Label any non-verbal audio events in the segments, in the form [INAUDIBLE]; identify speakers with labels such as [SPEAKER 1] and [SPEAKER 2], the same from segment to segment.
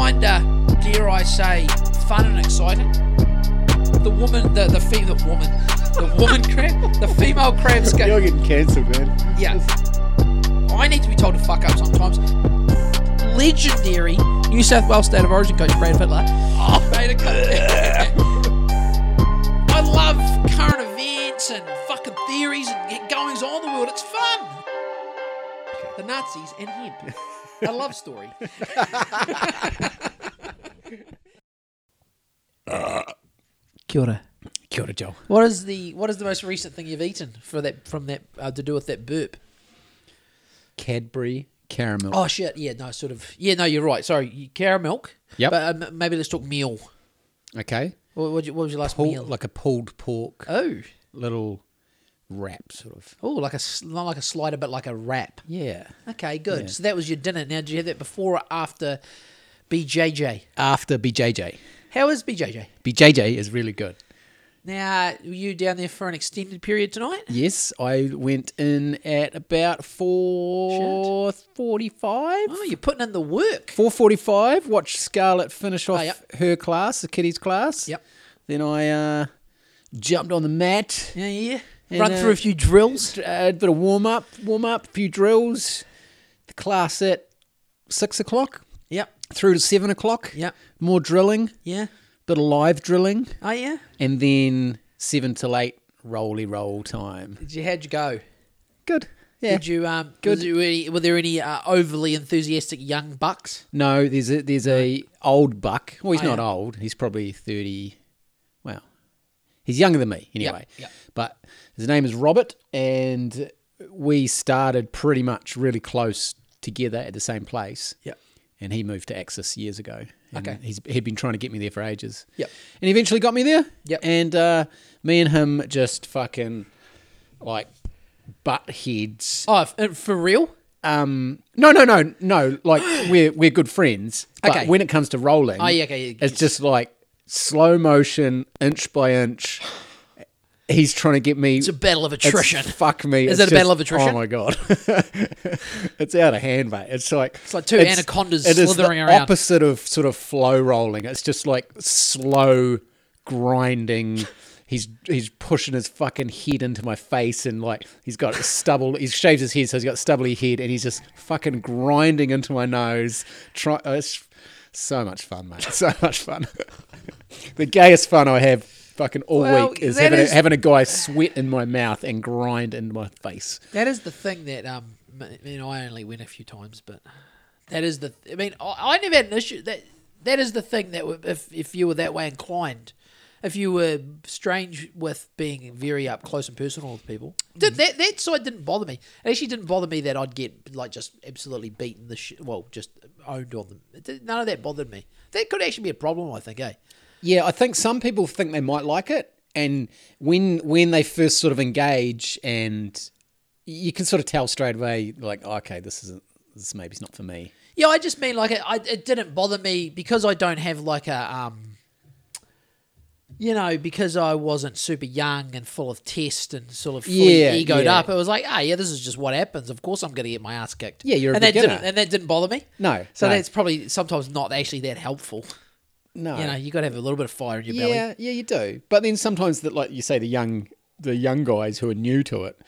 [SPEAKER 1] kinda, dare I say, fun and exciting. The woman, the the female woman, the woman crab, the female crabs go. [LAUGHS]
[SPEAKER 2] You're getting cancelled, man.
[SPEAKER 1] Yeah. I need to be told to fuck up sometimes. Legendary New South Wales State of Origin coach Brad Fittler. Oh, made a cut. [LAUGHS] I love current events and fucking theories and goings on in the world. It's fun. The Nazis and hemp. [LAUGHS] [LAUGHS] A love story. [LAUGHS] Kia ora.
[SPEAKER 2] Kia ora, Joel.
[SPEAKER 1] What is the what is the most recent thing you've eaten for that from that uh, to do with that burp?
[SPEAKER 2] Cadbury caramel.
[SPEAKER 1] Oh shit! Yeah, no, sort of. Yeah, no, you're right. Sorry, caramel milk.
[SPEAKER 2] Yep.
[SPEAKER 1] But um, maybe let's talk meal.
[SPEAKER 2] Okay.
[SPEAKER 1] What, what, what was your last
[SPEAKER 2] Pull,
[SPEAKER 1] meal?
[SPEAKER 2] like a pulled pork
[SPEAKER 1] oh,
[SPEAKER 2] little wrap, sort of.
[SPEAKER 1] oh, like a not like a slider, but like a wrap.
[SPEAKER 2] Yeah.
[SPEAKER 1] Okay, good.
[SPEAKER 2] Yeah.
[SPEAKER 1] So that was your dinner. Now, did you have that before or after BJJ?
[SPEAKER 2] After BJJ.
[SPEAKER 1] How is BJJ?
[SPEAKER 2] BJJ is really good.
[SPEAKER 1] Now, were you down there for an extended period tonight?
[SPEAKER 2] Yes, I went in at about four forty-five.
[SPEAKER 1] Oh, you're putting in the work.
[SPEAKER 2] Four forty-five. Watched Scarlett finish off
[SPEAKER 1] Oh, yep.
[SPEAKER 2] her class, the kiddies class.
[SPEAKER 1] Yep.
[SPEAKER 2] Then I uh, jumped on the mat.
[SPEAKER 1] Yeah, yeah.
[SPEAKER 2] And,
[SPEAKER 1] Run
[SPEAKER 2] uh,
[SPEAKER 1] through a few drills.
[SPEAKER 2] A bit of warm up, warm up, a few drills. The class at six o'clock
[SPEAKER 1] Yep.
[SPEAKER 2] through to seven o'clock.
[SPEAKER 1] Yep.
[SPEAKER 2] More drilling,
[SPEAKER 1] Yeah.
[SPEAKER 2] bit of live drilling,
[SPEAKER 1] Oh yeah.
[SPEAKER 2] and then seven till eight rolly roll time.
[SPEAKER 1] Did you? How'd you go?
[SPEAKER 2] Good. Yeah.
[SPEAKER 1] Did you? Um.
[SPEAKER 2] Good.
[SPEAKER 1] Was there any, were there any uh, overly enthusiastic young bucks?
[SPEAKER 2] No, there's a there's a old buck. Well, he's
[SPEAKER 1] Oh,
[SPEAKER 2] not
[SPEAKER 1] yeah.
[SPEAKER 2] old. He's probably thirty. Well, he's younger than me anyway.
[SPEAKER 1] yep.
[SPEAKER 2] But his name is Robert, and we started pretty much really close together at the same place.
[SPEAKER 1] Yep.
[SPEAKER 2] And he moved to Axis years ago.
[SPEAKER 1] Okay.
[SPEAKER 2] He's he'd been trying to get me there for ages.
[SPEAKER 1] Yep.
[SPEAKER 2] And he eventually got me there.
[SPEAKER 1] Yep.
[SPEAKER 2] And uh, me and him just fucking like butt heads
[SPEAKER 1] Oh, f- uh, for real?
[SPEAKER 2] um, no, no, no, no. Like [GASPS] we're we're good friends. But
[SPEAKER 1] Okay.
[SPEAKER 2] when it comes to rolling,
[SPEAKER 1] Oh, yeah, okay, yeah,
[SPEAKER 2] it's just like slow motion, inch by inch. He's trying to get me.
[SPEAKER 1] It's a battle of
[SPEAKER 2] it's-
[SPEAKER 1] attrition.
[SPEAKER 2] fuck me.
[SPEAKER 1] Is it a battle of attrition?
[SPEAKER 2] Oh my god, [LAUGHS] it's out of hand, mate. It's like it's
[SPEAKER 1] like two anacondas
[SPEAKER 2] it is
[SPEAKER 1] slithering
[SPEAKER 2] the
[SPEAKER 1] around.
[SPEAKER 2] Opposite of sort of flow rolling. It's just like slow grinding. He's he's pushing his fucking head into my face and like he's got stubble. He's shaved his head, so he's got stubbly head, and he's just fucking grinding into my nose. Try, oh, it's so much fun, mate. [LAUGHS] So much fun. [LAUGHS] the gayest fun I have fucking all
[SPEAKER 1] Well,
[SPEAKER 2] week is having,
[SPEAKER 1] is-
[SPEAKER 2] a, having a guy sweat in my mouth and grind in my face.
[SPEAKER 1] That is the thing that um. I mean, I only went a few times, but that is the. I mean, I, I never had an issue. That that is the thing that if if you were that way inclined, if you were strange with being very up close and personal with people, did, that that side didn't bother me. It actually didn't bother me that I'd get like just absolutely beaten the shit. Well, just owned on them. None of that bothered me. That could actually be a problem. I think. Eh.
[SPEAKER 2] Yeah, I think some people think they might like it, and when when they first sort of engage, and you can sort of tell straight away, like, okay, this isn't, this maybe is not for me.
[SPEAKER 1] Yeah, I just mean like it, I, it didn't bother me because I don't have like a um, you know, because I wasn't super young and full of test and sort of fully
[SPEAKER 2] Yeah,
[SPEAKER 1] egoed
[SPEAKER 2] yeah.
[SPEAKER 1] up. It was like, ah, yeah, this is just what happens. Of course, I'm going to get my ass kicked.
[SPEAKER 2] Yeah, you're a
[SPEAKER 1] and that
[SPEAKER 2] beginner.
[SPEAKER 1] didn't and that didn't bother me.
[SPEAKER 2] No,
[SPEAKER 1] so
[SPEAKER 2] no.
[SPEAKER 1] that's probably sometimes not actually that helpful.
[SPEAKER 2] No,
[SPEAKER 1] You know, you got to have a little bit of fire in your belly.
[SPEAKER 2] yeah, yeah, you do. But then sometimes that, like you say, the young the young guys who are new to it,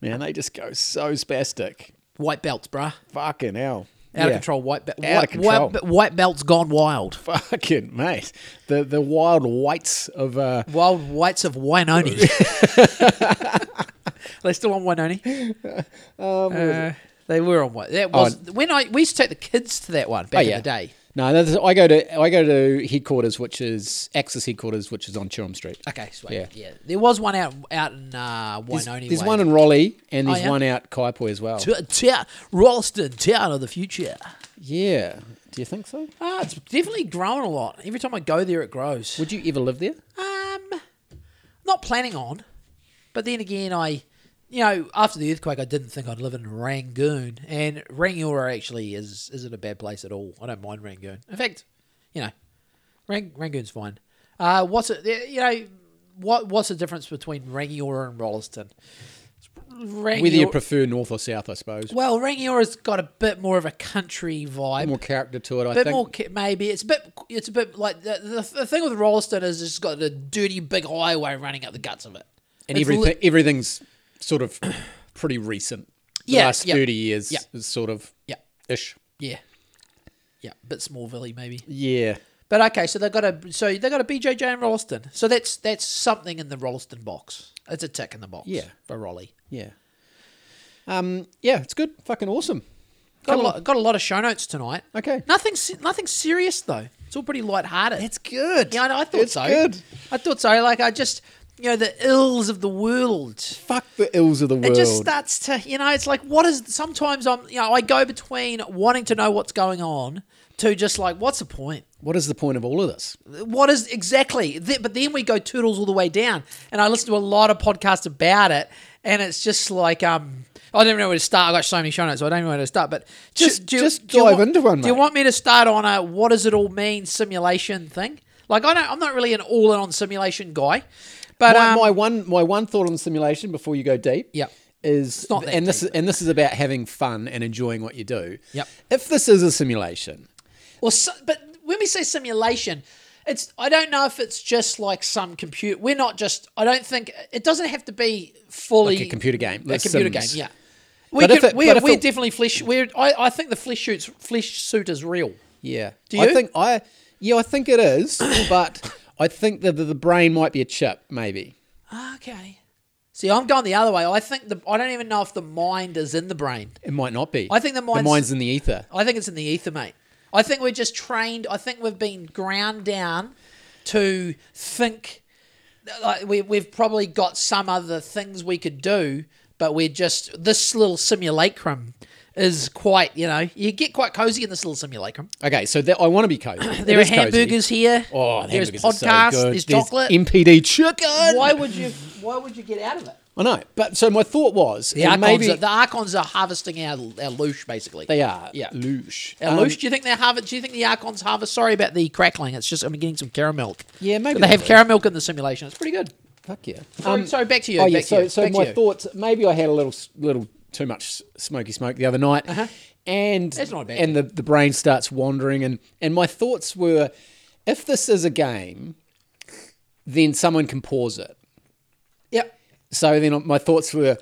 [SPEAKER 2] man, they just go so spastic.
[SPEAKER 1] White belts, bruh.
[SPEAKER 2] Fucking hell,
[SPEAKER 1] Out of control. White belt.
[SPEAKER 2] Out of
[SPEAKER 1] white,
[SPEAKER 2] control.
[SPEAKER 1] White, white belts gone wild.
[SPEAKER 2] Fucking mate, the the wild whites of uh,
[SPEAKER 1] Wild whites of Wainoni. [LAUGHS] they still on Wainoni? Uh, they were on what? That was when I we used to take the kids to that one back
[SPEAKER 2] Oh, yeah.
[SPEAKER 1] in the day.
[SPEAKER 2] No, that's, I go to I go to headquarters, which is Axis headquarters, which is on Chilham Street.
[SPEAKER 1] Okay, sweet.
[SPEAKER 2] Yeah.
[SPEAKER 1] Yeah. there was one out out in uh,
[SPEAKER 2] There's,
[SPEAKER 1] Wainoni.
[SPEAKER 2] there's
[SPEAKER 1] way.
[SPEAKER 2] one in Raleigh, and
[SPEAKER 1] Oh,
[SPEAKER 2] there's
[SPEAKER 1] yeah?
[SPEAKER 2] one out Kaipoi as well.
[SPEAKER 1] T- town, Rolleston, town of the future.
[SPEAKER 2] Yeah, do you think so?
[SPEAKER 1] Ah, it's definitely growing a lot. Every time I go there, it grows.
[SPEAKER 2] Would you ever live there?
[SPEAKER 1] Um, not planning on, but then again, I, you know, after the earthquake, I didn't think I'd live in Rangoon, and Rangiora actually is isn't a bad place at all. I don't mind Rangoon. In fact, you know, Rang, Rangoon's fine. Uh, what's it? You know, what what's the difference between Rangiora and Rolleston? It's Rangiora,
[SPEAKER 2] Whether you prefer north or south, I suppose.
[SPEAKER 1] well, Rangiora's got a bit more of a country vibe.
[SPEAKER 2] more character to it, I
[SPEAKER 1] bit
[SPEAKER 2] think.
[SPEAKER 1] more ca- maybe it's a bit it's a bit like the, the, the thing with Rolleston is it's got a dirty big highway running up the guts of it
[SPEAKER 2] and
[SPEAKER 1] It's
[SPEAKER 2] everything,
[SPEAKER 1] li-
[SPEAKER 2] everything's sort of [CLEARS THROAT] pretty recent. The
[SPEAKER 1] Yeah,
[SPEAKER 2] last
[SPEAKER 1] yeah,
[SPEAKER 2] 30 years
[SPEAKER 1] yeah.
[SPEAKER 2] is sort of
[SPEAKER 1] yeah
[SPEAKER 2] ish.
[SPEAKER 1] yeah yeah bit Smallville maybe
[SPEAKER 2] Yeah.
[SPEAKER 1] but okay so they've got a so they got a BJJ in Rolleston so that's that's something in the Rolleston box it's a tick in the box
[SPEAKER 2] Yeah.
[SPEAKER 1] for Rolly
[SPEAKER 2] Yeah. Um, yeah, it's good. Fucking awesome.
[SPEAKER 1] got a lot got a lot of show notes tonight
[SPEAKER 2] Okay.
[SPEAKER 1] nothing nothing serious though it's all pretty light-hearted
[SPEAKER 2] It's good.
[SPEAKER 1] yeah I, I thought
[SPEAKER 2] it's
[SPEAKER 1] so
[SPEAKER 2] good.
[SPEAKER 1] I thought so like I just you know the ills of the world
[SPEAKER 2] Fuck the ills of the world.
[SPEAKER 1] It just starts to, you know, it's like what is. Sometimes I'm, you know, I go between wanting to know what's going on to just like, what's the point?
[SPEAKER 2] what is the point of all of this?
[SPEAKER 1] What is exactly? But then we go toodles all the way down, and I listen to a lot of podcasts about it, and it's just like, um, I don't even know where to start. I got so many show notes, so I don't even know where to start. But
[SPEAKER 2] Just-
[SPEAKER 1] do,
[SPEAKER 2] just
[SPEAKER 1] do
[SPEAKER 2] dive
[SPEAKER 1] want-
[SPEAKER 2] into one,
[SPEAKER 1] Do you want me to start on a what does it all mean simulation thing? Like I don't, I'm not really an all in on simulation guy, but
[SPEAKER 2] my,
[SPEAKER 1] um,
[SPEAKER 2] my one my one thought on simulation before you go deep
[SPEAKER 1] Yeah.
[SPEAKER 2] is
[SPEAKER 1] not that
[SPEAKER 2] and this is and this is about having fun and enjoying what you do.
[SPEAKER 1] Yep.
[SPEAKER 2] If this is a simulation,
[SPEAKER 1] Well, so, but when we say simulation, it's I don't know if it's just like some computer. We're not just. I don't think it doesn't have to be fully
[SPEAKER 2] Like a computer game,
[SPEAKER 1] A
[SPEAKER 2] like
[SPEAKER 1] computer
[SPEAKER 2] Sims.
[SPEAKER 1] game, yeah. We
[SPEAKER 2] But
[SPEAKER 1] could,
[SPEAKER 2] it-
[SPEAKER 1] we're, we're
[SPEAKER 2] it-
[SPEAKER 1] definitely flesh. We're, I, I think the flesh suits flesh suit is real.
[SPEAKER 2] yeah.
[SPEAKER 1] Do
[SPEAKER 2] I
[SPEAKER 1] you?
[SPEAKER 2] think I yeah, I think it is, but I think that the, the brain might be a chip, maybe.
[SPEAKER 1] Okay. See, I'm going the other way. I think the I don't even know if the mind is in the brain.
[SPEAKER 2] It might not be.
[SPEAKER 1] I think the
[SPEAKER 2] the
[SPEAKER 1] mind's-
[SPEAKER 2] mind's in the ether.
[SPEAKER 1] I think it's in the ether, mate. I think we're just trained. I think we've been ground down to think. Like we, we've probably got some other things we could do, but we're just this little simulacrum is quite. You know, you get quite cozy in this little simulacrum.
[SPEAKER 2] Okay, so that, I want to be cozy. [CLEARS THROAT]
[SPEAKER 1] There are
[SPEAKER 2] cozy.
[SPEAKER 1] hamburgers here.
[SPEAKER 2] Oh, the
[SPEAKER 1] there's
[SPEAKER 2] hamburgers are so good.
[SPEAKER 1] there's chocolate.
[SPEAKER 2] MPD chicken.
[SPEAKER 1] why would you? Why would you get out of it?
[SPEAKER 2] I know, but so my thought was
[SPEAKER 1] The archons,
[SPEAKER 2] maybe
[SPEAKER 1] are, the archons are harvesting our our loosh, basically.
[SPEAKER 2] they are.
[SPEAKER 1] Yeah.
[SPEAKER 2] loosh.
[SPEAKER 1] Our
[SPEAKER 2] Um,
[SPEAKER 1] loosh, do you think they're harvest? Do you think the archons harvest? Sorry about the crackling. It's just I'm getting some caramel.
[SPEAKER 2] Yeah, maybe
[SPEAKER 1] They have caramel in the simulation. It's pretty good.
[SPEAKER 2] Fuck yeah.
[SPEAKER 1] Sorry, sorry, back to you.
[SPEAKER 2] Oh yeah. So so my thoughts. Maybe I had a little little too much smoky smoke the other night,
[SPEAKER 1] Uh-huh.
[SPEAKER 2] and
[SPEAKER 1] That's not a bad
[SPEAKER 2] and the the brain starts wandering, and and my thoughts were, if this is a game, then someone can pause it.
[SPEAKER 1] Yep.
[SPEAKER 2] So then my thoughts were,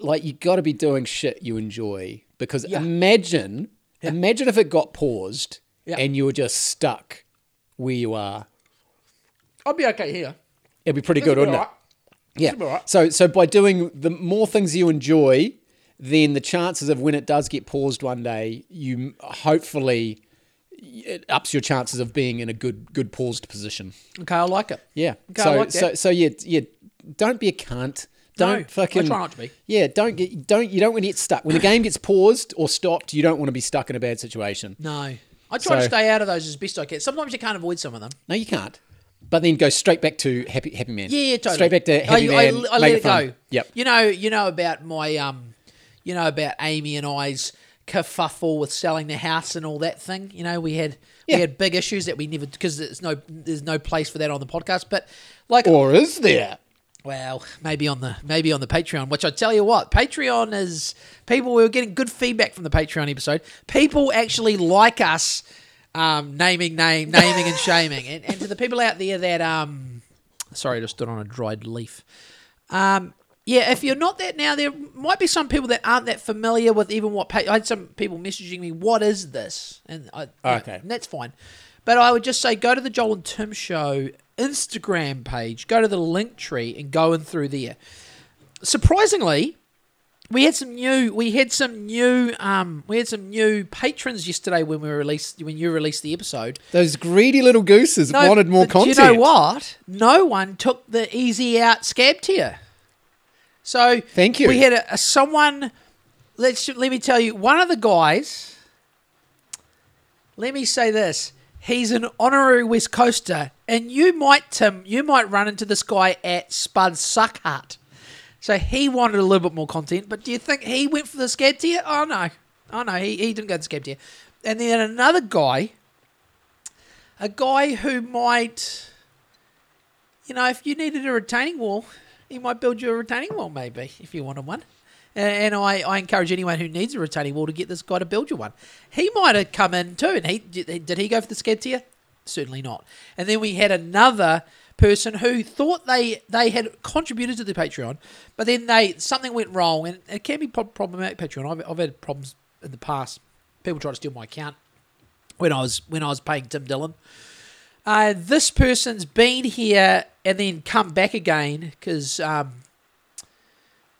[SPEAKER 2] like you got to be doing shit you enjoy because
[SPEAKER 1] Yeah.
[SPEAKER 2] imagine, imagine if it got paused
[SPEAKER 1] Yeah.
[SPEAKER 2] and you were just stuck where you are.
[SPEAKER 1] I'd be okay here.
[SPEAKER 2] It'd be pretty good,
[SPEAKER 1] This'll be
[SPEAKER 2] wouldn't it? Yeah. So so by doing the more things you enjoy, then the chances of when it does get paused one day, you hopefully it ups your chances of being in a good good paused position.
[SPEAKER 1] Okay, I like it.
[SPEAKER 2] Yeah.
[SPEAKER 1] Okay, I
[SPEAKER 2] so
[SPEAKER 1] like that.
[SPEAKER 2] so so yeah yeah. Don't be a cunt. Don't
[SPEAKER 1] No, I
[SPEAKER 2] fucking.
[SPEAKER 1] try not to be.
[SPEAKER 2] Yeah. Don't get don't you don't want to get stuck when the game gets paused or stopped. You don't want to be stuck in a bad situation.
[SPEAKER 1] No, I try to stay out of those as best I can. Sometimes you can't avoid some of them.
[SPEAKER 2] No, you can't. But then go straight back to happy happy man.
[SPEAKER 1] Yeah, yeah, totally.
[SPEAKER 2] Straight back to happy
[SPEAKER 1] I,
[SPEAKER 2] man.
[SPEAKER 1] I, I
[SPEAKER 2] make
[SPEAKER 1] let it
[SPEAKER 2] fun.
[SPEAKER 1] go.
[SPEAKER 2] Yep.
[SPEAKER 1] You know, you know about my um, you know about Amy and I's kerfuffle with selling the house and all that thing. You know, we had
[SPEAKER 2] Yeah.
[SPEAKER 1] we had big issues that we never because there's no there's no place for that on the podcast. But like,
[SPEAKER 2] Or is there?
[SPEAKER 1] well, maybe on the maybe on the Patreon. Which I tell you what, Patreon is people. We were getting good feedback from the Patreon episode. People actually like us um, naming name naming and shaming, and, and to the people out there that um, sorry, I just stood on a dried leaf. Um, yeah, if you're not that now, there might be some people that aren't that familiar with even what. Pa- I had some people messaging me, "What is this?" And I, yeah,
[SPEAKER 2] Okay.
[SPEAKER 1] and that's fine. But I would just say go to the Joel and Tim Show Instagram page, go to the link tree, and go in through there. Surprisingly, we had some new. We had some new. Um, we had some new patrons yesterday when we released when you released the episode.
[SPEAKER 2] Those greedy little gooses wanted more content.
[SPEAKER 1] You know what? No one took the easy out scab tier. So
[SPEAKER 2] Thank you.
[SPEAKER 1] We had a, a someone. Let's let me tell you. One of the guys. Let me say this. He's an honorary West Coaster, and you might, Tim, you might run into this guy at Spud Suck Hut. So he wanted a little bit more content, but do you think he went for the scab tier? Oh no, oh no, he, he didn't go to the scab tier. And then another guy, a guy who might, you know, if you needed a retaining wall, he might build you a retaining wall, maybe if you wanted one. And, and I, I encourage anyone who needs a retaining wall to get this guy to build you one. He might have come in too, and he did he go for the sked tier? Certainly not. And then we had another person who thought they they had contributed to the Patreon, but then they something went wrong, and it can be problematic. Patreon, I've, I've had problems in the past. People try to steal my account when I was when I was paying Tim Dillon. Uh, this person's been here and then come back again because um,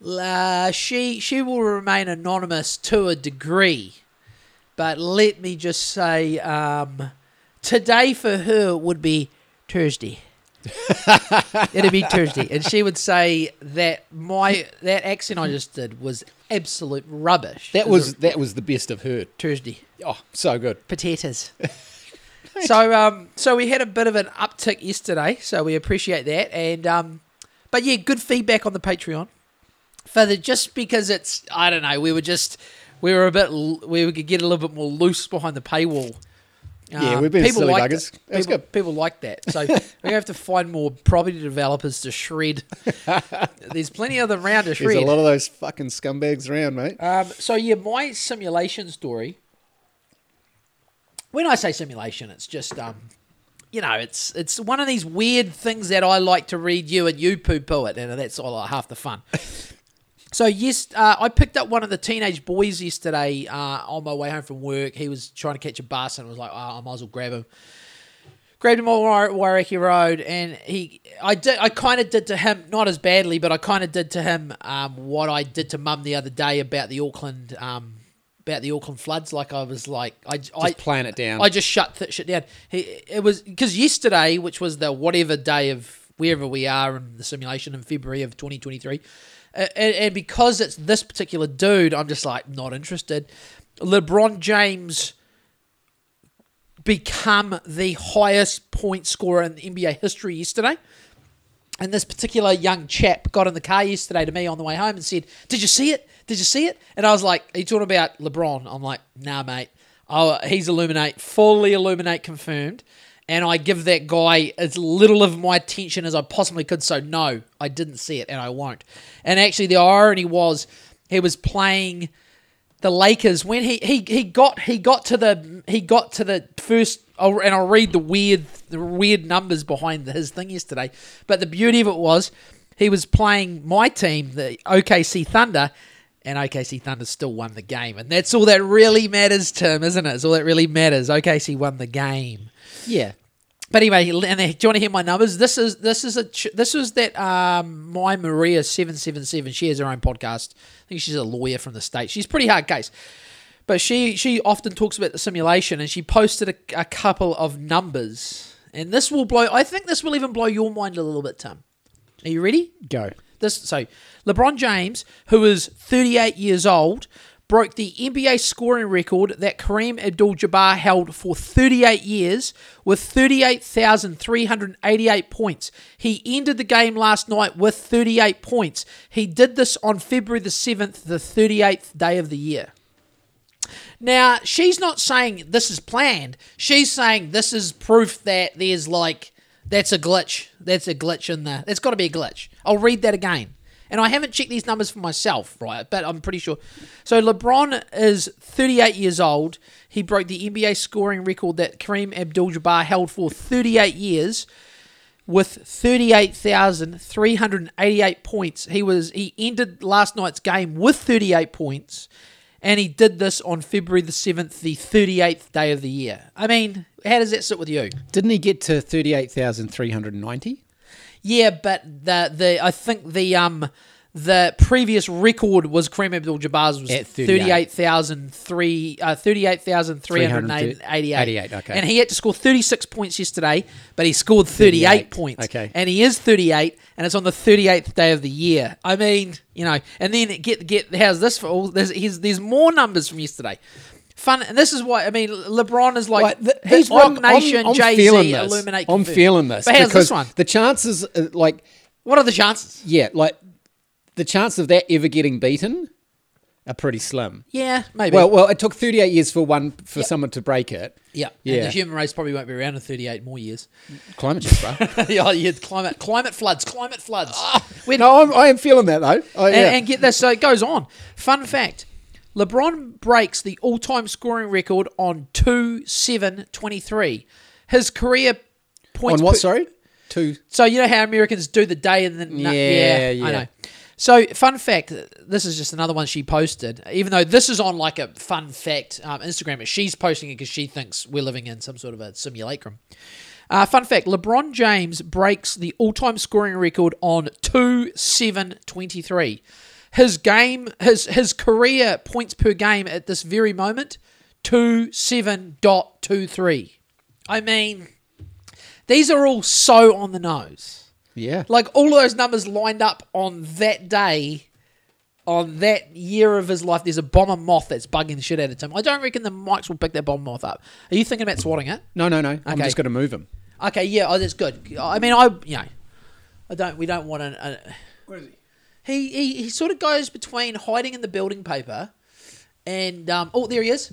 [SPEAKER 1] uh, she she will remain anonymous to a degree, but let me just say, um, today for her would be Thursday. [LAUGHS] It'd be Thursday, and she would say that my that accent I just did was absolute rubbish.
[SPEAKER 2] That was that was the best I've heard.
[SPEAKER 1] Thursday
[SPEAKER 2] Oh, so good.
[SPEAKER 1] potatoes. [LAUGHS] [LAUGHS] so um so we had a bit of an uptick yesterday, so we appreciate that. And um but yeah, good feedback on the Patreon. For the just because it's I don't know, we were just we were a bit we could get a little bit more loose behind the paywall.
[SPEAKER 2] Yeah,
[SPEAKER 1] Um,
[SPEAKER 2] we've been silly
[SPEAKER 1] liked
[SPEAKER 2] buggers.
[SPEAKER 1] it. People,
[SPEAKER 2] good.
[SPEAKER 1] people like that. So [LAUGHS] we have to find more property developers to shred. [LAUGHS] There's plenty of them around to
[SPEAKER 2] There's
[SPEAKER 1] shred.
[SPEAKER 2] a lot of those fucking scumbags around, mate.
[SPEAKER 1] Um, so yeah, my simulation story. When I say simulation, it's just um, you know, it's it's one of these weird things that I like to read you and you poo poo it, and that's all half the fun. [LAUGHS] So yes, uh, I picked up one of the teenage boys yesterday uh, on my way home from work. He was trying to catch a bus and was like, oh, I might as well grab him. Grabbed him on War- Warwicky Road, and he, I did, I kind of did to him, not as badly, but I kind of did to him um, what I did to Mum the other day about the Auckland, um, about the Auckland floods. Like I was like, I, I
[SPEAKER 2] Just plan it down.
[SPEAKER 1] I just shut th- shit down. He, it was because yesterday, which was the whatever day of wherever we are in the simulation in February of 2023, uh, and, and because it's this particular dude, I'm just like not interested. LeBron James become the highest point scorer in NBA history yesterday. And this particular young chap got in the car yesterday to me on the way home and said, Did you see it? Did you see it? And I was like, Are you talking about LeBron? I'm like, Nah, mate. Oh, he's Illuminati, fully Illuminati confirmed. And I give that guy as little of my attention as I possibly could. So, no, I didn't see it and I won't. And actually, the irony was he was playing the Lakers when he, he, he got he got to the he got to the first and I'll read the weird the weird numbers behind his thing yesterday. But the beauty of it was he was playing my team, the OKC Thunder, and OKC Thunder still won the game, and that's all that really matters, Tim, isn't it? It's all that really matters. OKC won the game.
[SPEAKER 2] yeah.
[SPEAKER 1] But anyway, and then, do you want to hear my numbers? This is this is a this was that um my Maria seven seven seven. She has her own podcast. I think she's a lawyer from the states. She's pretty hard case, but she she often talks about the simulation, and she posted a, a couple of numbers. And this will blow. I think this will even blow your mind a little bit, Tim. Are you ready?
[SPEAKER 2] Go.
[SPEAKER 1] This so LeBron James, who is 38 years old, broke the NBA scoring record that Kareem Abdul-Jabbar held for 38 years with 38,388 points. He ended the game last night with 38 points. He did this on February the 7th, the 38th day of the year. Now, she's not saying this is planned. She's saying this is proof that there's like that's a glitch. That's a glitch in there. That's got to be a glitch. I'll read that again. And I haven't checked these numbers for myself, right? But I'm pretty sure. So LeBron is 38 years old. He broke the NBA scoring record that Kareem Abdul-Jabbar held for 38 years with 38,388 points. He was he ended last night's game with 38 points and he did this on February the 7th, the 38th day of the year. I mean, how does that sit with you?
[SPEAKER 2] Didn't he get to 38,390?
[SPEAKER 1] Yeah, but the the I think the um the previous record was Kareem Abdul-Jabbar's was
[SPEAKER 2] At 38.
[SPEAKER 1] 38,003 uh, 38,388.
[SPEAKER 2] okay.
[SPEAKER 1] And he had to score 36 points yesterday, but he scored 38,
[SPEAKER 2] 38,
[SPEAKER 1] points.
[SPEAKER 2] okay.
[SPEAKER 1] And he is 38 and it's on the 38th day of the year. I mean, you know, and then get get how's this for all there's here's, there's more numbers from yesterday. Fun, and this is why I mean LeBron is like
[SPEAKER 2] Like, th-
[SPEAKER 1] he's
[SPEAKER 2] I'm-
[SPEAKER 1] Roc Nation, Jay
[SPEAKER 2] feeling
[SPEAKER 1] Z,
[SPEAKER 2] this.
[SPEAKER 1] Illuminati.
[SPEAKER 2] I'm
[SPEAKER 1] confirmed.
[SPEAKER 2] feeling this.
[SPEAKER 1] But how's
[SPEAKER 2] because
[SPEAKER 1] this one?
[SPEAKER 2] The chances, uh, like,
[SPEAKER 1] What are the chances?
[SPEAKER 2] yeah, like the chance of that ever getting beaten are pretty slim.
[SPEAKER 1] Yeah, maybe.
[SPEAKER 2] Well, well, it took 38 years for one for someone to break it.
[SPEAKER 1] yeah.
[SPEAKER 2] yeah.
[SPEAKER 1] And the human race probably won't be around in 38 more years.
[SPEAKER 2] Climate change, bro. [LAUGHS]
[SPEAKER 1] yeah, yeah, climate, climate floods, climate floods. We're-
[SPEAKER 2] no, I'm, I am feeling that though. Oh, yeah.
[SPEAKER 1] and, and get this, so it goes on. Fun fact LeBron breaks the all time scoring record on 2 7 23. His career points.
[SPEAKER 2] On what?
[SPEAKER 1] per-
[SPEAKER 2] Sorry, two.
[SPEAKER 1] So, you know how Americans do the day and the
[SPEAKER 2] Yeah,
[SPEAKER 1] yeah,
[SPEAKER 2] yeah.
[SPEAKER 1] I know. So, fun fact this is just another one she posted, even though this is on like a fun fact um, Instagram, but she's posting it because she thinks we're living in some sort of a simulacrum. Uh, fun fact LeBron James breaks the all time scoring record on 2 7 23. His game, his, his career points per game at this very moment, 2 7.23. I mean, these are all so on the nose.
[SPEAKER 2] Yeah.
[SPEAKER 1] Like all of those numbers lined up on that day, on that year of his life. There's a bomber moth that's bugging the shit out of him. I don't reckon the mics will pick that bomber moth up. Are you thinking about swatting it?
[SPEAKER 2] No, no, no. I'm
[SPEAKER 1] Okay.
[SPEAKER 2] just going to move him.
[SPEAKER 1] Okay, yeah, oh, that's good. I mean, I you know, I don't. We don't want to. Uh,
[SPEAKER 2] Where is he?
[SPEAKER 1] He, he he sort of goes between hiding in the building paper, and um. Oh, there he is.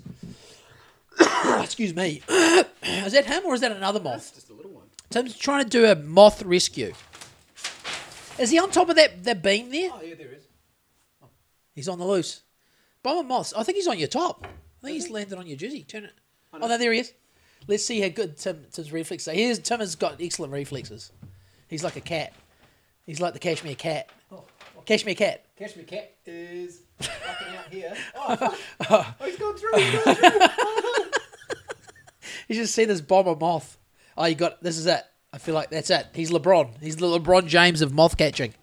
[SPEAKER 1] [COUGHS] Excuse me. [COUGHS] is that him or is that another moth?
[SPEAKER 2] Just a little one.
[SPEAKER 1] Tim's trying to do a moth rescue. Is he on top of that, that beam there?
[SPEAKER 2] Oh, yeah, there is.
[SPEAKER 1] He's on the loose. Bomber moths. I think he's on your top. I think he's landed on your jersey. Turn it. Oh no, there he is. Let's see how good Tim, Tim's reflexes are. Here's Tim has got excellent reflexes. He's like a cat. He's like the cashmere cat. Cashmere cat.
[SPEAKER 2] Cashmere cat is [LAUGHS] fucking out here. Oh, [LAUGHS] oh, he's gone through. He's gone through. [LAUGHS]
[SPEAKER 1] You just see this bomber moth. Oh, you got this is it. I feel like that's it. He's LeBron. He's the LeBron James of moth catching.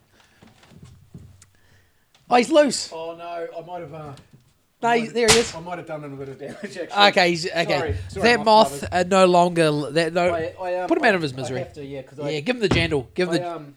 [SPEAKER 1] Oh, he's loose.
[SPEAKER 2] oh no, I might have. Uh,
[SPEAKER 1] No, he- there he is.
[SPEAKER 2] I might have done him a bit of damage. Actually.
[SPEAKER 1] Okay, he's, okay.
[SPEAKER 2] Sorry, sorry,
[SPEAKER 1] that
[SPEAKER 2] moth
[SPEAKER 1] moth no longer. That no.
[SPEAKER 2] I- I, um,
[SPEAKER 1] put him out of his
[SPEAKER 2] I
[SPEAKER 1] misery.
[SPEAKER 2] to, yeah,
[SPEAKER 1] yeah,
[SPEAKER 2] I-
[SPEAKER 1] give him the jandal. Give him
[SPEAKER 2] I,
[SPEAKER 1] the.
[SPEAKER 2] um,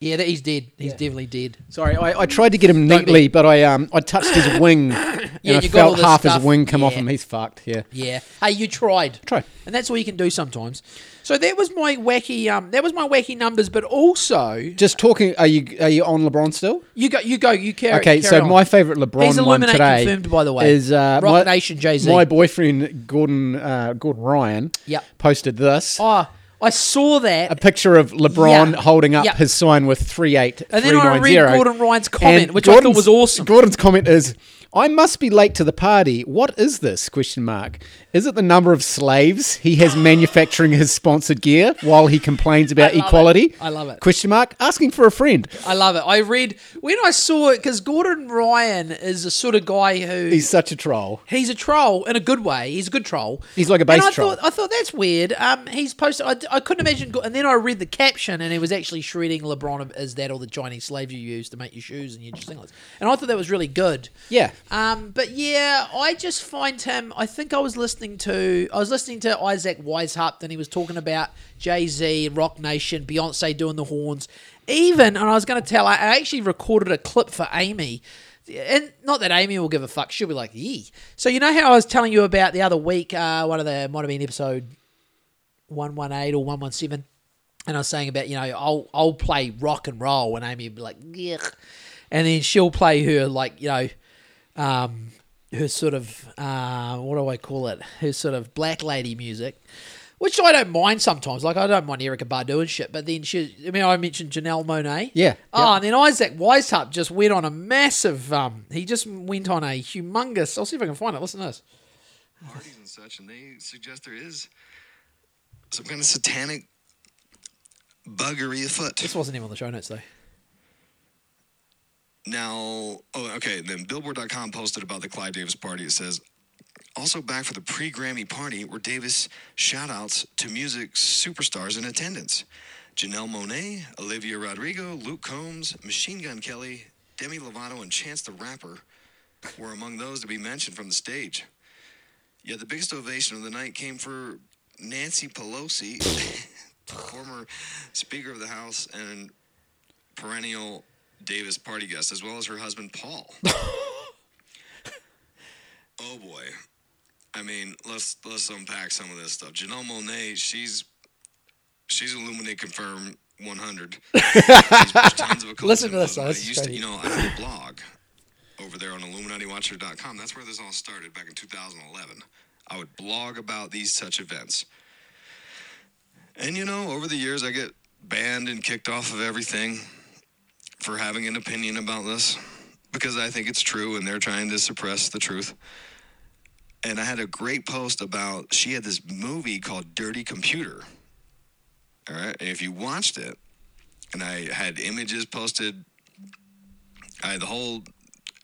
[SPEAKER 1] yeah, that he's dead. He's
[SPEAKER 2] yeah.
[SPEAKER 1] definitely dead.
[SPEAKER 2] Sorry, I, I tried to get him neatly, but I um I touched his wing [COUGHS] and
[SPEAKER 1] Yeah,
[SPEAKER 2] I
[SPEAKER 1] you got all
[SPEAKER 2] felt half
[SPEAKER 1] stuff.
[SPEAKER 2] his wing come off him. He's fucked. Yeah.
[SPEAKER 1] Yeah. Hey, you tried.
[SPEAKER 2] Try.
[SPEAKER 1] And that's all you can do sometimes. So that was my wacky. Um, that was my wacky numbers. But also,
[SPEAKER 2] Just talking. Are you are you on LeBron still?
[SPEAKER 1] you go. You go. You carry.
[SPEAKER 2] Okay,
[SPEAKER 1] carry
[SPEAKER 2] so
[SPEAKER 1] on.
[SPEAKER 2] my favorite LeBron
[SPEAKER 1] He's
[SPEAKER 2] one today
[SPEAKER 1] confirmed, by the way.
[SPEAKER 2] is uh,
[SPEAKER 1] Rock
[SPEAKER 2] my,
[SPEAKER 1] Nation Jay-Z.
[SPEAKER 2] My boyfriend Gordon uh, Gordon Ryan
[SPEAKER 1] Yep.
[SPEAKER 2] posted this
[SPEAKER 1] Oh, I saw that.
[SPEAKER 2] a picture of LeBron
[SPEAKER 1] Yeah.
[SPEAKER 2] holding up
[SPEAKER 1] Yeah.
[SPEAKER 2] his sign with three eight
[SPEAKER 1] And then I read Gordon Ryan's comment, which I thought was awesome.
[SPEAKER 2] Gordon's comment is, "I must be late to the party. What is this?" Question mark. Is it the number of slaves he has [GASPS] manufacturing his sponsored gear while he complains about
[SPEAKER 1] I
[SPEAKER 2] equality?
[SPEAKER 1] it. I love it.
[SPEAKER 2] Question mark. Asking for a friend.
[SPEAKER 1] I love it. I read when I saw it because Gordon Ryan is the sort of guy who
[SPEAKER 2] He's such a troll.
[SPEAKER 1] He's a troll in a good way. He's a good troll.
[SPEAKER 2] He's like a
[SPEAKER 1] And I
[SPEAKER 2] troll.
[SPEAKER 1] Thought, I thought that's weird. Um, he's posted. I, I couldn't imagine. And then I read the caption, and he was actually shredding LeBron as that all the Chinese slaves you use to make your shoes and your singlets. And I thought that was really good.
[SPEAKER 2] Yeah.
[SPEAKER 1] Um, but yeah, I just find him. I think I was listening to. I was listening to Isaac Weishaupt, and he was talking about Jay Z Roc Nation, Beyonce doing the horns. Even, and I was going to tell. I actually recorded a clip for Amy. And not that Amy will give a fuck. She'll be like, yee. So you know how I was telling you about the other week, uh, one of the might have been episode one one eight or one one seven, and I was saying about you know I'll I'll play rock and roll, and Amy would be like, Yuck. and then she'll play her like you know, um, her sort of uh, what do I call it? Her sort of black lady music. Which I don't mind sometimes. Like I don't mind Erykah Badu and shit, but then she. I mean, I mentioned Janelle Monáe.
[SPEAKER 2] Yeah,
[SPEAKER 1] Oh,
[SPEAKER 2] yeah.
[SPEAKER 1] and then Isaac Weishaupt just went on a massive. Um, he just went on a humongous. I'll see if I can find it. Listen to this.
[SPEAKER 3] parties and such, and they suggest there is some kind of satanic buggery afoot.
[SPEAKER 1] This wasn't even on the show notes though.
[SPEAKER 3] Now, oh, okay, then Billboard.com posted about the Clive Davis party. It says, also back for the pre Grammy party were Davis shout outs to music superstars in attendance Janelle Monáe, Olivia Rodrigo, Luke Combs, Machine Gun Kelly, Demi Lovato, and Chance the Rapper were among those to be mentioned from the stage. Yet the biggest ovation of the night came for Nancy Pelosi, [LAUGHS] former Speaker of the House and perennial Davis party guest, as well as her husband Paul. [LAUGHS] oh boy. I mean, let's let's unpack some of this stuff. Janelle Monáe, she's she's Illuminati confirmed 100. [LAUGHS] She's pushed tons of occultism
[SPEAKER 1] Listen to this.
[SPEAKER 3] I used to, you know, I had a blog over there on IlluminatiWatcher.com. That's where this all started back in 2011. I would blog about these such events. And you know, over the years, I get banned and kicked off of everything for having an opinion about this because I think it's true and they're trying to suppress the truth. And I had a great post about she had this movie called Dirty Computer. All right. And if you watched it, and I had images posted, I had the whole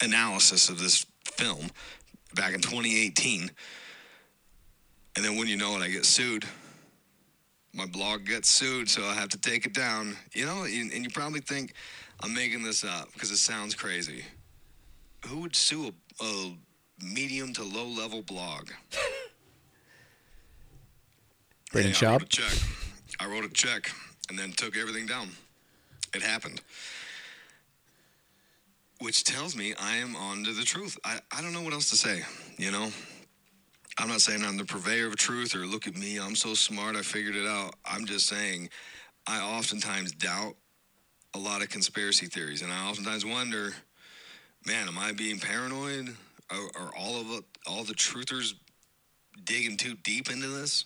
[SPEAKER 3] analysis of this film back in 2018. And then when you know it, I get sued. My blog gets sued, so I have to take it down. You know, and and you probably think I'm making this up because it sounds crazy. Who would sue a, a medium to low level blog?
[SPEAKER 2] Brendan
[SPEAKER 3] Hey, I wrote a check. I wrote a check and then took everything down. It happened. Which tells me I am on to the truth. I, I don't know what else to say, you know? I'm not saying I'm the purveyor of truth or look at me, I'm so smart, I figured it out. I'm just saying I oftentimes doubt a lot of conspiracy theories and I oftentimes wonder, man, am I being paranoid? Are, are all of it, all the truthers digging too deep into this?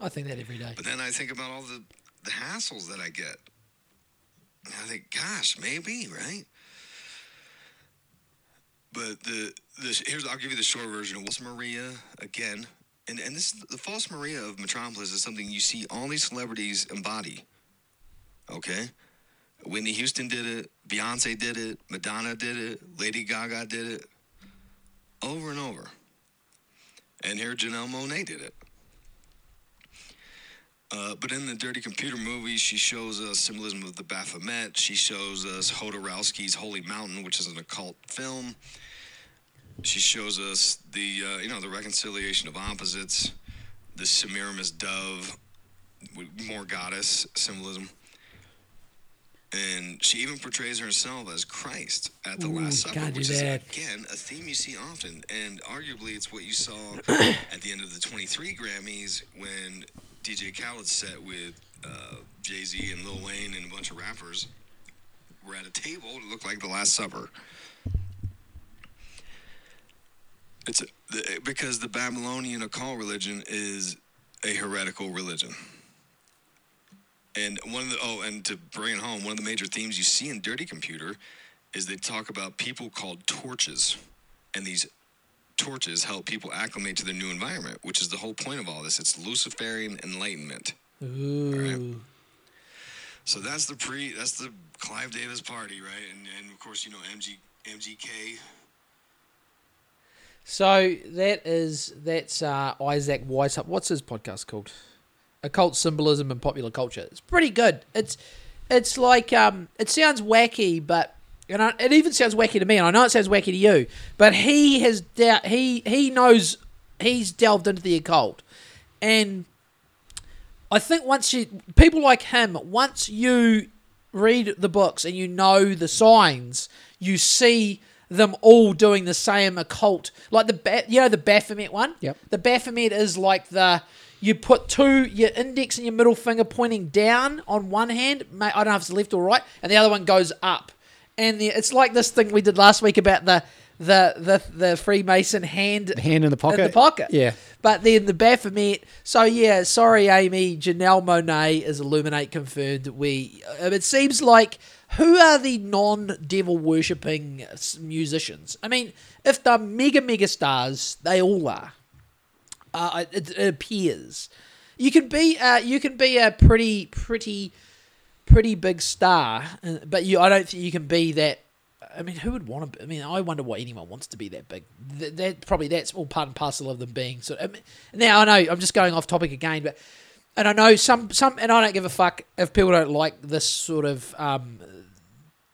[SPEAKER 1] I think that every day.
[SPEAKER 3] But then I think about all the, the hassles that I get. And I think, gosh, maybe, right? But the, the here's I'll give you the short version. Of False Maria again, and and this the false Maria of Metropolis is something you see all these celebrities embody. Okay, Whitney Houston did it, Beyonce did it, Madonna did it, Lady Gaga did it, over and over. And here Janelle Monáe did it. Uh, but in the Dirty Computer movie, she shows us symbolism of the Baphomet. She shows us Jodorowsky's Holy Mountain, which is an occult film. She shows us the uh, you know the reconciliation of opposites, the Semiramis dove, more goddess symbolism, and she even portrays herself as Christ at the
[SPEAKER 1] Ooh,
[SPEAKER 3] Last Supper,
[SPEAKER 1] can't
[SPEAKER 3] which is
[SPEAKER 1] that.
[SPEAKER 3] again a theme you see often, and arguably it's what you saw [CLEARS THROAT] at the end of the 23 Grammys when DJ Khaled set with uh, Jay Z and Lil Wayne and a bunch of rappers were at a table that looked like the Last Supper. It's a, the, because the Babylonian occult religion is a heretical religion. And one of the oh, and to bring it home, one of the major themes you see in Dirty Computer is they talk about people called torches, and these torches help people acclimate to their new environment, which is the whole point of all this. It's Luciferian enlightenment.
[SPEAKER 1] Ooh.
[SPEAKER 3] So that's the pre, that's the Clive Davis party, right? And and of course you know MG MGK.
[SPEAKER 1] So that is that's uh, Isaac Weishaupt. What's his podcast called? Occult symbolism and popular culture. It's pretty good. It's it's like um, it sounds wacky, but and I, it even sounds wacky to me. And I know it sounds wacky to you, but he has dou- he he knows he's delved into the occult, and I think once you people like him, once you read the books and you know the signs, you see them all doing the same occult. Like the ba- you know the Baphomet one.
[SPEAKER 2] Yep.
[SPEAKER 1] The Baphomet is like the you put two your index and your middle finger pointing down on one hand. I don't know if it's left or right, and the other one goes up. And the, it's like this thing we did last week about the the the, the Freemason hand
[SPEAKER 2] Hand in the pocket.
[SPEAKER 1] in the pocket.
[SPEAKER 2] Yeah.
[SPEAKER 1] But then the Baphomet. So yeah, sorry, Amy. Janelle Monáe is Illuminati confirmed. We. uh, It seems like who are the non-devil worshipping musicians? I mean, if they're mega mega stars, they all are. Uh, it, it appears you can be uh, you can be a pretty pretty pretty big star, uh, but you I don't think you can be that. I mean, who would want to? Be, I mean, I wonder why anyone wants to be that big. That, that probably that's all part and parcel of them being. So I mean, now I know I'm just going off topic again, but and I know some some and I don't give a fuck if people don't like this sort of um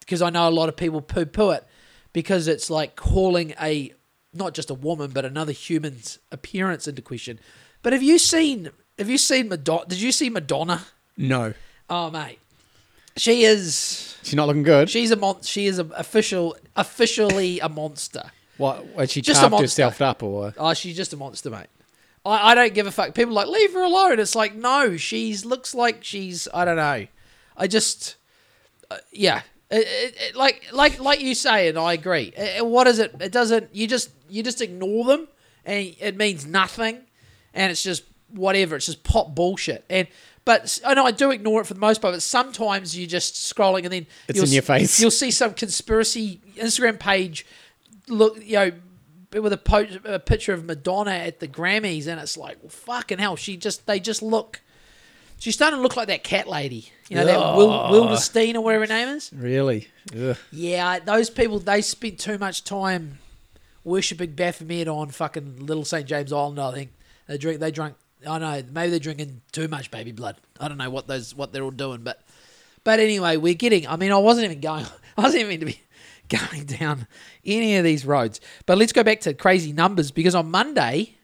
[SPEAKER 1] because I know a lot of people poo poo it because it's like calling a not just a woman but another human's appearance into question. But have you seen have you seen Madonna? Did you see Madonna?
[SPEAKER 2] No.
[SPEAKER 1] Oh mate, she is
[SPEAKER 2] She's not looking good.
[SPEAKER 1] she's a mon- she is a official officially a monster.
[SPEAKER 2] what? Had she
[SPEAKER 1] Just
[SPEAKER 2] carved herself up or?
[SPEAKER 1] Oh, she's just a monster, mate. I, I don't give a fuck. People are like leave her alone. It's like no, she's looks like she's I don't know. I just uh, yeah. It, it, it- like like like you say, and I agree. Uh, uh, what is it? It doesn't. You just you just ignore them, and it means nothing, and it's just whatever. It's just pop bullshit. And but I know I do ignore it for the most part. But sometimes you're just scrolling, and then
[SPEAKER 2] It's
[SPEAKER 1] you'll
[SPEAKER 2] in your face.
[SPEAKER 1] You'll see some conspiracy Instagram page look, you know, with a, po- a picture of Madonna at the Grammys, and it's like, well, fucking hell, she just they just look. She's starting to look like that cat lady, you know, that Wil- Wildenstein or whatever her name is.
[SPEAKER 2] Really? Ugh.
[SPEAKER 1] Yeah, those people they spent too much time worshipping Baphomet on fucking Little St James Island. I think they drink. They drunk. I know. Maybe they're drinking too much baby blood. I don't know what those what they're all doing, but but anyway, we're getting. I mean, I wasn't even going. [LAUGHS] I wasn't even to be [LAUGHS] going down any of these roads. But let's go back to crazy numbers because on Monday,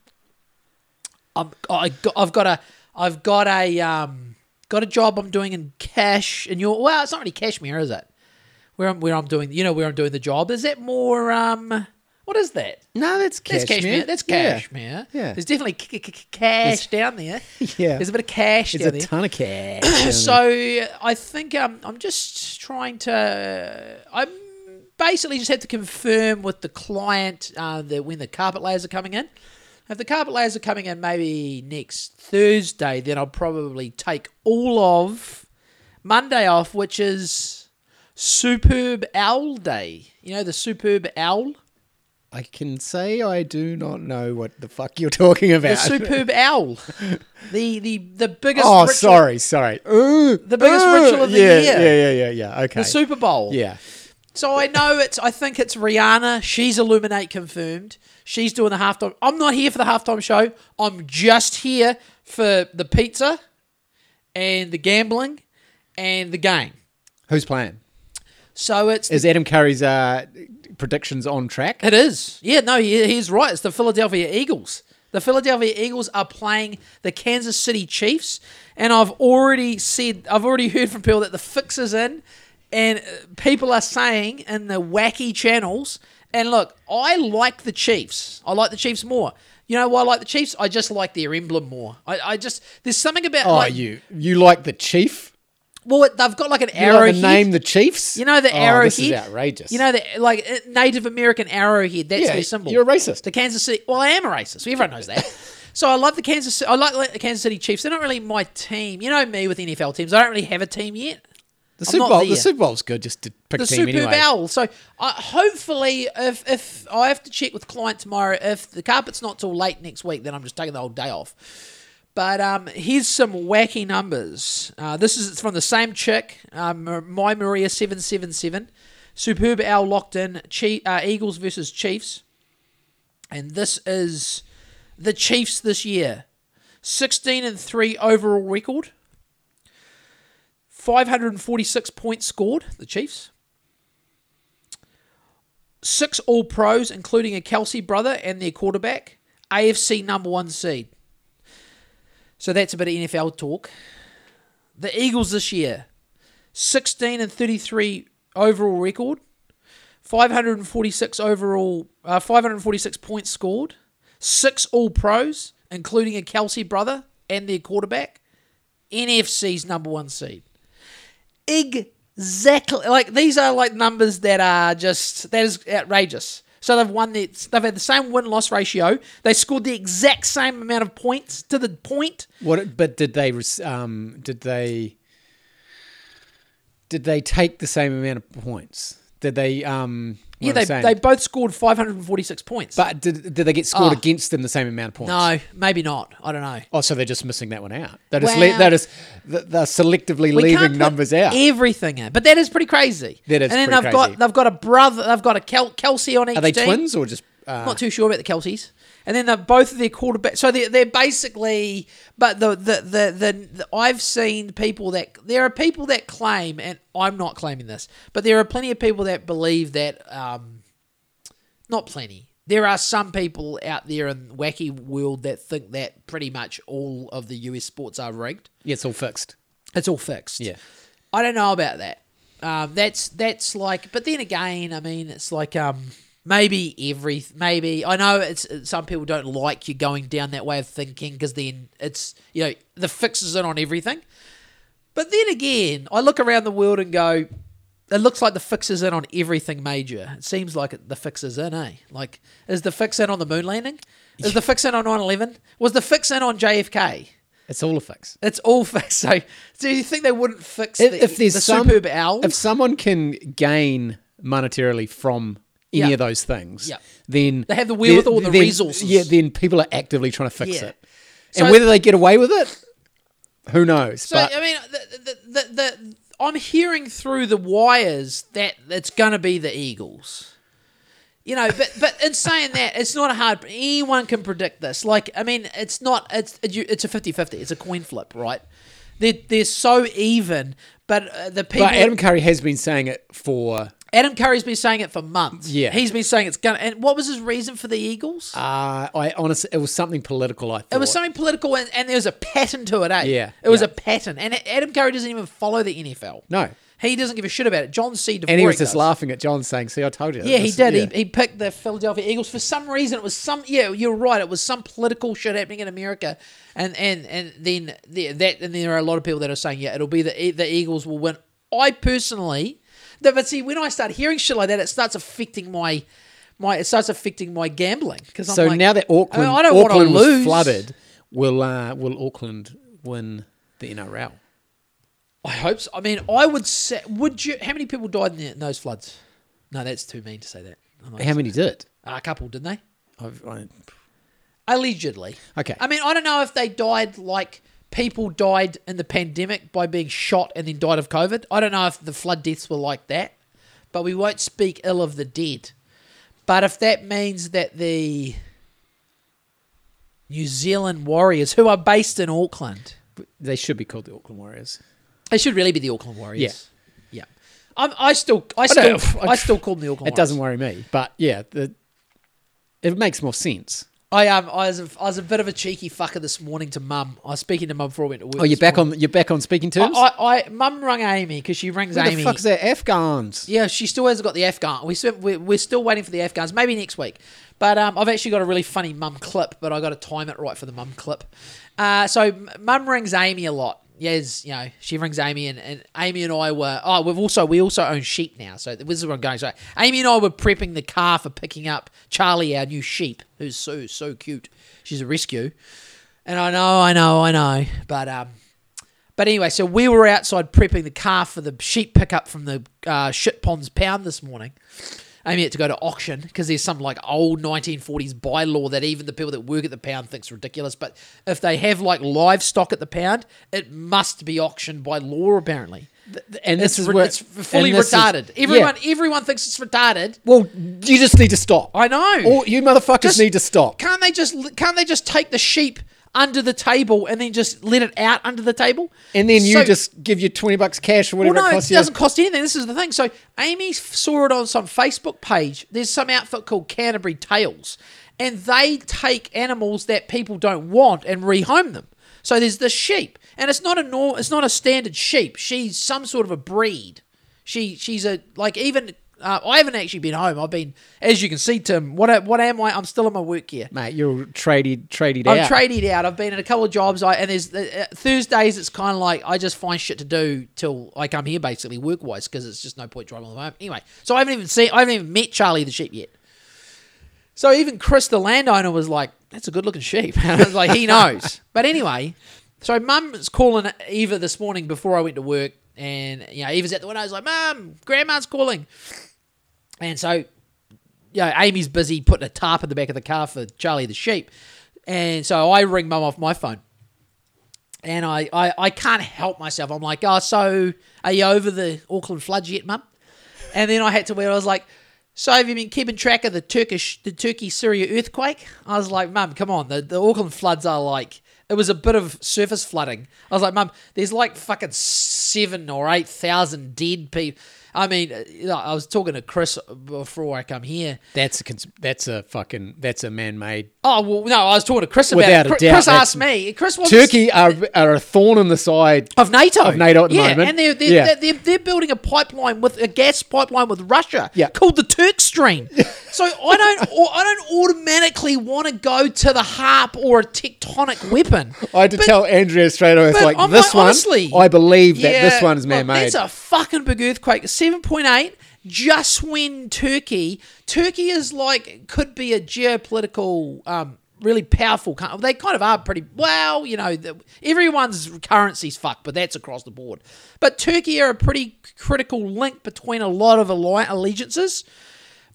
[SPEAKER 1] I'm I got, I've got a I've got a um got a job I'm doing in cash and your well, it's not really cashmere, is it? Where I'm where I'm doing you know where I'm doing the job is that more um what is that?
[SPEAKER 2] No, that's
[SPEAKER 1] That's
[SPEAKER 2] cashmere.
[SPEAKER 1] cashmere. That's cashmere.
[SPEAKER 2] Yeah.
[SPEAKER 1] There's definitely c- c- cash down there. [LAUGHS]
[SPEAKER 2] Yeah.
[SPEAKER 1] There's a bit of cash
[SPEAKER 2] It's
[SPEAKER 1] down
[SPEAKER 2] a ton of cash. [CLEARS THROAT]
[SPEAKER 1] So I think um, I'm just trying to. I'm basically just have to confirm with the client uh, that when the carpet layers are coming in. If the carpet layers are coming in maybe next Thursday, then I'll probably take all of Monday off, which is Superb Owl Day. You know the Superb Owl.
[SPEAKER 2] I can say I do not know what the fuck you're talking about. The.
[SPEAKER 1] Superb Owl. [LAUGHS] The the the biggest.
[SPEAKER 2] oh,
[SPEAKER 1] ritual-
[SPEAKER 2] sorry, sorry. Ooh,
[SPEAKER 1] The biggest
[SPEAKER 2] ooh,
[SPEAKER 1] ritual of the
[SPEAKER 2] yeah,
[SPEAKER 1] year.
[SPEAKER 2] Yeah, yeah, yeah, yeah. Okay.
[SPEAKER 1] The Super Bowl.
[SPEAKER 2] yeah.
[SPEAKER 1] So I know it's. I think it's Rihanna. She's Illuminati confirmed. She's doing the halftime. I'm not here for the halftime show. I'm just here for the pizza, and the gambling, and the game.
[SPEAKER 2] Who's playing?
[SPEAKER 1] So it's.
[SPEAKER 2] Is Adam Curry's uh, predictions on track?
[SPEAKER 1] it is. Yeah. No. He, he's right. It's the Philadelphia Eagles. The Philadelphia Eagles are playing the Kansas City Chiefs, and I've already said. I've already heard from people that the fix is in, and uh, people are saying in the wacky channels. And look, I like the Chiefs. I like the Chiefs more. You know why I like the Chiefs? I just like their emblem more. I, I just there's something about
[SPEAKER 2] Oh,
[SPEAKER 1] like
[SPEAKER 2] you you like the chief?
[SPEAKER 1] well they've got like an
[SPEAKER 2] You like the name the Chiefs?
[SPEAKER 1] You know the
[SPEAKER 2] oh,
[SPEAKER 1] arrowhead.
[SPEAKER 2] This is outrageous.
[SPEAKER 1] You know the like uh, Native American arrowhead. That's
[SPEAKER 2] Yeah,
[SPEAKER 1] their symbol.
[SPEAKER 2] you're a racist.
[SPEAKER 1] The Kansas City. Well, I am a racist. Everyone knows that. [LAUGHS] so I love the Kansas. I like the Kansas City Chiefs. They're not really my team. You know me with NFL teams. I don't really have a team yet.
[SPEAKER 2] The
[SPEAKER 1] I'm
[SPEAKER 2] Super Bowl. The Super Bowl's good just to pick
[SPEAKER 1] The
[SPEAKER 2] team
[SPEAKER 1] Super
[SPEAKER 2] anyway.
[SPEAKER 1] Bowl. So uh, hopefully, if if I have to check with client tomorrow, if the carpet's not till late next week, then I'm just taking the whole day off. But um, here's some wacky numbers. Uh, this is from the same chick, um, my Maria seven seven seven. Superb owl locked in. Chief, uh, Eagles versus Chiefs, and this is the Chiefs this year. Sixteen and three overall record. 546 points scored, the Chiefs. Six All Pros, including a Kelce brother and their quarterback. AFC number one seed. So that's a bit of NFL talk. The Eagles this year, 16 and 33 overall record, 546 overall, uh, 546 points scored, six All Pros, including a Kelce brother and their quarterback. NFC's number one seed. Exactly. Like these are like numbers that are just that is outrageous. So they've won the, they've had the same win loss ratio. They scored the exact same amount of points to the point.
[SPEAKER 2] What? But did they? Um, did they? Did they take the same amount of points? Did they? Um,
[SPEAKER 1] yeah, they, they both scored 546 points.
[SPEAKER 2] But did, did they get scored
[SPEAKER 1] Oh.
[SPEAKER 2] against them the same amount of points?
[SPEAKER 1] no, maybe not. I don't know.
[SPEAKER 2] Oh, so they're just missing that one out. They're just le- they're just they're selectively
[SPEAKER 1] We can't
[SPEAKER 2] leaving
[SPEAKER 1] put
[SPEAKER 2] numbers out.
[SPEAKER 1] Everything in, but that is pretty crazy.
[SPEAKER 2] That is
[SPEAKER 1] and then
[SPEAKER 2] pretty
[SPEAKER 1] they've
[SPEAKER 2] crazy.
[SPEAKER 1] got they've got a brother. They've got a Kel- Kelce on each
[SPEAKER 2] Are they
[SPEAKER 1] team.
[SPEAKER 2] twins or just? Uh,
[SPEAKER 1] Not too sure about the Kelces. And then they're both of their quarterbacks. So they're, they're basically, but the, the, the, the, the, I've seen people that, there are people that claim, and I'm not claiming this, but there are plenty of people that believe that, um, not plenty. There are some people out there in wacky world that think that pretty much all of the US sports are rigged.
[SPEAKER 2] yeah, it's all fixed.
[SPEAKER 1] It's all fixed.
[SPEAKER 2] Yeah.
[SPEAKER 1] I don't know about that. Um, that's that's like, but then again, I mean, it's like um, maybe every maybe I know it's some people don't like you going down that way of thinking because then it's you know the fix is in on everything. But then again, I look around the world and go, it looks like the fix is in on everything major. It seems like it, the fix is in, eh? Like, is the fix in on the moon landing? Is the fix in on 9 11? Was the fix in on JFK?
[SPEAKER 2] It's all a fix.
[SPEAKER 1] It's all [LAUGHS] fixed. So, do you think they wouldn't fix
[SPEAKER 2] If,
[SPEAKER 1] the,
[SPEAKER 2] if there's
[SPEAKER 1] the
[SPEAKER 2] some,
[SPEAKER 1] superb owl?
[SPEAKER 2] if someone can gain monetarily from any
[SPEAKER 1] Yeah.
[SPEAKER 2] of those things,
[SPEAKER 1] Yeah.
[SPEAKER 2] then
[SPEAKER 1] They have the wherewithal, the
[SPEAKER 2] then-
[SPEAKER 1] resources.
[SPEAKER 2] Yeah, then people are actively trying to fix
[SPEAKER 1] Yeah.
[SPEAKER 2] it,
[SPEAKER 1] So-
[SPEAKER 2] and whether they get away with it, who knows?
[SPEAKER 1] So
[SPEAKER 2] but
[SPEAKER 1] I mean, the, the, the, the, I'm hearing through the wires that it's going to be the Eagles. You know, but but in saying that, it's not a hard. Anyone can predict this. Like, I mean, it's not. It's it's a 50-50. It's a coin flip, right? They're they're so even, but uh, the people.
[SPEAKER 2] but Adam Curry has been saying it for.
[SPEAKER 1] Adam Curry's been saying it for months.
[SPEAKER 2] Yeah.
[SPEAKER 1] he's been saying it's gonna. And what was his reason for the Eagles?
[SPEAKER 2] Uh, I honestly, it was something political. I thought
[SPEAKER 1] It was something political, and, and there was a pattern to it, eh?
[SPEAKER 2] Yeah,
[SPEAKER 1] It was
[SPEAKER 2] yeah.
[SPEAKER 1] a pattern. And Adam Curry doesn't even follow the NFL.
[SPEAKER 2] No,
[SPEAKER 1] He doesn't give a shit about it. John C. Dvorak
[SPEAKER 2] and he was just
[SPEAKER 1] does.
[SPEAKER 2] laughing at John saying, "See, I told you."
[SPEAKER 1] Yeah, he did.
[SPEAKER 2] yeah.
[SPEAKER 1] He, he picked the Philadelphia Eagles for some reason. It was some. Yeah, you're right. It was some political shit happening in America, and and and then the, that and there are a lot of people that are saying, yeah, it'll be the the Eagles will win. I personally, but see, when I start hearing shit like that, it starts affecting my my. It starts affecting my gambling because I'm
[SPEAKER 2] So
[SPEAKER 1] like,
[SPEAKER 2] now that Auckland,
[SPEAKER 1] I, mean, I don't
[SPEAKER 2] Auckland was
[SPEAKER 1] lose.
[SPEAKER 2] flooded, will uh, will Auckland win the NRL?
[SPEAKER 1] I hope so. I mean, I would say, would you? How many people died in, the, in those floods? No, that's too mean to say that.
[SPEAKER 2] How many did? It?
[SPEAKER 1] A couple, didn't they?
[SPEAKER 2] I've, I,
[SPEAKER 1] Allegedly.
[SPEAKER 2] Okay.
[SPEAKER 1] I mean, I don't know if they died like people died in the pandemic by being shot and then died of COVID. I don't know if the flood deaths were like that, but we won't speak ill of the dead. But if that means that the New Zealand Warriors, who are based in Auckland,
[SPEAKER 2] they should be called the Auckland Warriors.
[SPEAKER 1] they should really be the Auckland Warriors. Yeah. I'm, I still, I still,
[SPEAKER 2] don't-
[SPEAKER 1] I, still call them the Auckland. [LAUGHS]
[SPEAKER 2] It doesn't worry me, but yeah, the, it makes more sense.
[SPEAKER 1] I um, I was, a, I was a bit of a cheeky fucker this morning to mum. I was speaking to mum before I went to work.
[SPEAKER 2] Oh, you're back
[SPEAKER 1] morning.
[SPEAKER 2] on. You're back on speaking terms.
[SPEAKER 1] I, I, mum rung Amy because she rings
[SPEAKER 2] Who
[SPEAKER 1] Amy.
[SPEAKER 2] the fuck's that? Afghans.
[SPEAKER 1] Yeah, she still hasn't got the Afghan. We we're, we're still waiting for the Afghans. Maybe next week. But um, I've actually got a really funny mum clip, but I got to time it right for the mum clip. Uh, so mum rings Amy a lot. Yes, you know, she rings Amy, and, and Amy and I were. Oh, we've also we also own sheep now. So this is where I'm going. So Amy and I were prepping the car for picking up Charlie, our new sheep, who's so so cute. She's a rescue, and I know, I know, I know. But um, but anyway, so we were outside prepping the car for the sheep pickup from the uh, shit ponds pound this morning. Amy it to go to auction because there's some like old 1940s bylaw that even the people that work at the pound thinks ridiculous. But if they have like livestock at the pound, it must be auctioned by law apparently.
[SPEAKER 2] And
[SPEAKER 1] It's,
[SPEAKER 2] this is
[SPEAKER 1] re-
[SPEAKER 2] where
[SPEAKER 1] it's fully
[SPEAKER 2] this is-
[SPEAKER 1] retarded.
[SPEAKER 2] yeah.
[SPEAKER 1] everyone everyone thinks it's retarded.
[SPEAKER 2] Well, you just need to stop.
[SPEAKER 1] I know.
[SPEAKER 2] Or you motherfuckers
[SPEAKER 1] Just-
[SPEAKER 2] need to stop.
[SPEAKER 1] Can't they just can't they just take the sheep under the table and then just let it out under the table?
[SPEAKER 2] And then you
[SPEAKER 1] So-
[SPEAKER 2] just give you twenty bucks cash or whatever
[SPEAKER 1] well, no,
[SPEAKER 2] it
[SPEAKER 1] it,
[SPEAKER 2] costs you.
[SPEAKER 1] doesn't cost anything. This is the thing. So Amy saw it on some Facebook page. There's some outfit called Canterbury Tales, and they take animals that people don't want and rehome them. So there's the sheep, and it's not a nor- it's not a standard sheep. She's some sort of a breed. She she's a like even. Uh, I haven't actually been home. I've been, as you can see, Tim. What what am I? I'm still in my work here.
[SPEAKER 2] Mate, you're traded out.
[SPEAKER 1] I'm
[SPEAKER 2] out.
[SPEAKER 1] tradied out. I've been in a couple of jobs. I and there's uh, Thursdays. It's kind of like I just find shit to do till I come here, basically work wise, because it's just no point driving home. Anyway, so I haven't even seen. I haven't even met Charlie the sheep yet. So even Chris, the landowner, was like, "That's a good looking sheep." And [LAUGHS] I was like, "He knows." [LAUGHS] but anyway, so Mum's calling Eva this morning before I went to work, and you know Eva's at the window. I was like, "Mum, Grandma's calling," and so yeah, Amy's busy putting a tarp in the back of the car for Charlie the sheep. And so I ring mum off my phone. And I, I, I can't help myself. I'm like, oh, so are you over the Auckland floods yet, mum? And then I had to where I was like, so have you been keeping track of the Turkish, the Turkey Syria earthquake? I was like, mum, come on. The, the Auckland floods are like, it was a bit of surface flooding. I was like, mum, there's like fucking seven or eight thousand dead people. I mean, uh, I was talking to Chris before I come here.
[SPEAKER 2] That's a cons- that's a fucking that's a man-made.
[SPEAKER 1] Oh well, no, I was talking to Chris about
[SPEAKER 2] Without
[SPEAKER 1] it. Chris,
[SPEAKER 2] doubt,
[SPEAKER 1] Chris asked me. Chris wasn't
[SPEAKER 2] Turkey are are a thorn in the side.
[SPEAKER 1] of NATO.
[SPEAKER 2] Of NATO at the
[SPEAKER 1] yeah,
[SPEAKER 2] moment.
[SPEAKER 1] and they're they're,
[SPEAKER 2] Yeah.
[SPEAKER 1] they're, they're they're building a pipeline with a gas pipeline with Russia.
[SPEAKER 2] Yeah.
[SPEAKER 1] called the Turk Stream. [LAUGHS] So I don't, I don't automatically want to go to the HAARP or a tectonic weapon.
[SPEAKER 2] I had to
[SPEAKER 1] But-
[SPEAKER 2] tell Andrea straight away. It's like
[SPEAKER 1] I'm
[SPEAKER 2] this
[SPEAKER 1] like,
[SPEAKER 2] one.
[SPEAKER 1] honestly,
[SPEAKER 2] I believe that this
[SPEAKER 1] yeah,
[SPEAKER 2] one is man-made.
[SPEAKER 1] That's a fucking big earthquake. Seven point eight. Just when Turkey, Turkey is like could be a geopolitical, um, really powerful. They kind of are pretty well. You know, the, everyone's currency's fucked, but that's across the board. But Turkey are a pretty critical link between a lot of alli- allegiances.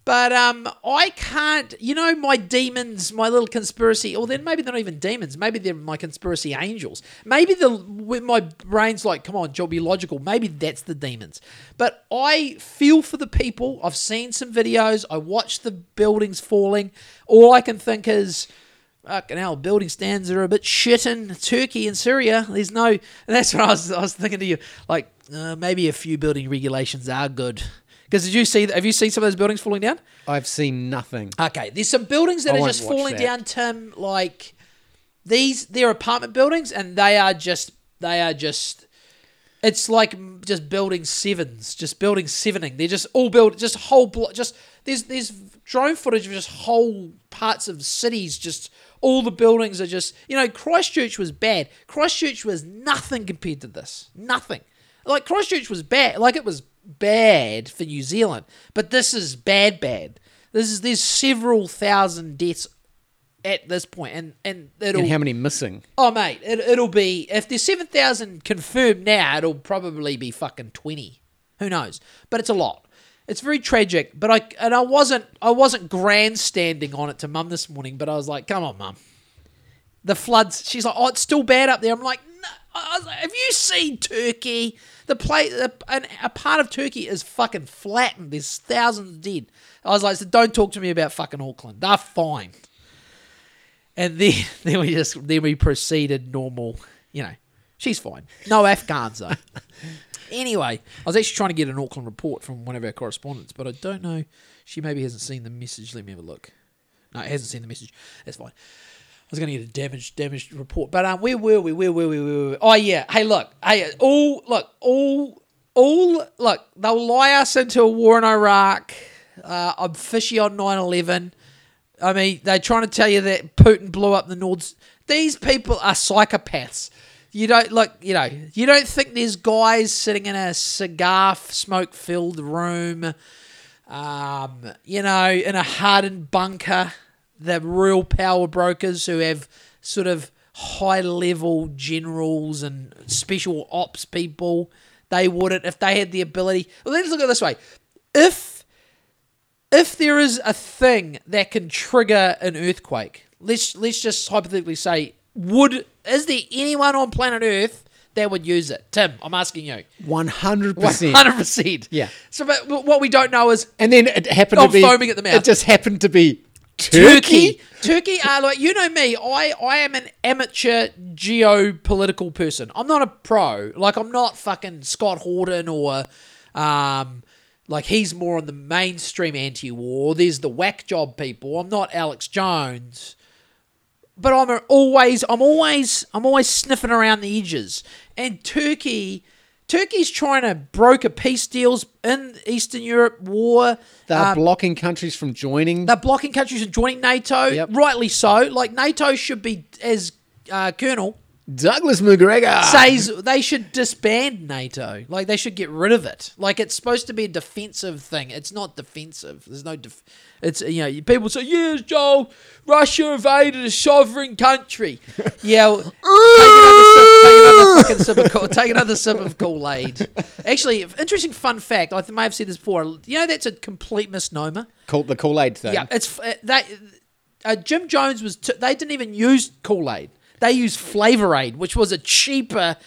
[SPEAKER 1] But um, I can't. You know, my demons, my little conspiracy, or then maybe they're not even demons. Maybe they're my conspiracy angels. Maybe the my brain's like, come on, Joe, be logical. Maybe that's the demons. But I feel for the people. I've seen some videos. I watched the buildings falling. All I can think is. Fucking hell, building stands are a bit shit in Turkey and Syria. There's no, and [LAUGHS] that's what I was, I was thinking to you. Like, uh, maybe a few building regulations are good. Because did you see? Have you seen some of those buildings falling down?
[SPEAKER 2] I've seen nothing.
[SPEAKER 1] Okay, there's some buildings that
[SPEAKER 2] I
[SPEAKER 1] are just falling
[SPEAKER 2] that.
[SPEAKER 1] down, Tim. Um, like these, they're apartment buildings, and they are just, they are just. It's like just building sevens, just building sevening. They're just all built, just whole block. Just there's there's drone footage of just whole parts of cities. Just all the buildings are just, you know, Christchurch was bad. Christchurch was nothing compared to this. Nothing. Like Christchurch was bad. Like it was bad for New Zealand, but this is bad, bad. This is there's several thousand deaths at this point, and and it'll
[SPEAKER 2] And how many missing?
[SPEAKER 1] oh mate, it, it'll be if there's seven thousand confirmed now, it'll probably be fucking twenty. Who knows? But it's a lot. It's very tragic. But I and I wasn't I wasn't grandstanding on it to mum this morning, but I was like, come on, mum. The floods. She's like, oh, it's still bad up there. I'm like, no. I was like, have you seen Turkey? The play, an, a part of Turkey is fucking flattened. There's thousands dead. I was like, so don't talk to me about fucking Auckland. They're fine. And then, [LAUGHS] then we just then we proceeded normal. You know, she's fine. No Afghans though. [LAUGHS] anyway, I was actually trying to get an Auckland report from one of our correspondents, but I don't know. She maybe hasn't seen the message. Let me have a look. No, it hasn't seen the message. That's fine. Was going to get a damaged damaged report, but um, where were we? Where were we? Where were we? Oh yeah. Hey, look. Hey, all look. All all look. They'll lie us into a war in Iraq. Uh, I'm fishy on 9/11. I mean, they're trying to tell you that Putin blew up the Nords. These people are psychopaths. You don't look, you know, you don't think there's guys sitting in a cigar smoke filled room, um, you know, in a hardened bunker, the real power brokers who have sort of high level generals and special ops people. They wouldn't if they had the ability. Well, let's look at it this way: if if there is a thing that can trigger an earthquake, let's let's just hypothetically say, would is there anyone on planet Earth that would use it? Tim, I'm asking you.
[SPEAKER 2] One hundred percent.
[SPEAKER 1] hundred percent.
[SPEAKER 2] Yeah.
[SPEAKER 1] So, but what we don't know is
[SPEAKER 2] And then it happened
[SPEAKER 1] I'm
[SPEAKER 2] to be
[SPEAKER 1] foaming at the mouth.
[SPEAKER 2] It just happened to be Turkey.
[SPEAKER 1] Turkey. Turkey like you know me. I I am an amateur geopolitical person. I'm not a pro. Like I'm not fucking Scott Horton or um like he's more on the mainstream anti-war. There's the whack job people. I'm not Alex Jones. But I'm always I'm always I'm always sniffing around the edges. And Turkey Turkey's trying to broker peace deals in Eastern Europe war.
[SPEAKER 2] They're
[SPEAKER 1] Um,
[SPEAKER 2] blocking countries from joining.
[SPEAKER 1] they're blocking countries from joining NATO.
[SPEAKER 2] Yep.
[SPEAKER 1] Rightly so. Like NATO should be, as uh, Colonel
[SPEAKER 2] Douglas Macgregor
[SPEAKER 1] says, they should disband NATO. Like they should get rid of it. Like it's supposed to be a defensive thing. It's not defensive. There's no. Def- it's you know people say yes, Joel. Russia invaded a sovereign country. [LAUGHS] yeah. well, take another sip. Take another fucking sip of take another sip of Kool Aid. Actually, interesting fun fact. I may have said this before. You know that's a complete misnomer.
[SPEAKER 2] Called the Kool Aid thing.
[SPEAKER 1] Yeah, it's uh, they. Uh, Jim Jones was. T- they didn't even use Kool Aid. They used Flavor Aid, which was a cheaper,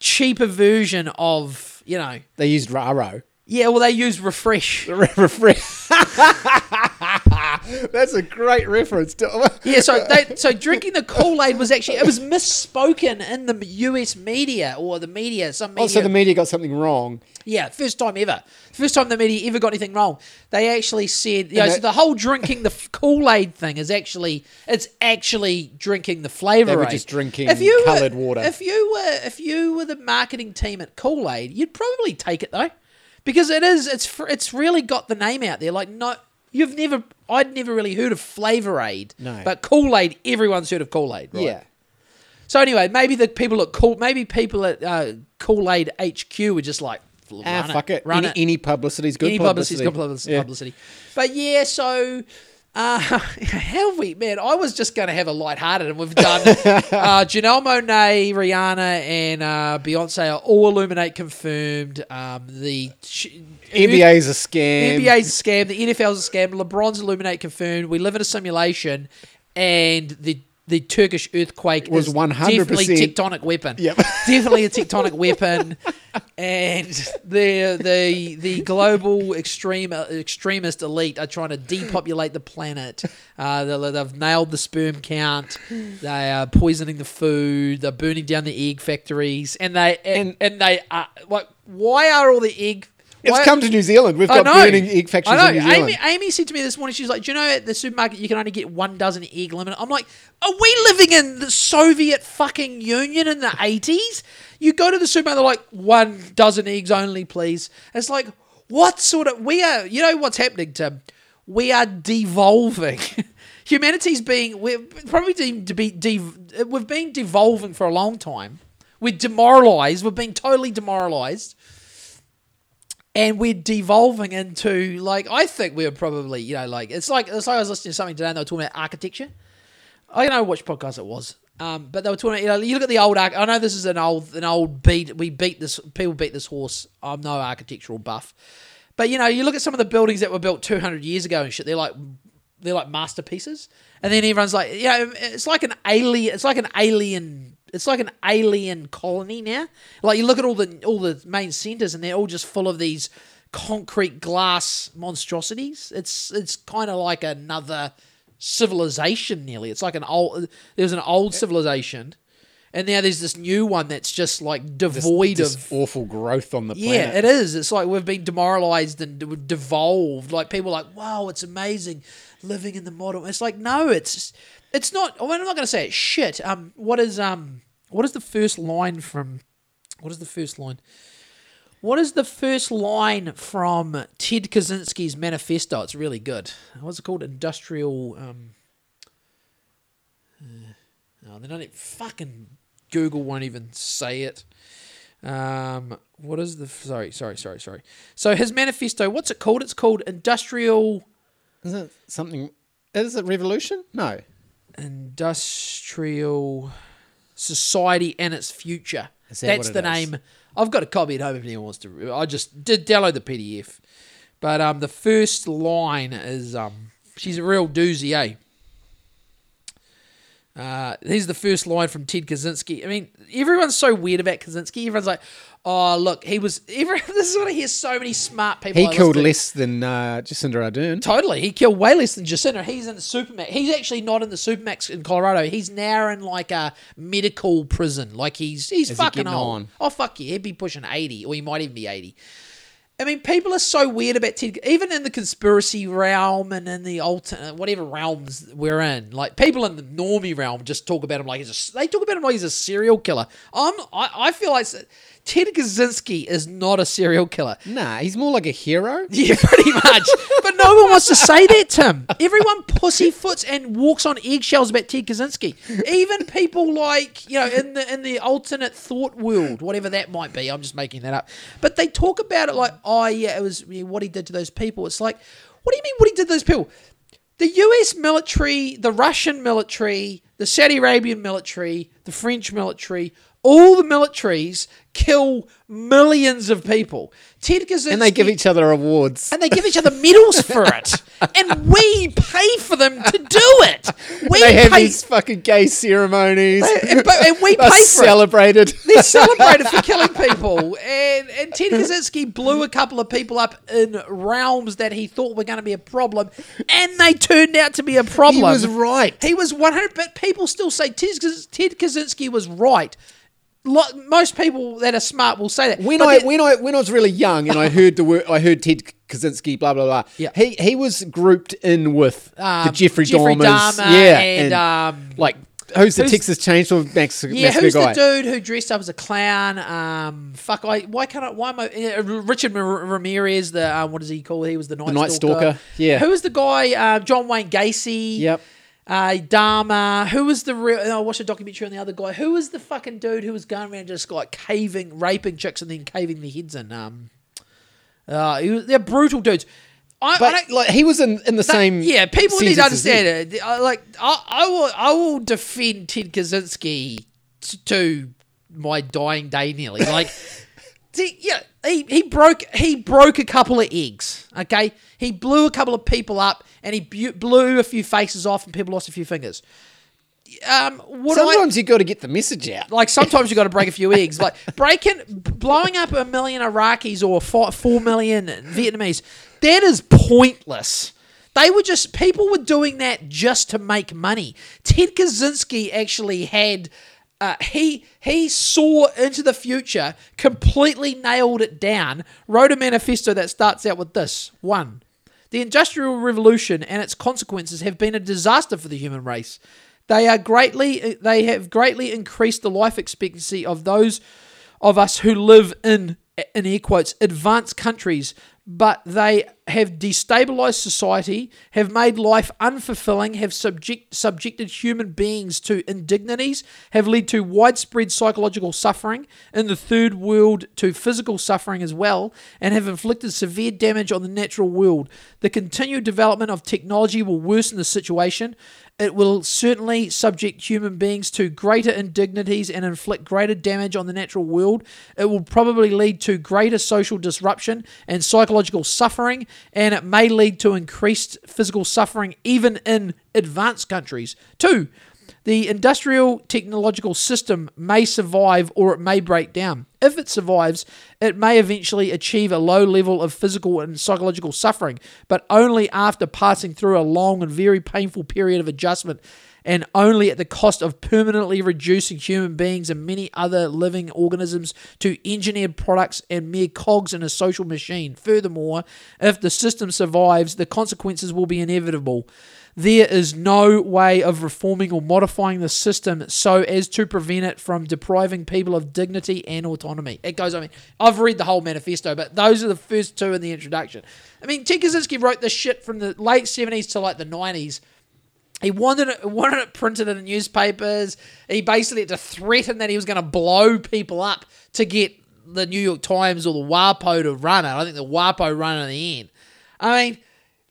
[SPEAKER 1] cheaper version of you know.
[SPEAKER 2] They used Raro.
[SPEAKER 1] Yeah, well, they use Refresh. [LAUGHS]
[SPEAKER 2] Refresh. [LAUGHS] That's a great reference. To- [LAUGHS]
[SPEAKER 1] Yeah, so they, so drinking the Kool Aid was actually it was misspoken in the U.S. media or the media. Some media.
[SPEAKER 2] oh, so the media got something wrong.
[SPEAKER 1] Yeah, first time ever. First time the media ever got anything wrong. They actually said, you know,
[SPEAKER 2] And
[SPEAKER 1] so the whole drinking the Kool Aid thing is actually, it's actually drinking the flavor.
[SPEAKER 2] They were just drinking
[SPEAKER 1] If you were-
[SPEAKER 2] coloured water.
[SPEAKER 1] If you were, if you were the marketing team at Kool Aid, you'd probably take it though, because it is, it's, fr- it's really got the name out there. Like no, You've never, I'd never really heard of Flavor Aid.
[SPEAKER 2] No.
[SPEAKER 1] But Kool Aid, everyone's heard of Kool Aid, right?
[SPEAKER 2] Yeah.
[SPEAKER 1] So anyway, maybe the people at Cool, maybe people at uh, Kool Aid HQ were just like,
[SPEAKER 2] Ah, fuck it.
[SPEAKER 1] run
[SPEAKER 2] Any,
[SPEAKER 1] it.
[SPEAKER 2] any publicity's good
[SPEAKER 1] Any
[SPEAKER 2] publicity.
[SPEAKER 1] publicity is good publicity.
[SPEAKER 2] Yeah.
[SPEAKER 1] publicity. But yeah, so uh, how have we, man? I was just going to have a lighthearted, and we've done uh, [LAUGHS] Janelle Monáe, Rihanna, and uh, Beyonce are all Illuminati confirmed. Um, the sh-
[SPEAKER 2] NBA's a scam.
[SPEAKER 1] NBA's a scam. The NFL's a scam. LeBron's Illuminati confirmed. We live in a simulation, and the the Turkish earthquake
[SPEAKER 2] Was 100%
[SPEAKER 1] definitely tectonic weapon.
[SPEAKER 2] Yep. [LAUGHS]
[SPEAKER 1] definitely a tectonic weapon. And the the the global extreme extremist elite are trying to depopulate the planet. Uh, they, they've nailed the sperm count. They are poisoning the food. They're burning down the egg factories. And they and, and they are like, why are all the egg?
[SPEAKER 2] It's come to New Zealand. We've got burning egg factories in. New Zealand.
[SPEAKER 1] Amy, Amy said to me this morning, she's like, "Do you know at the supermarket you can only get one dozen egg limit?" I'm like, "Are we living in the Soviet fucking Union in the '80s? You go to the supermarket, they're like, one dozen eggs only, please." It's like, what sort of? We are. You know what's happening, Tim? We are devolving. [LAUGHS] Humanity's being. We're probably deemed to be. De, we've been devolving for a long time. We're demoralized. We've been totally demoralized and we're devolving into like I think we're probably you know like it's like it's like I was listening to something today and they were talking about architecture. I don't know which podcast it was, um, but they were talking. You know, you look at the old. I know this is an old an old beat. We beat this. People beat this horse. I'm no architectural buff, but you know, you look at some of the buildings that were built 200 years ago and shit. They're like they're like masterpieces, and then everyone's like, yeah, it's like an alien. It's like an alien. It's like an alien colony now. Like you look at all the all the main centers, and they're all just full of these concrete glass monstrosities. It's it's kind of like another civilization. Nearly, it's like an old. There's an old civilization, and now there's this new one that's just like devoid
[SPEAKER 2] This
[SPEAKER 1] of
[SPEAKER 2] awful growth on the planet.
[SPEAKER 1] yeah, it is. It's like we've been demoralized and devolved. Like people are like, wow, it's amazing living in the model. It's like no, it's it's not. I mean, I'm not going to say it's shit. Um, what is um, what is the first line from? What is the first line? What is the first line from Ted Kaczynski's manifesto? It's really good. What's it called? Industrial. Um, uh, oh, they don't. e- Fucking Google won't even say it. Um, what is the sorry, sorry, sorry, sorry. So his manifesto, what's it called? It's called Industrial
[SPEAKER 2] Is it something? Is it revolution? No.
[SPEAKER 1] Industrial Society and its Future.
[SPEAKER 2] That
[SPEAKER 1] That's the
[SPEAKER 2] is?
[SPEAKER 1] name. I've got a copy at home if anyone wants to. I just did download the PDF. But um, the first line is um, she's a real doozy, eh? Uh, here's the first line from Ted Kaczynski. I mean, everyone's so weird about Kaczynski. Everyone's like, "Oh, look, he was." [LAUGHS] Every, this is what I hear so many smart people.
[SPEAKER 2] He
[SPEAKER 1] I
[SPEAKER 2] killed less than uh, Jacinda Ardern.
[SPEAKER 1] Totally, he killed way less than Jacinda. He's in the Supermax. He's actually not in the Supermax in Colorado. He's now in like a medical prison. Like he's he's
[SPEAKER 2] Is
[SPEAKER 1] fucking
[SPEAKER 2] getting
[SPEAKER 1] old.
[SPEAKER 2] on?
[SPEAKER 1] Oh fuck yeah, he'd be pushing eighty, or he might even be eighty. I mean, people are so weird about Ted. Even in the conspiracy realm and in the alternate, whatever realms we're in, like people in the normie realm just talk about him like he's a. They talk about him like he's a serial killer. I'm. I, I feel like Ted Kaczynski is not a serial killer.
[SPEAKER 2] Nah, he's more like a hero. [LAUGHS]
[SPEAKER 1] Yeah, pretty much. but no one wants to say that, Tim. Everyone pussyfoots and walks on eggshells about Ted Kaczynski. Even people like you know in the in the alternate thought world, whatever that might be. I'm just making that up. But they talk about it like, oh yeah, it was yeah, what he did to those people. It's like, what do you mean what he did to those people? The U.S. military, the Russian military, the Saudi Arabian military, the French military. All the militaries kill millions of people. Ted Kaczynski,
[SPEAKER 2] And they give each other awards.
[SPEAKER 1] and they give each other medals for it, [LAUGHS] and we pay for them to do it. We
[SPEAKER 2] they have
[SPEAKER 1] pay,
[SPEAKER 2] these fucking gay ceremonies.
[SPEAKER 1] and, but- and we [LAUGHS]
[SPEAKER 2] They're
[SPEAKER 1] pay for it.
[SPEAKER 2] celebrated.
[SPEAKER 1] They're celebrated for [LAUGHS] killing people, and and Ted Kaczynski blew a couple of people up in realms that he thought were going to be a problem, and they turned out to be a problem.
[SPEAKER 2] He was right.
[SPEAKER 1] He was one hundred. But people still say Ted, Ted Kaczynski was right. Lo- most people that are smart will say that.
[SPEAKER 2] When
[SPEAKER 1] But
[SPEAKER 2] I when I when I was really young and I heard the word I heard Ted Kaczynski blah blah blah.
[SPEAKER 1] Yeah.
[SPEAKER 2] He he was grouped in with the
[SPEAKER 1] Um,
[SPEAKER 2] Jeffrey,
[SPEAKER 1] Jeffrey
[SPEAKER 2] Dahmers,
[SPEAKER 1] Dahmer
[SPEAKER 2] yeah,
[SPEAKER 1] and, um,
[SPEAKER 2] like who's the
[SPEAKER 1] Who's-
[SPEAKER 2] Texas Chainsaw Massacre
[SPEAKER 1] Yeah, who's
[SPEAKER 2] guy?
[SPEAKER 1] the dude who dressed up as a clown? Um, fuck, I why can't I? Why am I? Uh, Richard Ramirez, the um, what does he call? He was the Night,
[SPEAKER 2] Night Stalker, yeah.
[SPEAKER 1] Who was the guy? Uh, John Wayne Gacy.
[SPEAKER 2] Yep.
[SPEAKER 1] Uh, Dahmer. Who was the real? I watched a documentary on the other guy. Who was the fucking dude who was going around just like caving, raping chicks and then caving their heads in? Um, uh, he was, they're brutal dudes. I, I
[SPEAKER 2] But
[SPEAKER 1] don't,
[SPEAKER 2] like he was in, in the
[SPEAKER 1] that-
[SPEAKER 2] same.
[SPEAKER 1] yeah, people need to
[SPEAKER 2] sentence as him.
[SPEAKER 1] understand it. I, like I, I will, I will defend Ted Kaczynski to my dying day, nearly. Like, [LAUGHS] see, yeah, he, he broke he broke a couple of eggs. Okay, he blew a couple of people up, and he bu- blew a few faces off, and people lost a few fingers. Um, what I,
[SPEAKER 2] Sometimes you got to get the message out.
[SPEAKER 1] like sometimes you got to break a few [LAUGHS] eggs. Like breaking, blowing up a million Iraqis or four, four million Vietnamese, that is pointless. They were just people were doing that just to make money. Ted Kaczynski actually had. Uh, he he saw into the future, completely nailed it down. Wrote a manifesto that starts out with this one: the Industrial Revolution and its consequences have been a disaster for the human race. They are greatly they have greatly increased the life expectancy of those of us who live in in air quotes advanced countries, but they have destabilized society, have made life unfulfilling, have subject, subjected human beings to indignities, have led to widespread psychological suffering in the third world to physical suffering as well, and have inflicted severe damage on the natural world. The continued development of technology will worsen the situation. It will certainly subject human beings to greater indignities and inflict greater damage on the natural world. It will probably lead to greater social disruption and psychological suffering, and it may lead to increased physical suffering even in advanced countries. Two, the industrial technological system may survive or it may break down. If it survives, it may eventually achieve a low level of physical and psychological suffering, but only after passing through a long and very painful period of adjustment and only at the cost of permanently reducing human beings and many other living organisms to engineered products and mere cogs in a social machine. Furthermore, if the system survives, the consequences will be inevitable. There is no way of reforming or modifying the system so as to prevent it from depriving people of dignity and autonomy. It goes, I mean, I've read the whole manifesto, but those are the first two in the introduction. I mean, Ted Kaczynski wrote this shit from the late 70s to like the 90s. He wanted it, wanted it printed in the newspapers. He basically had to threaten that he was going to blow people up to get the New York Times or the WAPO to run it. I think the WAPO run it in the end. I mean,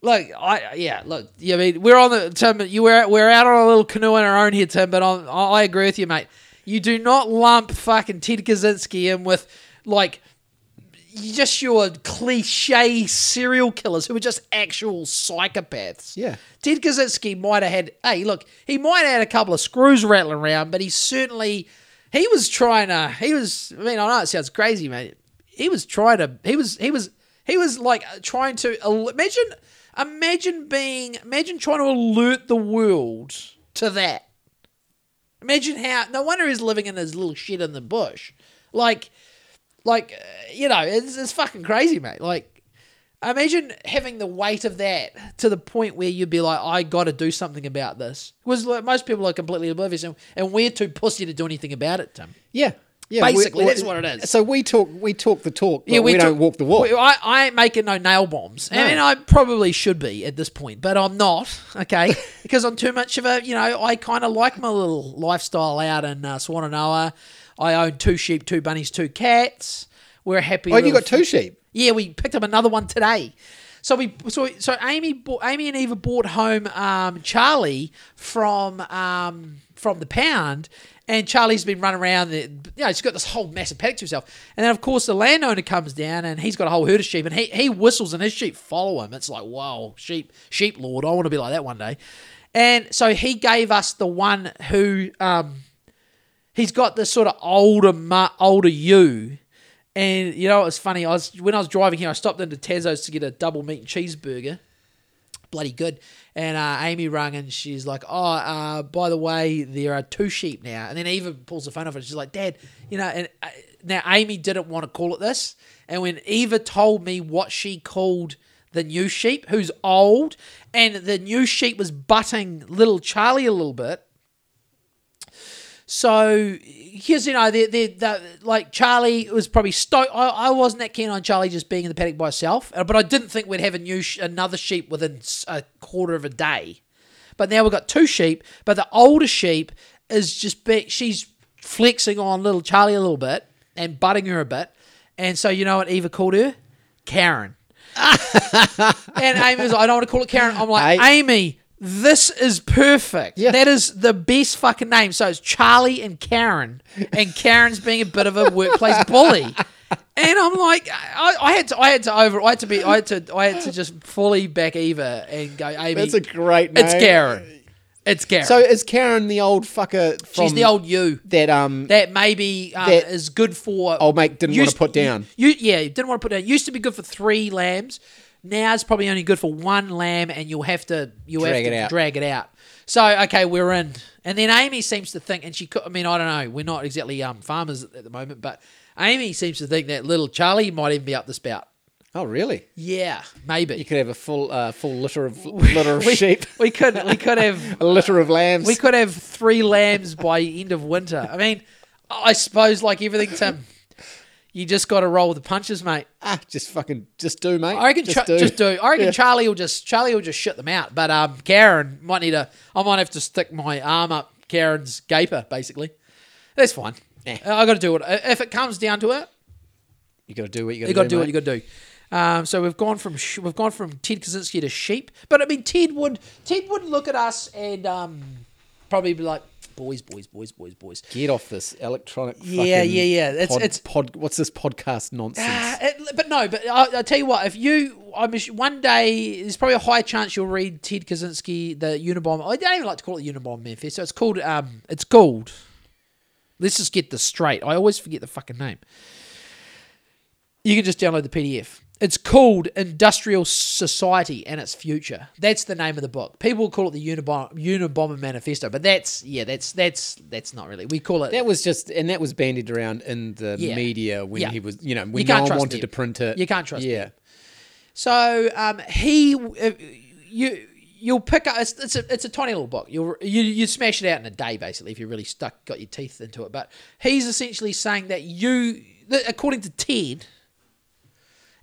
[SPEAKER 1] look, I yeah, look, yeah, I mean, we're on the Tim. You we're we're out on a little canoe on our own here, Tim. But I'm, I agree with you, mate. You do not lump fucking Ted Kaczynski in with like just your cliche serial killers who are just actual psychopaths.
[SPEAKER 2] Yeah.
[SPEAKER 1] Ted Kaczynski might have had, hey, look, he might have had a couple of screws rattling around, but he certainly, he was trying to, he was, I mean, I know it sounds crazy, mate. He was trying to, he was, he was, he was like uh, trying to, imagine, imagine being, imagine trying to alert the world to that. Imagine how, no wonder he's living in his little shit in the bush. Like, like, uh, you know, it's, it's fucking crazy, mate. Like, imagine having the weight of that to the point where you'd be like, I got to do something about this. Because like, most people are completely oblivious, and, and we're too pussy to do anything about it, Tim.
[SPEAKER 2] Yeah. Yeah,
[SPEAKER 1] Basically, that's what it is.
[SPEAKER 2] So we talk, we talk the talk, but we,
[SPEAKER 1] took-
[SPEAKER 2] don't walk the walk.
[SPEAKER 1] we- I, I ain't making no nail bombs. I
[SPEAKER 2] No.
[SPEAKER 1] mean, I probably should be at this point, but I'm not, [LAUGHS] okay? [LAUGHS] because I'm too much of a, you know, I kind of like my little lifestyle out in uh, Swannanoa. I own two sheep, two bunnies, two cats. We're happy.
[SPEAKER 2] oh, you got two sheep.
[SPEAKER 1] yeah, we picked up another one today. So we so so Amy bought, Amy and Eva bought home um, Charlie from um, from the pound, and Charlie's been running around. The, you know, he's got this whole massive paddock to himself. And then of course the landowner comes down, and he's got a whole herd of sheep, and he he whistles, and his sheep follow him. It's like wow, sheep sheep lord. I want to be like that one day. And so he gave us the one who um, he's got this sort of older older ewe. And you know, it was funny. I was when I was driving here, I stopped into Tezos to get a double meat and cheeseburger. Bloody good. And uh, Amy rang and she's like, "Oh, uh, by the way, there are two sheep now." And then Eva pulls the phone off and she's like, "Dad, you know." And uh, now Amy didn't want to call it this, and when Eva told me what she called the new sheep, who's old, and the new sheep was butting little Charlie a little bit, So, because you know, they they they like Charlie was probably stoked. I, I wasn't that keen on Charlie just being in the paddock by herself, uh, but I didn't think we'd have a new sh- another sheep within a quarter of a day. But now we've got two sheep, but the older sheep is just be, she's flexing on little Charlie a little bit and butting her a bit, and so you know what Eva called her, Karen. [LAUGHS] and Amy was like, I don't want to call it Karen. I'm like. Amy, this is perfect.
[SPEAKER 2] Yeah.
[SPEAKER 1] That is the best fucking name. So it's Charlie and Karen, and Karen's being a bit of a workplace bully. And I'm like, I, I had to, I had to over, I had to be, I had to, I had to just fully back Eva and go, Amy,
[SPEAKER 2] That's a great name.
[SPEAKER 1] it's Karen, it's Karen.
[SPEAKER 2] So is Karen the old fucker from
[SPEAKER 1] she's the old ewe
[SPEAKER 2] that um
[SPEAKER 1] that maybe um,
[SPEAKER 2] That
[SPEAKER 1] is good for
[SPEAKER 2] old mate didn't wanna put down.
[SPEAKER 1] You, yeah, didn't want to put down. Used to be good for three lambs. Now it's probably only good for one lamb, and you'll have to you have
[SPEAKER 2] Drag
[SPEAKER 1] to
[SPEAKER 2] it out.
[SPEAKER 1] drag it out. So okay, we're in. And then Amy seems to think, and she could. I mean, I don't know. We're not exactly um farmers at the moment, but Amy seems to think that little Charlie might even be up the spout.
[SPEAKER 2] Oh really?
[SPEAKER 1] Yeah, maybe.
[SPEAKER 2] You could have a full uh, full litter of [LAUGHS] litter of
[SPEAKER 1] we,
[SPEAKER 2] sheep,
[SPEAKER 1] we could we could have [LAUGHS]
[SPEAKER 2] a litter of lambs.
[SPEAKER 1] we could have three lambs by end of winter. I mean, I suppose like everything, Tim, you just got to roll with the punches, mate.
[SPEAKER 2] ah, just fucking just do, mate.
[SPEAKER 1] I reckon
[SPEAKER 2] just
[SPEAKER 1] Cha- just do. I reckon
[SPEAKER 2] Yeah.
[SPEAKER 1] Charlie will just Charlie will just shut them out. But um, Karen might need a. I might have to stick my arm up Karen's gaper. Basically, that's fine.
[SPEAKER 2] Eh.
[SPEAKER 1] I got to do it. If it comes down to it,
[SPEAKER 2] You got to do what you got to do.
[SPEAKER 1] you got to do what you got to do. Um, so we've gone from sh- we've gone from Ted Kaczynski to sheep. But I mean, Ted would Ted would look at us and um, probably be like, boys, boys, boys, boys, boys.
[SPEAKER 2] Get off this electronic.
[SPEAKER 1] Yeah,
[SPEAKER 2] fucking
[SPEAKER 1] yeah, yeah. It's-
[SPEAKER 2] pod,
[SPEAKER 1] it's-
[SPEAKER 2] pod. What's this podcast nonsense?
[SPEAKER 1] Ah, it- but no, but I, I tell you what, if you, I'm one day there's probably a high chance you'll read Ted Kaczynski, the Unabomber. I don't even like to call it Unabomber Manifesto. It's called, um, it's called. Let's just get this straight. I always forget the fucking name. You can just download the PDF. It's called Industrial Society and Its Future. That's the name of the book. People call it the Unabomber, Unabomber Manifesto, but that's yeah, that's that's that's not really. We call it
[SPEAKER 2] that was just, and that was bandied around in the
[SPEAKER 1] Yeah.
[SPEAKER 2] media when
[SPEAKER 1] Yeah.
[SPEAKER 2] he was, you know, when
[SPEAKER 1] You
[SPEAKER 2] no
[SPEAKER 1] can't
[SPEAKER 2] one
[SPEAKER 1] trust
[SPEAKER 2] wanted
[SPEAKER 1] him.
[SPEAKER 2] to print it.
[SPEAKER 1] You can't trust
[SPEAKER 2] Yeah.
[SPEAKER 1] So um, he, uh, you, you'll pick up. It's, it's a it's a tiny little book. You'll you you smash it out in a day basically if you're really stuck got your teeth into it. But he's essentially saying that you, that according to Ted,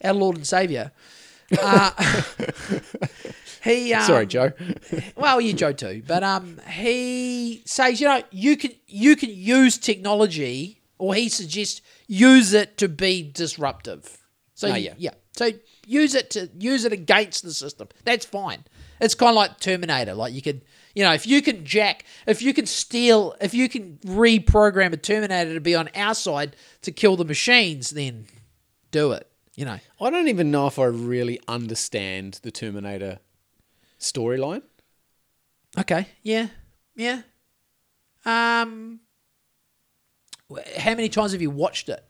[SPEAKER 1] our Lord and Savior, [LAUGHS] uh, [LAUGHS] he um,
[SPEAKER 2] Sorry, Joe. [LAUGHS]
[SPEAKER 1] well, you Joe too, but um, he says you know you can you can use technology, or he suggests use it to be disruptive. So
[SPEAKER 2] Oh, yeah.
[SPEAKER 1] yeah, so use it to use it against the system. That's fine. It's kind of like Terminator. Like you could, you know, if you can jack, if you can steal, if you can reprogram a Terminator to be on our side to kill the machines, then do it. You know.
[SPEAKER 2] I don't even know if I really understand the Terminator storyline.
[SPEAKER 1] Okay. Yeah. Yeah. Um. How many times have you watched it?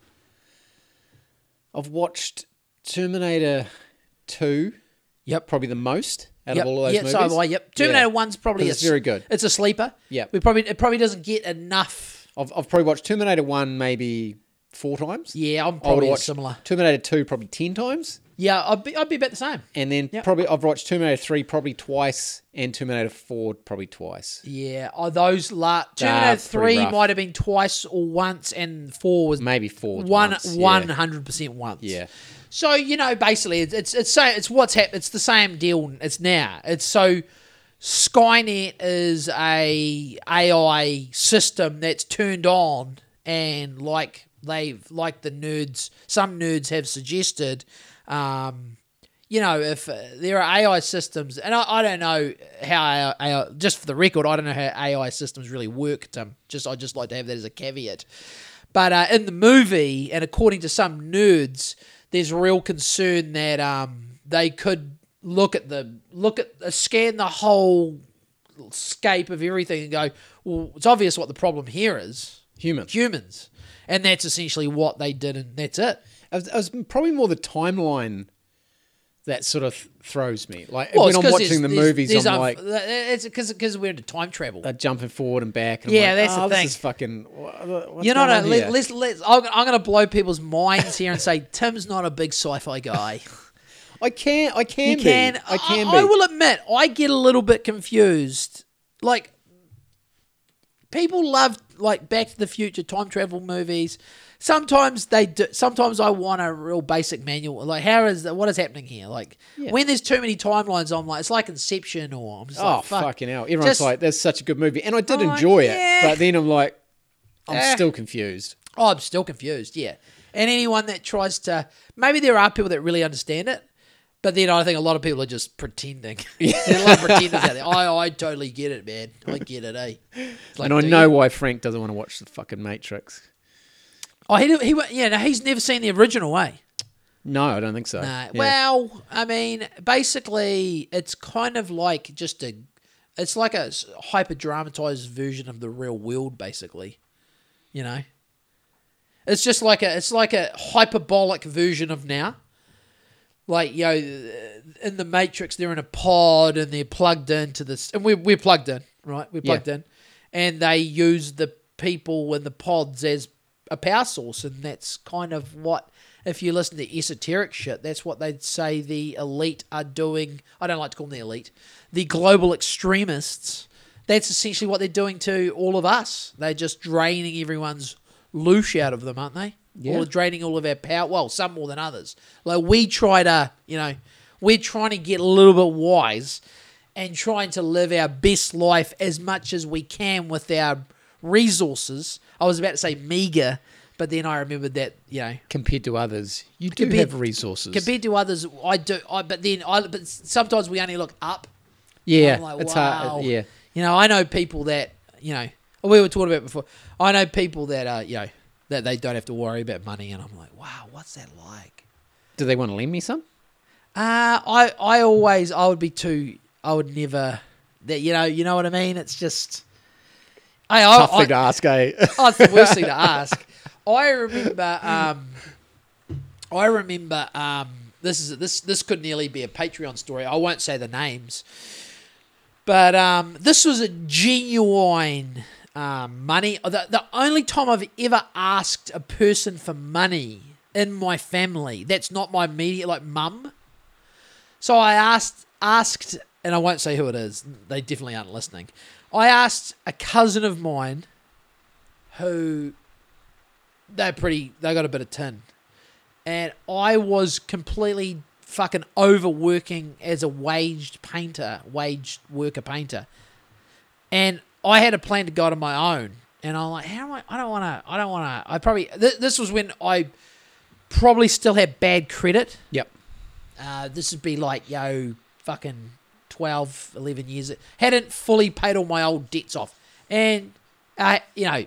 [SPEAKER 2] I've watched Terminator 2,
[SPEAKER 1] Yep.
[SPEAKER 2] probably the most out
[SPEAKER 1] Yep.
[SPEAKER 2] of all of those
[SPEAKER 1] yeah,
[SPEAKER 2] movies.
[SPEAKER 1] so I. Yep. Terminator
[SPEAKER 2] Yeah.
[SPEAKER 1] One's probably
[SPEAKER 2] it's
[SPEAKER 1] a
[SPEAKER 2] very good.
[SPEAKER 1] It's a sleeper.
[SPEAKER 2] Yeah.
[SPEAKER 1] We probably it probably doesn't get enough.
[SPEAKER 2] I've, I've probably watched Terminator 1 maybe four times.
[SPEAKER 1] Yeah, I'm probably
[SPEAKER 2] watch
[SPEAKER 1] similar.
[SPEAKER 2] Terminator 2 probably 10 times.
[SPEAKER 1] Yeah, I'd be I'd be about the same.
[SPEAKER 2] And then
[SPEAKER 1] Yep.
[SPEAKER 2] probably I've watched Terminator 3 probably twice and Terminator 4 probably twice.
[SPEAKER 1] Yeah. Oh, those la- Terminator Three might have been twice or once, and four was
[SPEAKER 2] Maybe four.
[SPEAKER 1] one one hundred percent once.
[SPEAKER 2] Yeah.
[SPEAKER 1] So you know, basically, it's it's it's, so, it's what's happened. It's the same deal. It's now. It's so Skynet is a AI system that's turned on, and like they've like the nerds, some nerds have suggested. Um, you know, if uh, there are AI systems, and I, I don't know how AI, AI, just for the record, I don't know how AI systems really work. Um, just I just like to have that as a caveat. But uh, in the movie, and according to some nerds, there's real concern that um, they could look at the look at uh, scan the whole scape of everything and go, well, it's obvious what the problem here is
[SPEAKER 2] Human.
[SPEAKER 1] humans, and that's essentially what they did, and that's it.
[SPEAKER 2] It was, probably more the timeline that sort of throws me. Like
[SPEAKER 1] Well,
[SPEAKER 2] when I'm watching
[SPEAKER 1] there's-
[SPEAKER 2] the
[SPEAKER 1] there's-
[SPEAKER 2] movies,
[SPEAKER 1] there's
[SPEAKER 2] I'm like
[SPEAKER 1] it's because because we're into time travel.
[SPEAKER 2] jumping forward and back. And
[SPEAKER 1] Yeah,
[SPEAKER 2] like,
[SPEAKER 1] that's the
[SPEAKER 2] oh,
[SPEAKER 1] thing.
[SPEAKER 2] This is fucking. What,
[SPEAKER 1] You're not
[SPEAKER 2] going
[SPEAKER 1] a let, let's let's. I'm, I'm going to blow people's minds here and say [LAUGHS] Tim's not a big sci-fi guy.
[SPEAKER 2] I can't. I can.
[SPEAKER 1] You
[SPEAKER 2] be.
[SPEAKER 1] can.
[SPEAKER 2] I can
[SPEAKER 1] I,
[SPEAKER 2] be.
[SPEAKER 1] will admit, I get a little bit confused. Like, people love like Back to the Future time travel movies. Sometimes they do. Sometimes I want a real basic manual. Like, how is that? What is happening here? Like,
[SPEAKER 2] Yeah.
[SPEAKER 1] when there's too many timelines, I'm like, it's like Inception, or I'm just
[SPEAKER 2] Oh
[SPEAKER 1] like, fuck.
[SPEAKER 2] fucking hell! Everyone's
[SPEAKER 1] Just-
[SPEAKER 2] like, "That's such a good movie," and I did
[SPEAKER 1] Oh,
[SPEAKER 2] enjoy
[SPEAKER 1] yeah.
[SPEAKER 2] it, but then I'm like, I'm
[SPEAKER 1] Eh.
[SPEAKER 2] still confused.
[SPEAKER 1] Oh, I'm still confused. Yeah, and anyone that tries to, maybe there are people that really understand it, but then I think a lot of people are just pretending. [LAUGHS] [LAUGHS] There's a lot of pretenders out there. I, I totally get it, man. I get it, eh? It's like,
[SPEAKER 2] and I know why Frank doesn't want to watch the fucking Matrix.
[SPEAKER 1] Oh, he, he, yeah, no, he's never seen the original, eh?
[SPEAKER 2] No, I don't think so.
[SPEAKER 1] Nah.
[SPEAKER 2] Yeah.
[SPEAKER 1] Well, I mean, basically, it's kind of like just a, it's like a hyper dramatized version of the real world, basically. You know, it's just like a, it's like a hyperbolic version of now. Like you know, in the Matrix, they're in a pod and they're plugged into this, and we're we're plugged in, right? We're
[SPEAKER 2] Yeah.
[SPEAKER 1] plugged in, and they use the people in the pods as a power source, and that's kind of what. If you listen to esoteric shit, that's what they'd say the elite are doing. I don't like to call them the elite, the global extremists. That's essentially what they're doing to all of us. They're just draining everyone's loosh out of them, aren't they?
[SPEAKER 2] Yeah.
[SPEAKER 1] All draining all of our power. Well, some more than others. Like we try to, you know, we're trying to get a little bit wise and trying to live our best life as much as we can with our resources. I was about to say meager, but then I remembered that, you know,
[SPEAKER 2] compared to others, you do
[SPEAKER 1] Compared-
[SPEAKER 2] have resources.
[SPEAKER 1] compared to others, I do. I but then I but sometimes we only look up.
[SPEAKER 2] yeah,
[SPEAKER 1] like,
[SPEAKER 2] it's
[SPEAKER 1] wow.
[SPEAKER 2] hard. Yeah,
[SPEAKER 1] You know, I know people that you know we were talking about before. I know people that are you know that they don't have to worry about money, and I'm like, wow, what's that like?
[SPEAKER 2] do they want to lend me some?
[SPEAKER 1] Uh, I I always I would be too. I would never. That you know you know what I mean. It's just. I, I,
[SPEAKER 2] Tough
[SPEAKER 1] I,
[SPEAKER 2] thing to ask, eh? [LAUGHS]
[SPEAKER 1] Oh, it's the worst thing to [LAUGHS] ask. I remember. Um, I remember. Um, this is this. This could nearly be a Patreon story. I won't say the names, but um, this was a genuine um, money. The, the only time I've ever asked a person for money in my family that's not my immediate like mum. So I asked asked, and I won't say who it is. They definitely aren't listening. I asked a cousin of mine who they're pretty they got a bit of tin. And I was completely fucking overworking as a waged painter, waged worker painter. And I had a plan to go to my own. And I'm like, how am I? I don't want to. I don't want to. I probably. Th- this was when I probably still had bad credit.
[SPEAKER 2] yep.
[SPEAKER 1] Uh, this would be like, yo, fucking 12, 11 years. Hadn't fully paid all my old debts off. And, I, you know,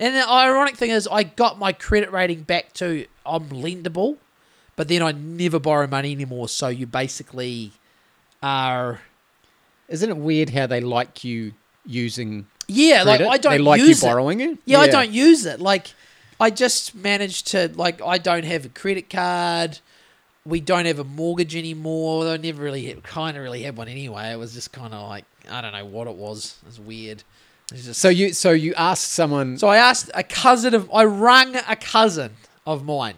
[SPEAKER 1] and the ironic thing is, I got my credit rating back to I'm lendable, but then I never borrow money anymore. So you basically are.
[SPEAKER 2] Isn't it weird how they like you using?
[SPEAKER 1] Yeah,
[SPEAKER 2] credit?
[SPEAKER 1] like I don't
[SPEAKER 2] They like
[SPEAKER 1] use
[SPEAKER 2] you
[SPEAKER 1] it.
[SPEAKER 2] borrowing it.
[SPEAKER 1] Yeah, I don't use it. Like, I just managed to like I don't have a credit card. We don't have a mortgage anymore. I never really kind of really had one anyway. It was just kind of like I don't know what it was. It was weird. It was just
[SPEAKER 2] So you, so you asked someone.
[SPEAKER 1] so I asked a cousin of I rang a cousin of mine,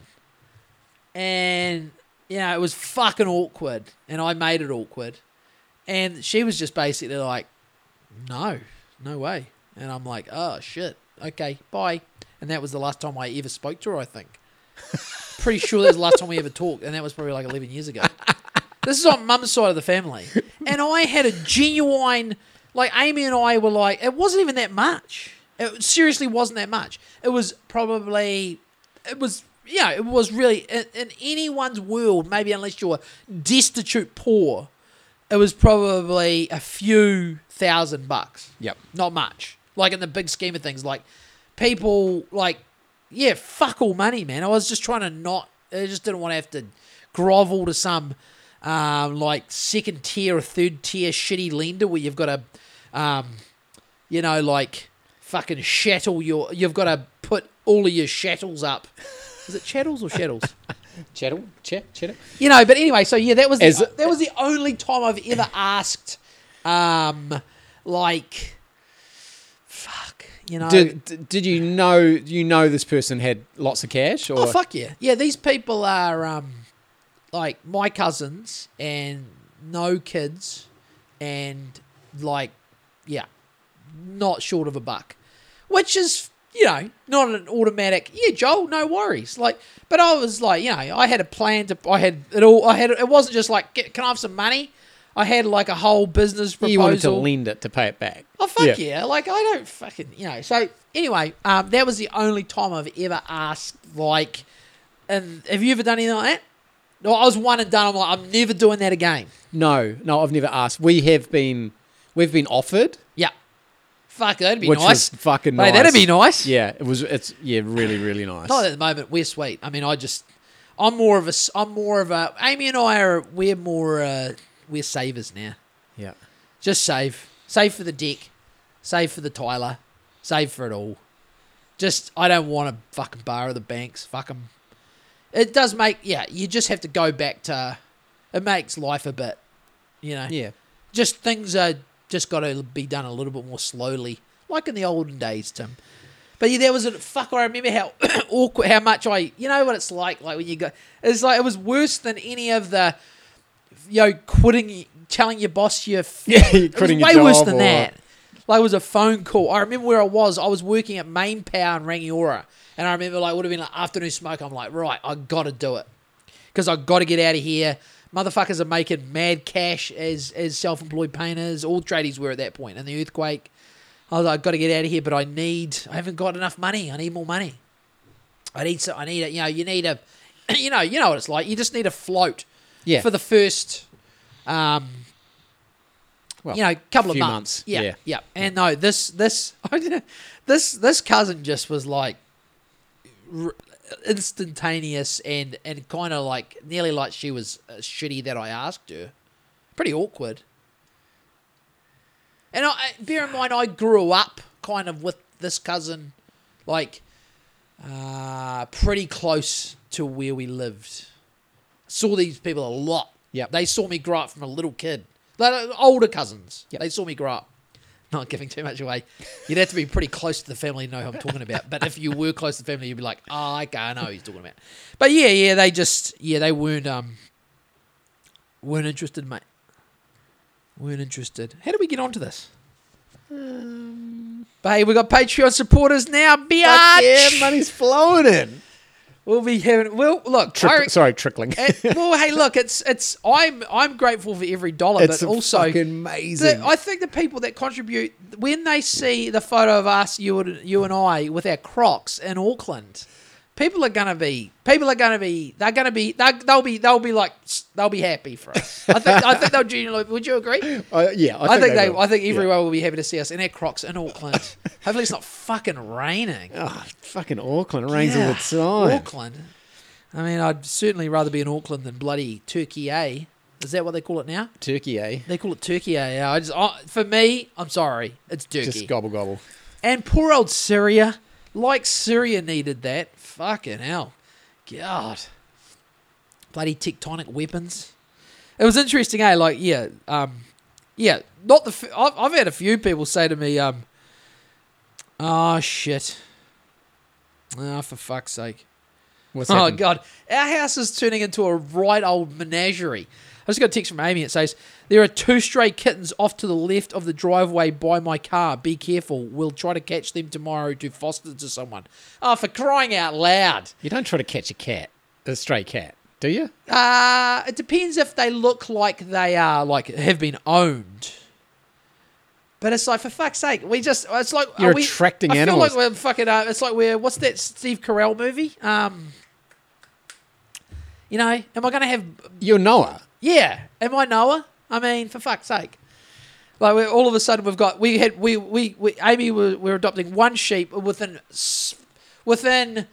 [SPEAKER 1] and you know it was fucking awkward, and I made it awkward, and she was just basically like, "No, no way," and I'm like, "Oh shit, okay, bye," and that was the last time I ever spoke to her. I think. [LAUGHS] Pretty sure that was the last time we ever talked, and that was probably like 11 years ago. This is on mum's side of the family. And I had a genuine, like, Amy and I were like, it wasn't even that much. It seriously wasn't that much. It was probably, it was, yeah, it was really, in, in anyone's world, maybe unless you're destitute poor, it was probably a few thousand bucks.
[SPEAKER 2] Yep.
[SPEAKER 1] Not much. Like, in the big scheme of things, like, people, like, yeah, fuck all money, man. I was just trying to not, I just didn't want to have to grovel to some um, like second tier or third tier shitty lender where you've got to, um, you know, like fucking chattel your, you've got to put all of your chattels up. Is it chattels or chattels? [LAUGHS]
[SPEAKER 2] Chettle, chet, chettle.
[SPEAKER 1] you know, but anyway, so yeah, that was
[SPEAKER 2] As-
[SPEAKER 1] the, that was the only time I've ever asked, um, like, fuck, you know,
[SPEAKER 2] Did, did you know you know this person had lots of cash or
[SPEAKER 1] Oh fuck yeah, yeah. These people are um, like my cousins and no kids, and like yeah, not short of a buck, which is you know not an automatic. Yeah, Joel, no worries. Like, but I was like, you know, I had a plan to. I had it all. I had it wasn't just like, "Get- can I have some money? I had like a whole business proposal.
[SPEAKER 2] You wanted to lend it to pay it back.
[SPEAKER 1] Oh fuck yeah. Like I don't fucking you know. So anyway, um, that was the only time I've ever asked like, and have you ever done anything like that? No, I was one and done. I'm like, I'm never doing that again.
[SPEAKER 2] No, no, I've never asked. We have been, we've been offered,
[SPEAKER 1] Yeah, fuck, that'd be
[SPEAKER 2] which
[SPEAKER 1] nice.
[SPEAKER 2] was fucking
[SPEAKER 1] Mate,
[SPEAKER 2] nice.
[SPEAKER 1] that'd be nice.
[SPEAKER 2] Yeah, it was. It's yeah, really, really nice.
[SPEAKER 1] Not at the moment. We're sweet. I mean, I just, I'm more of a, I'm more of a. Amy and I are. We're more. Uh, we're savers now.
[SPEAKER 2] yeah,
[SPEAKER 1] Just save. Save for the dick, Save for the Tyler. Save for it all. Just, I don't want to fucking borrow the banks. Fuck them. It does make, yeah, you just have to go back to, it makes life a bit, you know.
[SPEAKER 2] yeah.
[SPEAKER 1] Just things are just got to be done a little bit more slowly, like in the olden days, Tim. But yeah, there was a fuck. I remember how [COUGHS] awkward, how much I, you know what it's like, like when you go. It's like it was worse than any of the, you know, quitting, telling your boss you're. [LAUGHS]
[SPEAKER 2] Yeah, you're
[SPEAKER 1] it was
[SPEAKER 2] quitting your
[SPEAKER 1] way worse than that. Like it was a phone call. I remember where I was. I was working at MainPower in Rangiora, and I remember like would have been like afternoon smoke. I'm like, right, I got to do it because I got to get out of here. Motherfuckers are making mad cash as as self employed painters. All tradies were at that point. And the earthquake, I was like, I've got to get out of here, but I need. I haven't got enough money. I need more money. I need. So I need. A, you know, you need a. [CLEARS THROAT] You know, you know what it's like. You just need a float.
[SPEAKER 2] Yeah.
[SPEAKER 1] For the first. Um,
[SPEAKER 2] Well,
[SPEAKER 1] you know, couple of months.
[SPEAKER 2] months,
[SPEAKER 1] Yeah,
[SPEAKER 2] yeah.
[SPEAKER 1] yeah. And no, this this [LAUGHS] this this cousin just was like instantaneous and and kind of like nearly like she was uh, shitty that I asked her. Pretty awkward. And I bear in mind, I grew up kind of with this cousin, like uh, pretty close to where we lived. Saw these people a lot.
[SPEAKER 2] Yep.
[SPEAKER 1] They saw me grow up from a little kid. Like uh, older cousins.
[SPEAKER 2] Yep.
[SPEAKER 1] They saw me grow up. Not giving too much away. You'd have to be pretty close to the family to know who I'm talking about. But if you were close to the family, you'd be like, oh, okay, I know who he's talking about. But yeah, yeah, they just, yeah, they weren't, um, weren't interested, mate. Weren't interested. How do we get onto this? but hey, we got Patreon supporters now, biatch.
[SPEAKER 2] yeah, money's flowing in.
[SPEAKER 1] We'll be having. Well, look.
[SPEAKER 2] Trick-
[SPEAKER 1] I
[SPEAKER 2] sorry, trickling.
[SPEAKER 1] eh, well, hey, look. It's it's. I'm I'm grateful for every dollar,
[SPEAKER 2] it's
[SPEAKER 1] but also
[SPEAKER 2] fucking
[SPEAKER 1] the,
[SPEAKER 2] amazing.
[SPEAKER 1] I think the people that contribute when they see the photo of us, you and you and I, with our Crocs in Auckland, people are gonna be people are gonna be they're gonna be they they'll be they'll be like they'll be happy for us. I think I think they'll genuinely. Would you agree? [LAUGHS]
[SPEAKER 2] Uh, yeah, I,
[SPEAKER 1] I think they. I think
[SPEAKER 2] Yeah.
[SPEAKER 1] everyone will be happy to see us in our Crocs in Auckland. [LAUGHS] Hopefully, it's not fucking raining.
[SPEAKER 2] Oh, fucking Auckland. It rains all the time.
[SPEAKER 1] Auckland. I mean, I'd certainly rather be in Auckland than bloody Turkey, A. Is that what they call it now?
[SPEAKER 2] Turkey, A.
[SPEAKER 1] They call it Turkey, eh? Yeah, I just, I, for me, I'm sorry, it's Turkey.
[SPEAKER 2] Just gobble gobble.
[SPEAKER 1] and poor old Syria, like Syria needed that. Fucking hell, God, bloody tectonic weapons. It was interesting, eh? Like, yeah, um, yeah. Not the. f- I've, I've had a few people say to me, um, "Oh shit." Oh, for fuck's sake.
[SPEAKER 2] What's
[SPEAKER 1] Oh
[SPEAKER 2] happened?
[SPEAKER 1] god, our house is turning into a right old menagerie. I just got a text from Amy. It says there are two stray kittens off to the left of the driveway by my car. Be careful. We'll try to catch them tomorrow to foster to someone. Oh, for crying out loud!
[SPEAKER 2] You don't try to catch a cat, a stray cat, do you?
[SPEAKER 1] Uh it depends if they look like they are like have been owned. But it's like for fuck's sake, we just it's like
[SPEAKER 2] You're
[SPEAKER 1] are we,
[SPEAKER 2] attracting
[SPEAKER 1] I
[SPEAKER 2] animals.
[SPEAKER 1] feel like we're fucking. Uh, it's like we're what's that Steve Carell movie? Um, you know, am I going to have
[SPEAKER 2] You're Noah.
[SPEAKER 1] Yeah, am I Noah? I mean, for fuck's sake. Like all of a sudden we've got we had we we, we Amy we're, we're adopting one sheep within within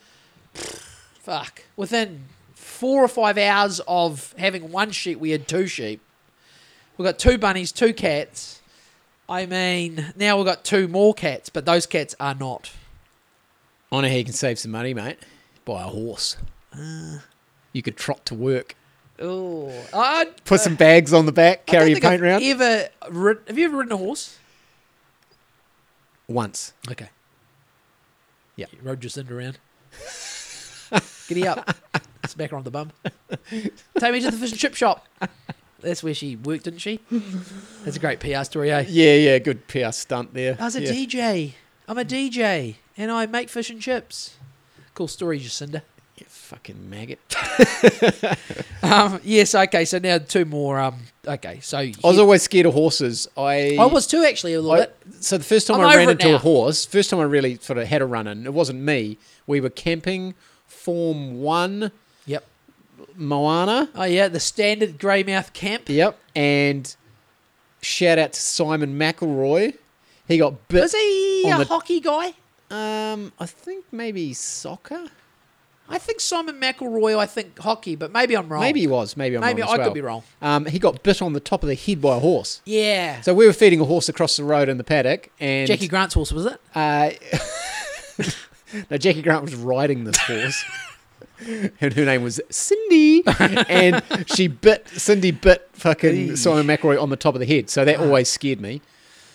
[SPEAKER 1] fuck within four or five hours of having one sheep we had two sheep. We've got two bunnies, two cats. I mean, now we've got two more cats, but those cats are not.
[SPEAKER 2] I know how you can save some money, mate. Buy a horse.
[SPEAKER 1] Uh.
[SPEAKER 2] you could trot to work.
[SPEAKER 1] Oh, I
[SPEAKER 2] Put some bags on the back, carry your
[SPEAKER 1] think I've
[SPEAKER 2] paint around.
[SPEAKER 1] Ever rid- have you ever ridden a horse?
[SPEAKER 2] Once.
[SPEAKER 1] Okay.
[SPEAKER 2] Yeah.
[SPEAKER 1] You rode Jacinda around. [LAUGHS] Giddy up. Smack her on the bum. Take me to the fish and chip shop. That's where she worked, didn't she? That's a great PR story, eh?
[SPEAKER 2] Yeah, yeah, good PR stunt there.
[SPEAKER 1] I was a
[SPEAKER 2] yeah.
[SPEAKER 1] DJ. I'm a DJ, and I make fish and chips. Cool story, Jacinda.
[SPEAKER 2] You fucking maggot. [LAUGHS]
[SPEAKER 1] Um, yes, okay. So now two more. Um, okay, so
[SPEAKER 2] I was always scared of horses. I
[SPEAKER 1] I was too actually a little
[SPEAKER 2] I-
[SPEAKER 1] bit.
[SPEAKER 2] so the first time
[SPEAKER 1] I'm
[SPEAKER 2] I ran into
[SPEAKER 1] now.
[SPEAKER 2] a horse, first time I really sort of had a run in, it wasn't me. We were camping Form One
[SPEAKER 1] Yep.
[SPEAKER 2] Moana.
[SPEAKER 1] Oh yeah, the standard greymouth camp.
[SPEAKER 2] Yep. And shout out to Simon McElroy. He got bit.
[SPEAKER 1] Was he a
[SPEAKER 2] the-
[SPEAKER 1] hockey guy?
[SPEAKER 2] Um, I think maybe soccer.
[SPEAKER 1] I think Simon McElroy. I think hockey, but maybe I'm wrong.
[SPEAKER 2] Maybe he was. Maybe I'm
[SPEAKER 1] Maybe
[SPEAKER 2] wrong
[SPEAKER 1] I could be wrong.
[SPEAKER 2] Um, he got bit on the top of the head by a horse.
[SPEAKER 1] Yeah.
[SPEAKER 2] So we were feeding a horse across the road in the paddock, and
[SPEAKER 1] Jackie Grant's horse was it?
[SPEAKER 2] Uh, [LAUGHS] no, Jackie Grant was riding this horse, [LAUGHS] and her name was Cindy, and she bit Cindy bit fucking. Simon McElroy on the top of the head. So that always scared me.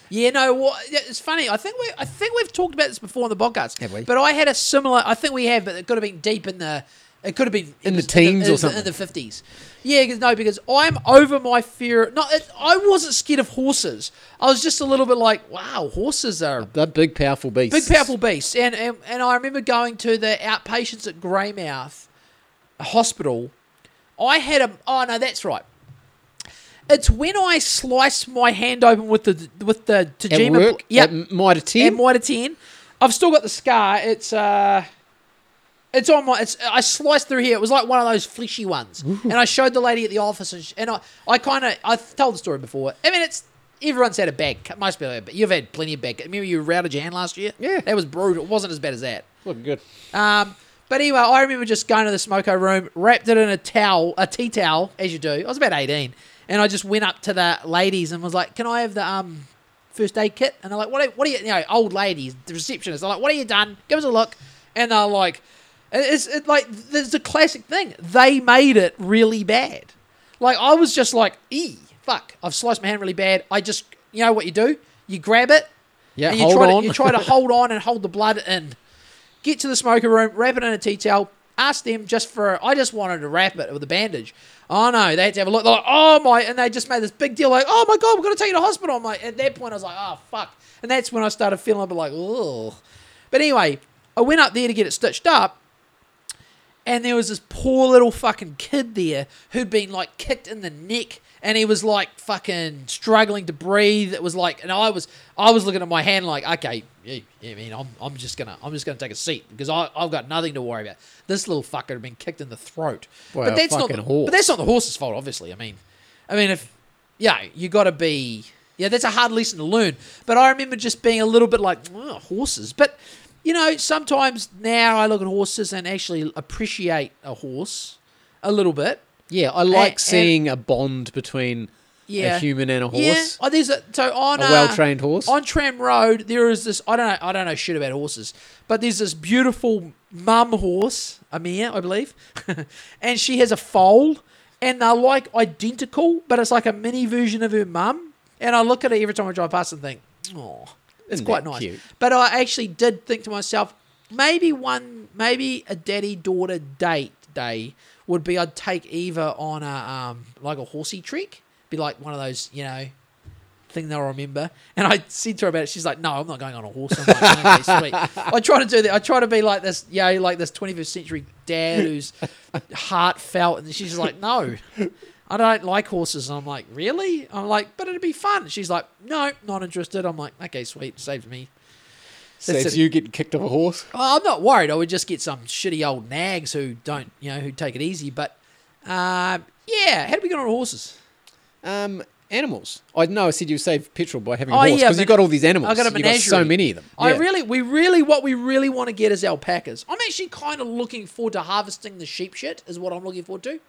[SPEAKER 1] Yeah, no. What, it's funny. I think we, I think we've talked about this before on the podcast.
[SPEAKER 2] Have we?
[SPEAKER 1] But I had a similar. I think we have, but it could have been deep in the. It could have been
[SPEAKER 2] In the teens or something.
[SPEAKER 1] in the fifties. Yeah, 'cause- no, because I'm over my fear. Not, it, I wasn't scared of horses. I was just a little bit like, wow, horses are
[SPEAKER 2] They're big, powerful beasts.
[SPEAKER 1] Big powerful beasts. And, and and I remember going to the outpatients at Greymouth Hospital. I had a oh no, that's right. It's when I sliced my hand open with the with the
[SPEAKER 2] At
[SPEAKER 1] Tajima.
[SPEAKER 2] work,
[SPEAKER 1] Yep.
[SPEAKER 2] at Mitre 10.
[SPEAKER 1] And Mitre 10. I've still got the scar. It's uh it's on my. It's I sliced through here. It was like one of those fleshy ones, and I showed the lady at the office, and, I, I kind of, I've told the story before. I mean, it's everyone's had a bad cut. Most people, have, but you've had plenty of bad. cut. Remember you routed your hand last year?
[SPEAKER 2] Yeah.
[SPEAKER 1] that was brutal. It wasn't as bad as that.
[SPEAKER 2] Looking good.
[SPEAKER 1] Um, but anyway, I remember just going to the smoko room, wrapped it in a towel, a tea towel, as you do. I was about eighteen, and I just went up to the ladies and was like, "Can I have the um first aid kit?" And they're like, "What? Are, what are you? You know, old ladies, the receptionists. They're like, "What have you done? Give us a look." And they're like, "It's it, like there's a classic thing. They made it really bad. Like I was just like, "E fuck, I've sliced my hand really bad." I just, you know what you do? You grab it,
[SPEAKER 2] Yeah,
[SPEAKER 1] and you
[SPEAKER 2] hold
[SPEAKER 1] try
[SPEAKER 2] on.
[SPEAKER 1] To, you try to [LAUGHS] hold on and hold the blood in. Get to the smoker room, wrap it in a tea towel. Ask them just for. I just wanted to wrap it with a bandage. Oh no, they had to have a look. They're like, oh my, and they just made this big deal, like, oh my god, we're gonna take you to hospital. I'm like, at that point, I was like, oh fuck, and that's when I started feeling a bit like, oh. But anyway, I went up there to get it stitched up, and there was this poor little fucking kid there who'd been like kicked in the neck and he was like fucking struggling to breathe it was like and i was i was looking at my hand like okay yeah, yeah, I mean, I'm, I'm just gonna, I'm just gonna take a seat because I, I've got nothing to worry about. This little fucker had been kicked in the throat, but that's not, the,
[SPEAKER 2] horse.
[SPEAKER 1] but that's not the horse's fault, obviously. I mean, I mean, if yeah, you got to be, yeah, that's a hard lesson to learn. But I remember just being a little bit like oh, horses, but you know, sometimes now I look at horses and actually appreciate a horse a little bit.
[SPEAKER 2] Yeah, I like
[SPEAKER 1] and-
[SPEAKER 2] seeing a bond between
[SPEAKER 1] Yeah,
[SPEAKER 2] a human and a
[SPEAKER 1] Yeah.
[SPEAKER 2] horse.
[SPEAKER 1] Oh, there's a so on
[SPEAKER 2] A
[SPEAKER 1] uh,
[SPEAKER 2] well-trained horse.
[SPEAKER 1] on Tram Road. There is this. I don't know. I don't know shit about horses, but there's this beautiful mum horse, Amir, I believe, [LAUGHS] and she has a foal, and they're like identical, but it's like a mini version of her mum. And I look at it every time I drive past and think, oh, it's quite nice.
[SPEAKER 2] cute?
[SPEAKER 1] But I actually did think to myself, maybe one, maybe a daddy daughter date day would be I'd take Eva on a um like a horsey trick, be like one of those you know thing they'll remember. And I said to her about it. She's like, "No, I'm not going on a horse." I'm like, "Okay, [LAUGHS] sweet." I try to do that. I try to be like this, you know, like this 21st century dad who's heartfelt, and she's like, "No." I don't like horses. And I'm like, really? I'm like, but it'd be fun. She's like, no, not interested. I'm like, okay, sweet, saved me.
[SPEAKER 2] Saves you getting kicked off a horse.
[SPEAKER 1] Well, I'm not worried. I would just get some shitty old nags who don't, you know, who take it easy. But uh, yeah, how do we get on horses?
[SPEAKER 2] Um, animals. I know I said you save petrol by having a
[SPEAKER 1] Oh,
[SPEAKER 2] horse because
[SPEAKER 1] men-
[SPEAKER 2] you've got all these animals.
[SPEAKER 1] I got a
[SPEAKER 2] You've got so many of them.
[SPEAKER 1] I really, we really, what we really want to get is alpacas. I'm actually kind of looking forward to harvesting the sheep shit. Is what I'm looking forward to.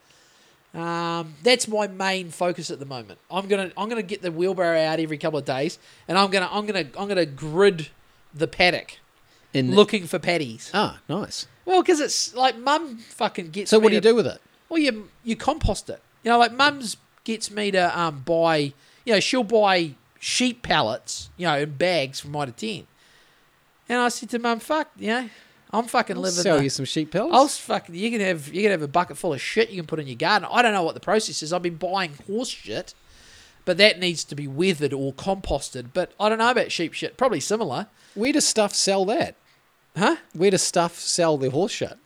[SPEAKER 1] Um, that's my main focus at the moment. I'm gonna, I'm gonna get the wheelbarrow out every couple of days, and I'm gonna, I'm gonna, I'm gonna grid the paddock,
[SPEAKER 2] In
[SPEAKER 1] looking for paddies.
[SPEAKER 2] ah, nice.
[SPEAKER 1] Well, because it's like mum fucking gets.
[SPEAKER 2] So what do you
[SPEAKER 1] to-
[SPEAKER 2] do with it?
[SPEAKER 1] Well, you you compost it. You know, like mum's gets me to um, buy. You know, she'll buy sheep pellets. You know, in bags from Mitre Ten. And I said to mum, "Fuck, you know, I'm fucking living.
[SPEAKER 2] Sell
[SPEAKER 1] the-
[SPEAKER 2] you some sheep pills.
[SPEAKER 1] I'll fucking. You can have you can have a bucket full of shit you can put in your garden. I don't know what the process is. I've been buying horse shit, but that needs to be weathered or composted. But I don't know about sheep shit. Probably similar,
[SPEAKER 2] Where does stuff sell that?
[SPEAKER 1] huh?
[SPEAKER 2] Where does stuff sell the horse shit?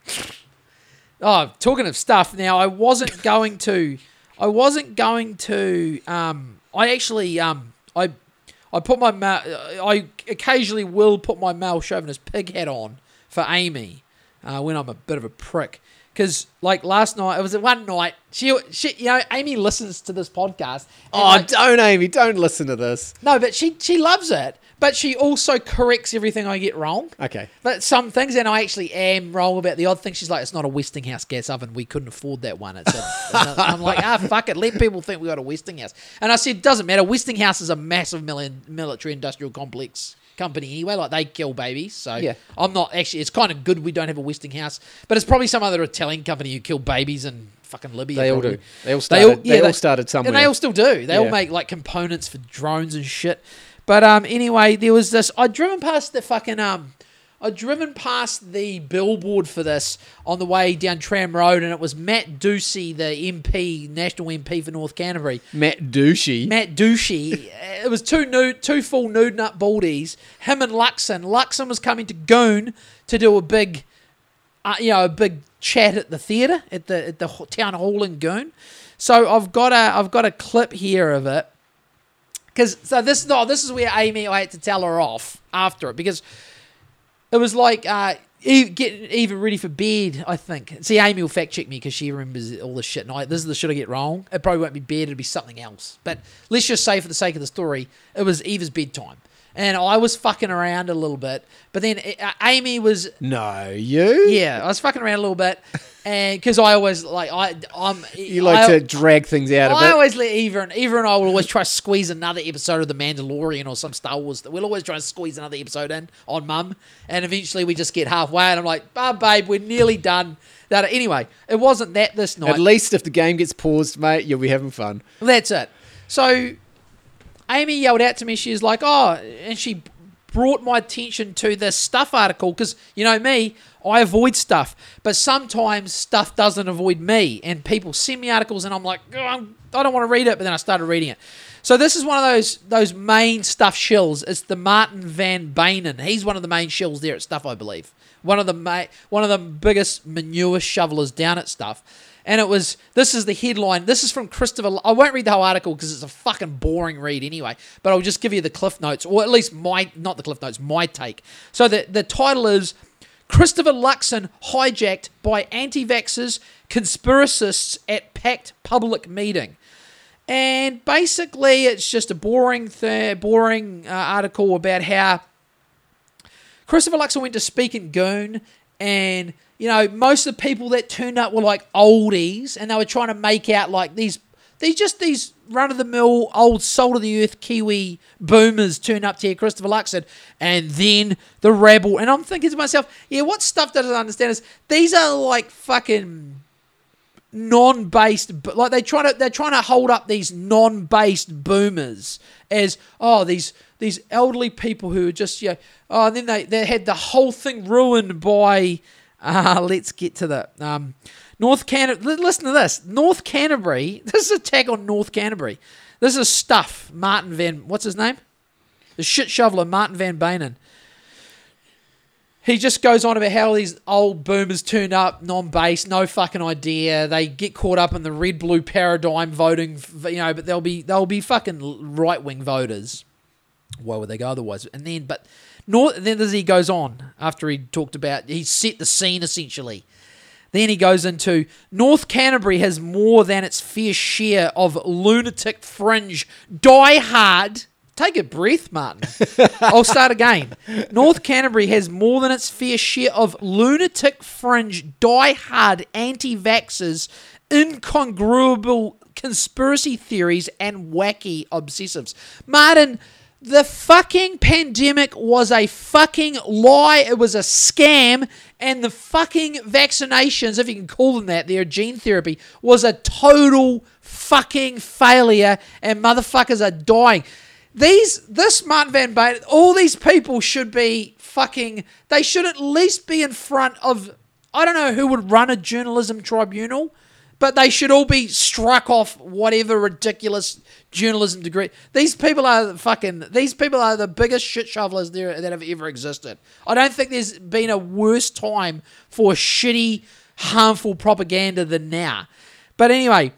[SPEAKER 1] Oh, talking of stuff. Now I wasn't going to. I wasn't going to. Um, I actually. Um, I. I put my. Ma- I occasionally will put my male chauvinist pig hat on for Amy, uh, when I'm a bit of a prick. Because like last night, it was one night. She, she, you know, Amy listens to this podcast.
[SPEAKER 2] Oh,
[SPEAKER 1] like-
[SPEAKER 2] don't, Amy. Don't listen to this.
[SPEAKER 1] no, but she she loves it. But she also corrects everything I get wrong.
[SPEAKER 2] Okay.
[SPEAKER 1] But some things, and I actually am wrong about the odd thing. She's like, it's not a Westinghouse gas oven. We couldn't afford that one. It's a, and I'm like, ah, [LAUGHS] fuck it. Let people think we got a Westinghouse. And I said, it doesn't matter. Westinghouse is a massive mili- military industrial complex company anyway. Like they kill babies. So
[SPEAKER 2] Yeah.
[SPEAKER 1] I'm not actually. It's kind of good we don't have a Westinghouse. But it's probably some other Italian company who kill babies in fucking Libya.
[SPEAKER 2] They all do. They all started- they all started somewhere, And
[SPEAKER 1] they all still do. They all make like components for drones and shit. But um, anyway, there was this. I'd driven past the fucking um, I'd driven past the billboard for this on the way down Tram Road, and it was Matt Doocey, the MP, national MP for North Canterbury.
[SPEAKER 2] Matt Douchey.
[SPEAKER 1] Matt Doocey. it was two nude, two full nude nut baldies. Him and Luxon. Luxon was coming to Goon to do a big, uh, you know, a big chat at the theatre at the at the town hall in Goon. So I've got a I've got a clip here of it. Because so this no this is where Amy I had to tell her off after it because it was like uh, getting even ready for bed. I think. See, Amy will fact check me because she remembers all this shit. And I, this is the shit I get wrong. It probably won't be bed. It'll be something else. But let's just say, for the sake of the story, it was Eva's bedtime, and I was fucking around a little bit. But then uh, Amy was
[SPEAKER 2] No, you?
[SPEAKER 1] yeah, I was fucking around a little bit, [LAUGHS] and because I always like I I'm
[SPEAKER 2] You like
[SPEAKER 1] I,
[SPEAKER 2] to drag things out of
[SPEAKER 1] I always let Eva and Eva and I will always try to squeeze another episode of The Mandalorian or some Star Wars. We'll always try to squeeze another episode in on Mum, and eventually we just get halfway, and I'm like, "Oh, babe, we're nearly done." That anyway, it wasn't that this night.
[SPEAKER 2] At least if the game gets paused, mate, you'll be having fun.
[SPEAKER 1] That's it. So Amy yelled out to me. She was like, "Oh," and she brought my attention to this stuff article because you know me, I avoid stuff, but sometimes stuff doesn't avoid me, and people send me articles, and I'm like, "Oh, I'm- I don't want to read it, but then I started reading it. So this is one of those those main stuff shills. It's the Martin van Beynen. He's one of the main shills there at stuff, I believe. One of the ma- one of the biggest manure shovelers down at stuff. And it was this is the headline. This is from Christopher. I won't read the whole article because it's a fucking boring read anyway. But I'll just give you the cliff notes, or at least my not the cliff notes, my take. So the the title is Christopher Luxon hijacked by anti-vaxxers, conspiracists at packed public meeting. And basically, it's just a boring, th- boring uh, article about how Christopher Luxon went to speak in Goon, and you know most of the people that turned up were like oldies, and they were trying to make out like these, these just these run of the mill old soul of the earth Kiwi boomers turned up to hear Christopher Luxon, and then the rabble. And I'm thinking to myself, yeah, what stuff doesn't understand is these are like fucking non-based like they try to they're trying to hold up these non-based boomers as oh these these elderly people who are just you know oh and then they they had the whole thing ruined by uh let's get to the um North Canterbury listen to this North Canterbury [LAUGHS] this is a tag on North Canterbury this is stuff Martin Van what's his name the shit shoveler Martin van Beynen he just goes on about how these old boomers turned up, non-base, no fucking idea. They get caught up in the red blue paradigm voting, you know, but they'll be they'll be fucking right wing voters. Why would they go otherwise? And then, but North, then as he goes on after he talked about he set the scene essentially. Then he goes into North Canterbury has more than its fair share of lunatic fringe die hard. Take a breath, Martin. [LAUGHS] I'll start again. North Canterbury has more than its fair share of lunatic fringe die hard anti vaxxers, incongruable conspiracy theories, and wacky obsessives. Martin, the fucking pandemic was a fucking lie. It was a scam. And the fucking vaccinations, if you can call them that, their gene therapy, was a total fucking failure. And motherfuckers are dying. these this Martin van Beynen, all these people should be fucking. They should at least be in front of. I don't know who would run a journalism tribunal, but they should all be struck off whatever ridiculous journalism degree. These people are fucking. These people are the biggest shit shovelers there that have ever existed. I don't think there's been a worse time for shitty, harmful propaganda than now. But anyway,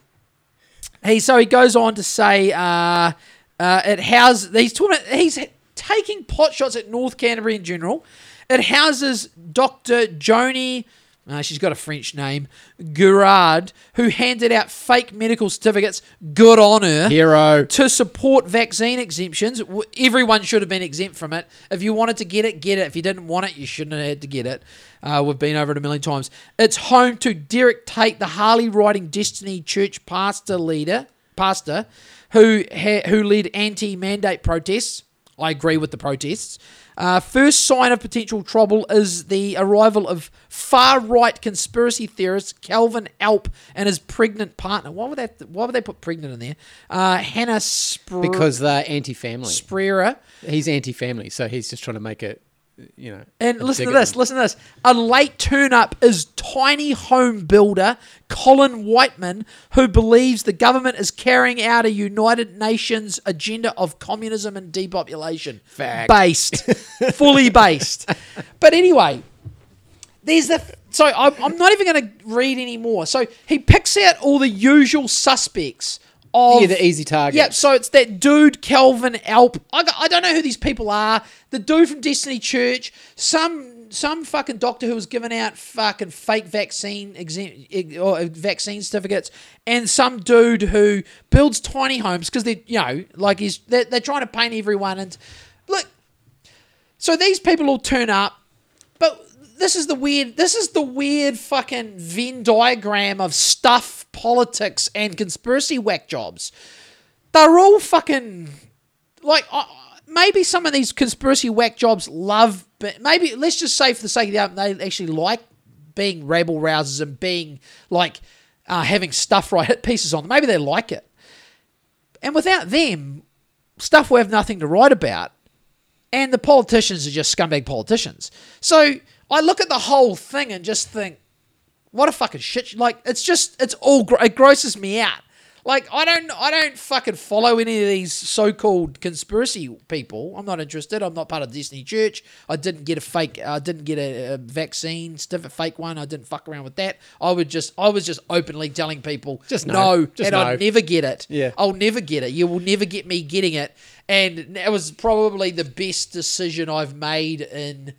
[SPEAKER 1] he so he goes on to say uh, uh, it houses he's talking he's taking pot shots at North Canterbury in general. It houses Dr. Joni. Uh, she's got a French name, Gurard, who handed out fake medical certificates. Good on her
[SPEAKER 2] Hero.
[SPEAKER 1] to support vaccine exemptions. Everyone should have been exempt from it. If you wanted to get it, get it. If you didn't want it, you shouldn't have had to get it. Uh, we've been over it a million times. It's home to Derek Tate, the Harley riding Destiny Church pastor leader, pastor, who ha- who led anti-mandate protests. I agree with the protests. Uh, first sign of potential trouble is the arrival of far right conspiracy theorist Kelvyn Alp and his pregnant partner. Why would that? Why would they put pregnant in there? Uh, Hannah Spr-
[SPEAKER 2] Because they're anti-family.
[SPEAKER 1] Spreera.
[SPEAKER 2] He's anti-family, so he's just trying to make it, you know.
[SPEAKER 1] And listen to this.
[SPEAKER 2] them.
[SPEAKER 1] Listen to this. A late turn up is tiny home builder Colin Whiteman, who believes the government is carrying out a United Nations agenda of communism and depopulation.
[SPEAKER 2] Fact.
[SPEAKER 1] Based, [LAUGHS] fully based. But anyway, there's the. So I'm, I'm not even going to read anymore. So he picks out all the usual suspects. Of,
[SPEAKER 2] Yeah, the easy target.
[SPEAKER 1] Yep. So it's that dude Kelvyn Alp. I, got- I don't know who these people are. The dude from Destiny Church. Some some fucking doctor who was giving out fucking fake vaccine exem- ex- or vaccine certificates, and some dude who builds tiny homes because they you know like he's they're, they're trying to paint everyone and look. So these people all turn up, this is the weird. This is the weird fucking Venn diagram of stuff, politics, and conspiracy whack jobs. They're all fucking like. Uh, maybe some of these conspiracy whack jobs love, but maybe let's just say for the sake of the argument, they actually like being rabble rousers and being like uh, having stuff right [LAUGHS] hit pieces on them. Maybe they like it. And without them, stuff we have nothing to write about and the politicians are just scumbag politicians. So I look at the whole thing and just think, what a fucking shit! Like it's just it's all it grosses me out. Like I don't I don't fucking follow any of these so-called conspiracy people. I'm not interested. I'm not part of Destiny Church. I didn't get a fake. I didn't get a, a vaccine, stiff a fake one. I didn't fuck around with that. I would just I was just openly telling people
[SPEAKER 2] Just
[SPEAKER 1] no,
[SPEAKER 2] no. Just
[SPEAKER 1] and I'd never get it.
[SPEAKER 2] Yeah.
[SPEAKER 1] I'll never get it. You will never get me getting it. And that was probably the best decision I've made in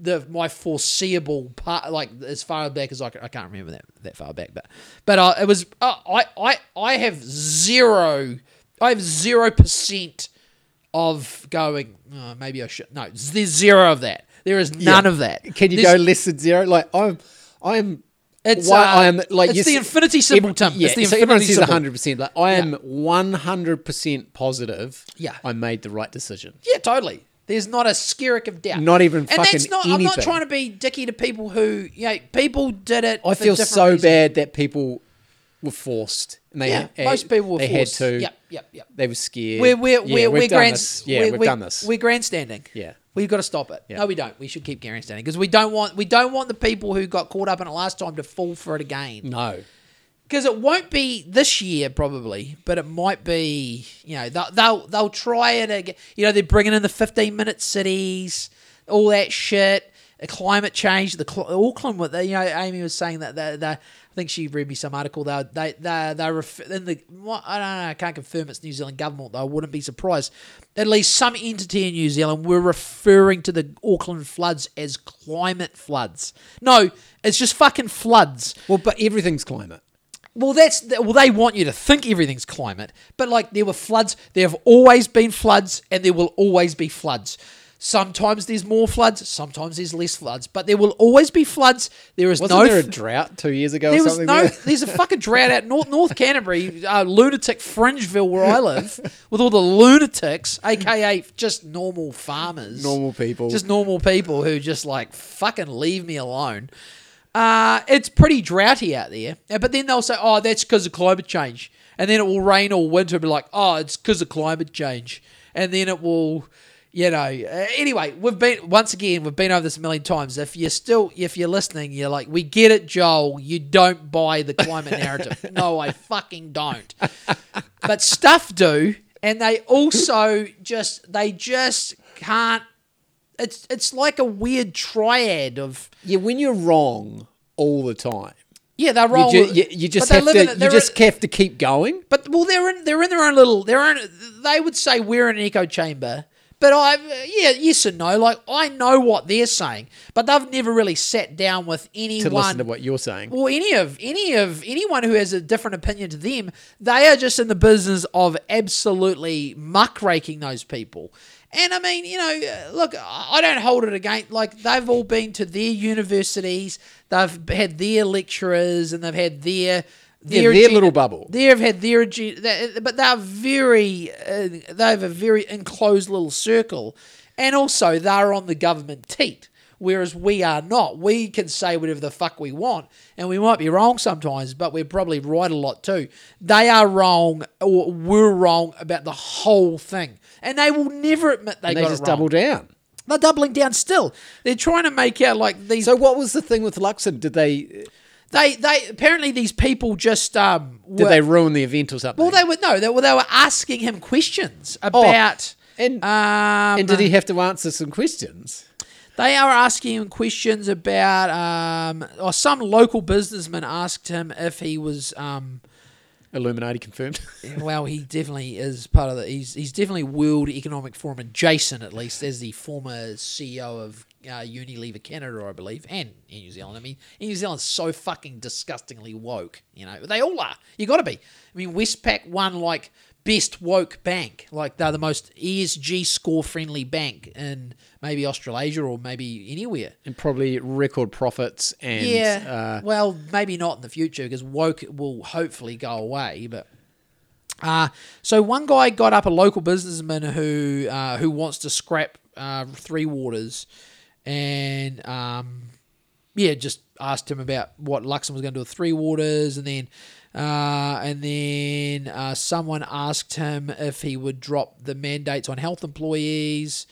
[SPEAKER 1] the my foreseeable part, like as far back as I, can, I can't remember that that far back, but but uh, it was uh, I I I have zero I have zero percent of going. Oh, maybe I should. No, there's zero of that. There is none
[SPEAKER 2] Yeah.
[SPEAKER 1] of that.
[SPEAKER 2] Can you
[SPEAKER 1] There's-
[SPEAKER 2] go less than zero? Like I'm, I'm.
[SPEAKER 1] It's,
[SPEAKER 2] why
[SPEAKER 1] uh,
[SPEAKER 2] I am like
[SPEAKER 1] it's
[SPEAKER 2] yes,
[SPEAKER 1] the infinity symbol,
[SPEAKER 2] every-
[SPEAKER 1] Tim.
[SPEAKER 2] Yeah,
[SPEAKER 1] It's the
[SPEAKER 2] so everyone
[SPEAKER 1] infinity
[SPEAKER 2] says
[SPEAKER 1] symbol.
[SPEAKER 2] hundred percent. Like I am one hundred percent positive.
[SPEAKER 1] Yeah.
[SPEAKER 2] I made the right decision.
[SPEAKER 1] Yeah, totally. There's not a skerrick of doubt.
[SPEAKER 2] Not even
[SPEAKER 1] and that's
[SPEAKER 2] fucking
[SPEAKER 1] not. I'm not trying to be dicky to people who, you know, people did it.
[SPEAKER 2] I feel so
[SPEAKER 1] reasons.
[SPEAKER 2] bad that people were forced and they
[SPEAKER 1] Yeah,
[SPEAKER 2] had,
[SPEAKER 1] most people were
[SPEAKER 2] they
[SPEAKER 1] forced.
[SPEAKER 2] had to.
[SPEAKER 1] Yep, yep, yep.
[SPEAKER 2] They were scared.
[SPEAKER 1] We're we're
[SPEAKER 2] yeah,
[SPEAKER 1] we're,
[SPEAKER 2] we've
[SPEAKER 1] we're
[SPEAKER 2] done
[SPEAKER 1] grand,
[SPEAKER 2] this. Yeah,
[SPEAKER 1] we're,
[SPEAKER 2] we've done this.
[SPEAKER 1] We're grandstanding.
[SPEAKER 2] Yeah.
[SPEAKER 1] We've got to stop it.
[SPEAKER 2] Yeah.
[SPEAKER 1] No, we don't. We should keep grandstanding because we don't want we don't want the people who got caught up in it last time to fall for it again.
[SPEAKER 2] no.
[SPEAKER 1] Because it won't be this year probably, but it might be. You know, they'll they'll, they'll try it again. You know, they're bringing in the fifteen minute cities, all that shit. Climate change, the Auckland. You know, Amy was saying that they, I think she read me some article. They they they they ref- in the I don't know. I can't confirm it's New Zealand government. Though I wouldn't be surprised. At least some entity in New Zealand were referring to the Auckland floods as climate floods. No, it's just fucking floods.
[SPEAKER 2] Well, but everything's climate.
[SPEAKER 1] Well, that's well. They want you to think everything's climate, but like there were floods. There have always been floods, and there will always be floods. Sometimes there's more floods. Sometimes there's less floods, but there will always be floods. There is
[SPEAKER 2] Wasn't
[SPEAKER 1] no.
[SPEAKER 2] there a drought two years ago
[SPEAKER 1] there
[SPEAKER 2] or
[SPEAKER 1] was no.
[SPEAKER 2] there? [LAUGHS]
[SPEAKER 1] There's a fucking drought out North North Canterbury, uh, lunatic Fringeville, where I live, with all the lunatics, aka just normal farmers,
[SPEAKER 2] Normal people.
[SPEAKER 1] just normal people who just like fucking leave me alone. Uh, it's pretty droughty out there. But then they'll say, oh, that's because of climate change. and then it will rain all winter and be like, oh, it's because of climate change. And then it will, you know. Uh, anyway, we've been, once again, we've been over this a million times. If you're still, if you're listening, you're like, we get it, Joel. You don't buy the climate [LAUGHS] narrative. no, I fucking don't. But stuff do. And they also just, they just can't. It's, it's like a weird triad of
[SPEAKER 2] Yeah, when you're wrong all the time,
[SPEAKER 1] yeah they're
[SPEAKER 2] you,
[SPEAKER 1] wrong.
[SPEAKER 2] ju- you, you just have to
[SPEAKER 1] in
[SPEAKER 2] you just
[SPEAKER 1] in-
[SPEAKER 2] have to keep going.
[SPEAKER 1] But well, they're in they're in their own little their own. They would say we're in an echo chamber, but I yeah yes and no. Like I know what they're saying, but they've never really sat down with anyone To
[SPEAKER 2] listen to what you're saying.
[SPEAKER 1] Well, any of any of anyone who has a different opinion to them, they are just in the business of absolutely muckraking those people. And I mean, you know, look, I don't hold it against. Like they've all been to their universities, they've had their lecturers, and they've had their
[SPEAKER 2] Yeah, their
[SPEAKER 1] edu-
[SPEAKER 2] little bubble.
[SPEAKER 1] They've had their, they- but they're very, uh, they have a very enclosed little circle, and also they're on the government teat. Whereas we are not. We can say whatever the fuck we want, and we might be wrong sometimes, but we're probably right a lot too. They are wrong, or we're wrong about the whole thing, and they will never admit they
[SPEAKER 2] And they
[SPEAKER 1] got
[SPEAKER 2] just double down.
[SPEAKER 1] They're doubling down still. They're trying to make out like these.
[SPEAKER 2] So what was the thing with Luxon? Did they
[SPEAKER 1] they they apparently these people just um.
[SPEAKER 2] did they ruin the event or something?
[SPEAKER 1] Well, they were no, they were they were asking him questions about.
[SPEAKER 2] and
[SPEAKER 1] um,
[SPEAKER 2] and did he have to answer some questions?
[SPEAKER 1] They are asking him questions about. Um, or some local businessman asked him if he was. Um,
[SPEAKER 2] Illuminati confirmed. [LAUGHS]
[SPEAKER 1] well, he definitely is part of the. He's he's definitely World Economic Forum adjacent, at least as the former CEO of uh, Unilever Canada, I believe, and in New Zealand. I mean, New Zealand's so fucking disgustingly woke. You know, they all are. You got to be. I mean, Westpac won like best woke bank. Like they're the most ESG score friendly bank in maybe Australasia or maybe anywhere.
[SPEAKER 2] and probably record profits and
[SPEAKER 1] Yeah.
[SPEAKER 2] uh,
[SPEAKER 1] well, maybe not in the future because woke will hopefully go away. But uh, so one guy got up a local businessman who uh, who wants to scrap uh, Three Waters, and um, yeah, just asked him about what Luxon was going to do with Three Waters, and then uh, and then uh, someone asked him if he would drop the mandates on health employees.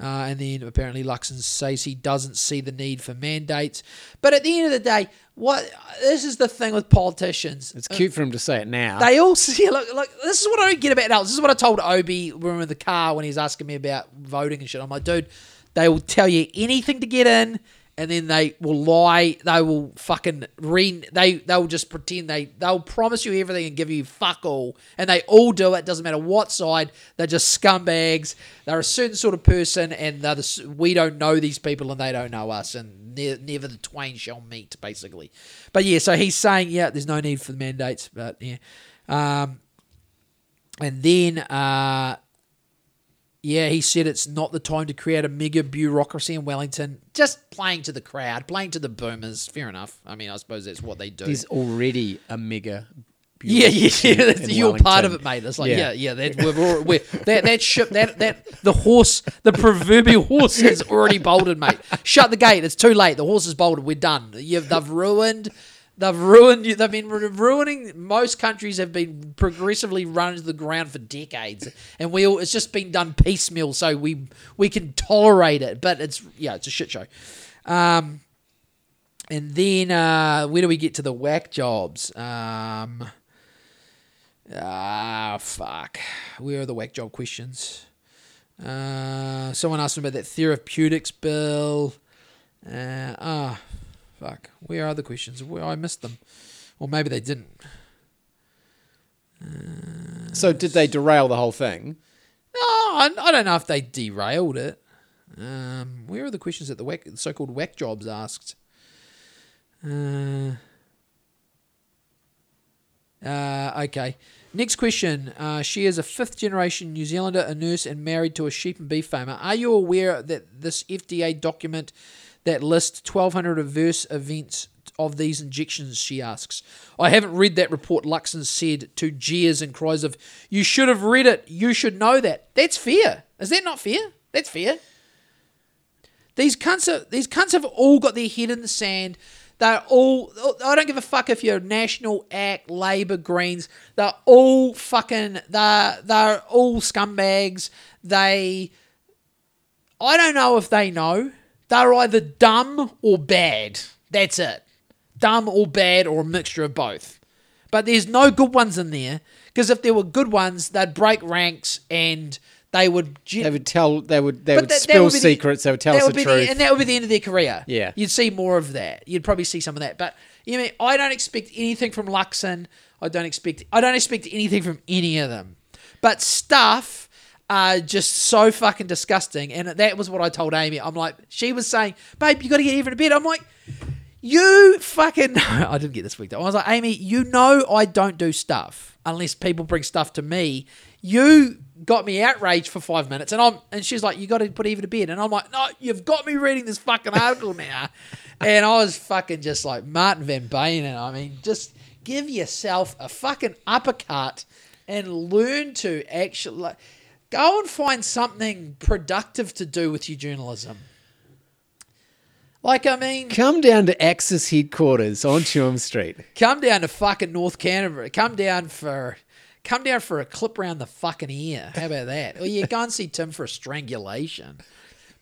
[SPEAKER 1] Uh, and then apparently Luxon says he doesn't see the need for mandates. But at the end of the day, what this is the thing with politicians.
[SPEAKER 2] it's cute for him to say it now.
[SPEAKER 1] They all see [LAUGHS] look, look. This is what I don't get about Alex. This is what I told Obi when we were in the car when he's asking me about voting and shit. I'm like, dude, they will tell you anything to get in, and then they will lie. They will fucking re. They they will just pretend they they'll promise you everything and give you fuck all, and they all do it. Doesn't matter what side. They're just scumbags. They're a certain sort of person, and the, we don't know these people, and they don't know us, and ne- never the twain shall meet, basically. But yeah, so he's saying, yeah, there's no need for the mandates, but yeah. Um, and then, uh, yeah, he said it's not the time to create a mega bureaucracy in Wellington. Just playing to the crowd, playing to the boomers. Fair enough. I mean, I suppose that's what they do.
[SPEAKER 2] There's already a mega.
[SPEAKER 1] Yeah, yeah, yeah. [LAUGHS] You're part of it, mate. It's like, yeah,
[SPEAKER 2] Yeah.
[SPEAKER 1] yeah. that we've all, we're, that that ship, that that the horse, the proverbial horse, has already bolted, mate. Shut the gate. It's too late. The horse is bolted. We're done. You've, they've ruined. They've ruined you. They've been ruining. Most countries have been progressively run to the ground for decades, and we all. It's just been done piecemeal, so we we can tolerate it. But it's yeah, it's a shit show. Um, and then uh, where do we get to the whack jobs? Um, ah, fuck. Where are the whack job questions? Uh, someone asked me about that therapeutics bill. Uh, ah, fuck. Where are the questions? Where I missed them, or maybe they didn't.
[SPEAKER 2] So did they derail the whole thing?
[SPEAKER 1] No, I, I don't know if they derailed it. Um, where are the questions that the whack, so-called whack jobs asked? Uh, uh, okay. Next question. Uh, she is a fifth generation New Zealander, a nurse, and married to a sheep and beef farmer. Are you aware that this FDA document that lists 1,200 adverse events of these injections? She asks. I haven't read that report, Luxon said to jeers and cries of, You should have read it. You should know that. That's fair. Is that not fair? That's fair. These cunts, are, these cunts have all got their head in the sand. They're all. I don't give a fuck if you're National Act, Labour, Greens. They're all fucking. They're they're all scumbags. They. I don't know if they know. They're either dumb or bad. That's it. Dumb or bad or a mixture of both. But there's no good ones in there because if there were good ones, they'd break ranks and they would.
[SPEAKER 2] They would tell. They would. They would
[SPEAKER 1] that- that
[SPEAKER 2] spill
[SPEAKER 1] would be the-
[SPEAKER 2] secrets. they would tell
[SPEAKER 1] that
[SPEAKER 2] us
[SPEAKER 1] would
[SPEAKER 2] the truth.
[SPEAKER 1] and that would be the end of their career.
[SPEAKER 2] Yeah.
[SPEAKER 1] you'd see more of that. You'd probably see some of that. But you know, I don't expect anything from Luxon. I don't expect. I don't expect anything from any of them. But stuff are just so fucking disgusting. And that was what I told Amy. I'm like, she was saying, "Babe, you got to get even a bit. I'm like. You fucking [LAUGHS] I didn't get this week though. I was like, Amy, you know I don't do stuff unless people bring stuff to me. You got me outraged for five minutes and I'm and she's like, You gotta put even to bed. And I'm like, No, you've got me reading this fucking article [LAUGHS] now. and I was fucking just like Martin Van Buren. I mean, just give yourself a fucking uppercut and learn to actually like, go and find something productive to do with your journalism. Like I mean
[SPEAKER 2] Come down to Axis headquarters on Chum Street.
[SPEAKER 1] Come down to fucking North Canterbury. Come down for come down for a clip around the fucking ear. How about that? Or yeah, go and see Tim for a strangulation.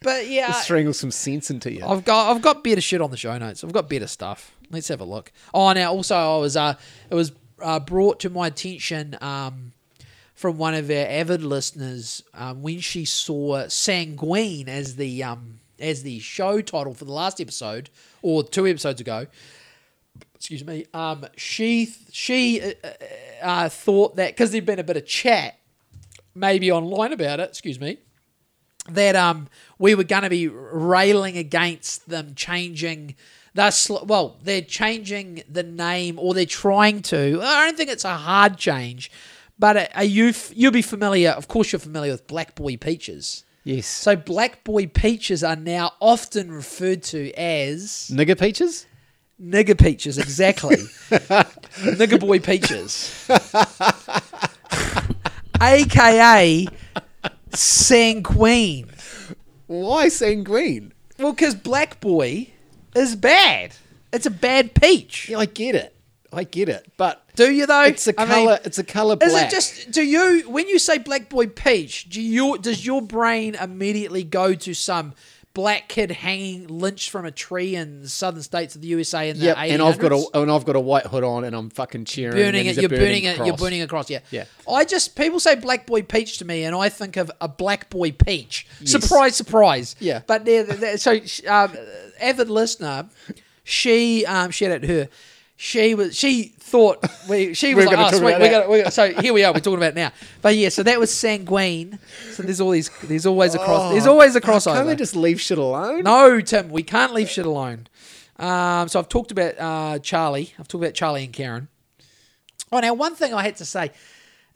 [SPEAKER 1] But yeah,
[SPEAKER 2] Strangle some sense into you.
[SPEAKER 1] I've got I've got better shit on the show notes. I've got better stuff. Let's have a look. Oh, now also I was uh it was uh, brought to my attention um from one of our avid listeners um, when she saw Sanguine as the um as the show title for the last episode or two episodes ago. Excuse me. Um, she she uh, uh, uh, thought that because there'd been a bit of chat, maybe online about it. Excuse me that um we were going to be railing against them changing they're well they're changing the name or they're trying to i don't think it's a hard change but are- are you f- you'll be familiar of course you're familiar with black boy peaches
[SPEAKER 2] yes.
[SPEAKER 1] so black boy peaches are now often referred to as
[SPEAKER 2] Nigger peaches?
[SPEAKER 1] nigger peaches exactly [LAUGHS] nigger boy peaches aka sanguine
[SPEAKER 2] Why sanguine?
[SPEAKER 1] Well, because Black Boy is bad. It's a bad peach.
[SPEAKER 2] Yeah, I get it. I get it. But
[SPEAKER 1] Do you though?
[SPEAKER 2] it's a
[SPEAKER 1] I
[SPEAKER 2] color.
[SPEAKER 1] mean,
[SPEAKER 2] it's a color black.
[SPEAKER 1] is it just? Do you when you say Black Boy peach? Do you does your brain immediately go to some black kid hanging lynched from a tree in the southern states of the USA in the
[SPEAKER 2] Yep,
[SPEAKER 1] 1800s?
[SPEAKER 2] and I've got a and I've got a white hood on, and I'm fucking cheering.
[SPEAKER 1] burning it.
[SPEAKER 2] there's a
[SPEAKER 1] You're burning it. You're
[SPEAKER 2] cross.
[SPEAKER 1] burning across. Yeah.
[SPEAKER 2] Yeah.
[SPEAKER 1] I just people say black boy peach to me, and I think of a black boy peach. Surprise, surprise.
[SPEAKER 2] Yeah.
[SPEAKER 1] But they're, they're- so um, avid listener, she um, shout out to her. She was. She thought we. She [LAUGHS] was
[SPEAKER 2] We're
[SPEAKER 1] like, oh, sweet. We
[SPEAKER 2] that."
[SPEAKER 1] got. We got. So here we are. We're talking about now. But yeah. So that was sanguine. So there's all these. There's always a cross. there's always a crossover.
[SPEAKER 2] Can't they just leave shit alone?
[SPEAKER 1] No, Tim, we can't leave shit alone. Um, so I've talked about uh, Charlie. I've talked about Charlie and Karen. Oh, now one thing I had to say.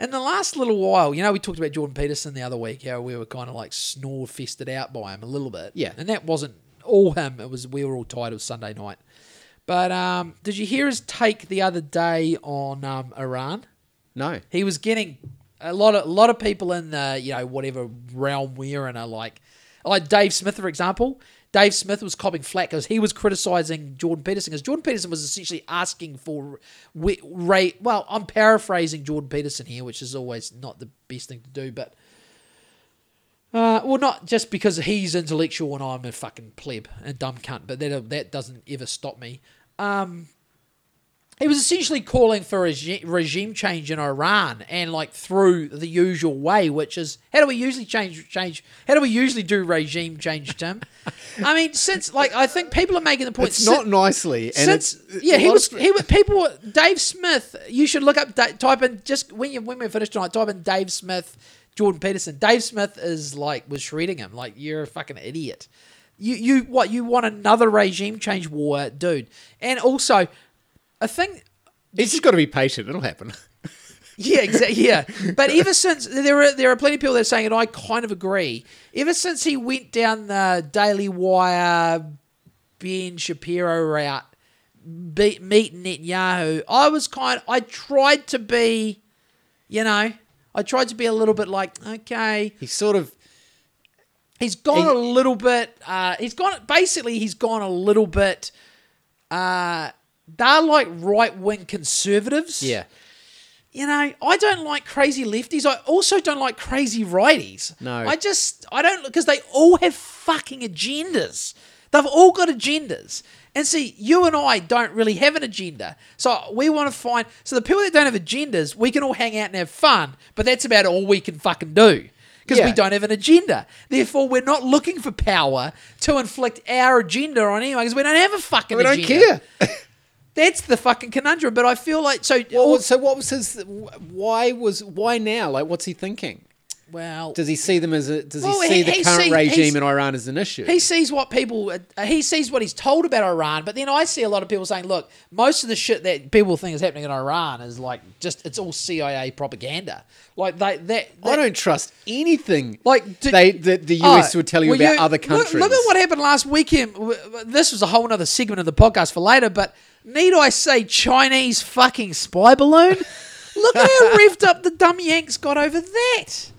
[SPEAKER 1] In the last little while, you know, we talked about Jordan Peterson the other week, how we were kind of like snore fisted out by him a little bit.
[SPEAKER 2] Yeah.
[SPEAKER 1] And that wasn't all him. It was we were all tired. It was Sunday night. But um, did you hear his take the other day on um, Iran?
[SPEAKER 2] No.
[SPEAKER 1] he was getting a lot of a lot of people in the you know whatever realm we're in are like like Dave Smith for example. Dave Smith was copping flack because he was criticizing Jordan Peterson because Jordan Peterson was essentially asking for rate. Well, I'm paraphrasing Jordan Peterson here, which is always not the best thing to do, but uh, well, not just because he's intellectual and I'm a fucking pleb and dumb cunt, but that that doesn't ever stop me. Um, he was essentially calling for a regi- regime change in Iran and like through the usual way, which is how do we usually change change? How do we usually do regime change, Tim? I mean, since like I think people are making the point.
[SPEAKER 2] It's
[SPEAKER 1] si-
[SPEAKER 2] not nicely. And
[SPEAKER 1] since
[SPEAKER 2] it's,
[SPEAKER 1] yeah, he was
[SPEAKER 2] of-
[SPEAKER 1] he was people. Dave Smith. You should look up. Type in just when you when we finished tonight. Type in Dave Smith, Jordan Peterson. Dave Smith is like was shredding him. Like you're a fucking idiot. You you what you want another regime change war, dude? And also, a thing.
[SPEAKER 2] It's just got to be patient. It'll happen. [LAUGHS]
[SPEAKER 1] Yeah, exactly. Yeah, but ever [LAUGHS] since there are there are plenty of people that are saying, and I kind of agree. Ever since he went down the Daily Wire, Ben Shapiro route, beat meet Netanyahu, I was kind. I tried to be, you know, I tried to be a little bit like, okay,
[SPEAKER 2] He's sort of
[SPEAKER 1] he's gone
[SPEAKER 2] He-
[SPEAKER 1] a little bit. Uh, he's gone basically. He's gone a little bit uh, they're like right wing conservatives.
[SPEAKER 2] Yeah.
[SPEAKER 1] You know, I don't like crazy lefties. I also don't like crazy righties.
[SPEAKER 2] No.
[SPEAKER 1] I just, I don't, because they all have fucking agendas. They've all got agendas. And see, you and I don't really have an agenda. So we want to find, so the people that don't have agendas, we can all hang out and have fun, but that's about all we can fucking do. Because we don't have an agenda. Therefore, we're not looking for power to inflict our agenda on anyone because we don't have a fucking agenda.
[SPEAKER 2] We don't
[SPEAKER 1] agenda.
[SPEAKER 2] care. [LAUGHS]
[SPEAKER 1] That's the fucking conundrum. But I feel like, so,
[SPEAKER 2] Well, so what was his? Why was why now? Like, what's he thinking?
[SPEAKER 1] Well,
[SPEAKER 2] Does he see them as a? Does
[SPEAKER 1] Well,
[SPEAKER 2] he see
[SPEAKER 1] he-
[SPEAKER 2] the
[SPEAKER 1] he
[SPEAKER 2] current
[SPEAKER 1] see-
[SPEAKER 2] regime in Iran as an issue?
[SPEAKER 1] he sees what people uh, he sees what he's told about Iran, but then I see a lot of people saying, "Look, most of the shit that people think is happening in Iran is like just it's all CIA propaganda." Like they that,
[SPEAKER 2] I don't trust anything.
[SPEAKER 1] Like, do-
[SPEAKER 2] they, the, the
[SPEAKER 1] Oh,
[SPEAKER 2] US would tell you about
[SPEAKER 1] you-
[SPEAKER 2] other countries.
[SPEAKER 1] Look, at what happened last weekend. This was a whole other segment of the podcast for later, but need I say Chinese fucking spy balloon? look at how [LAUGHS] revved up the dumb Yanks got over that.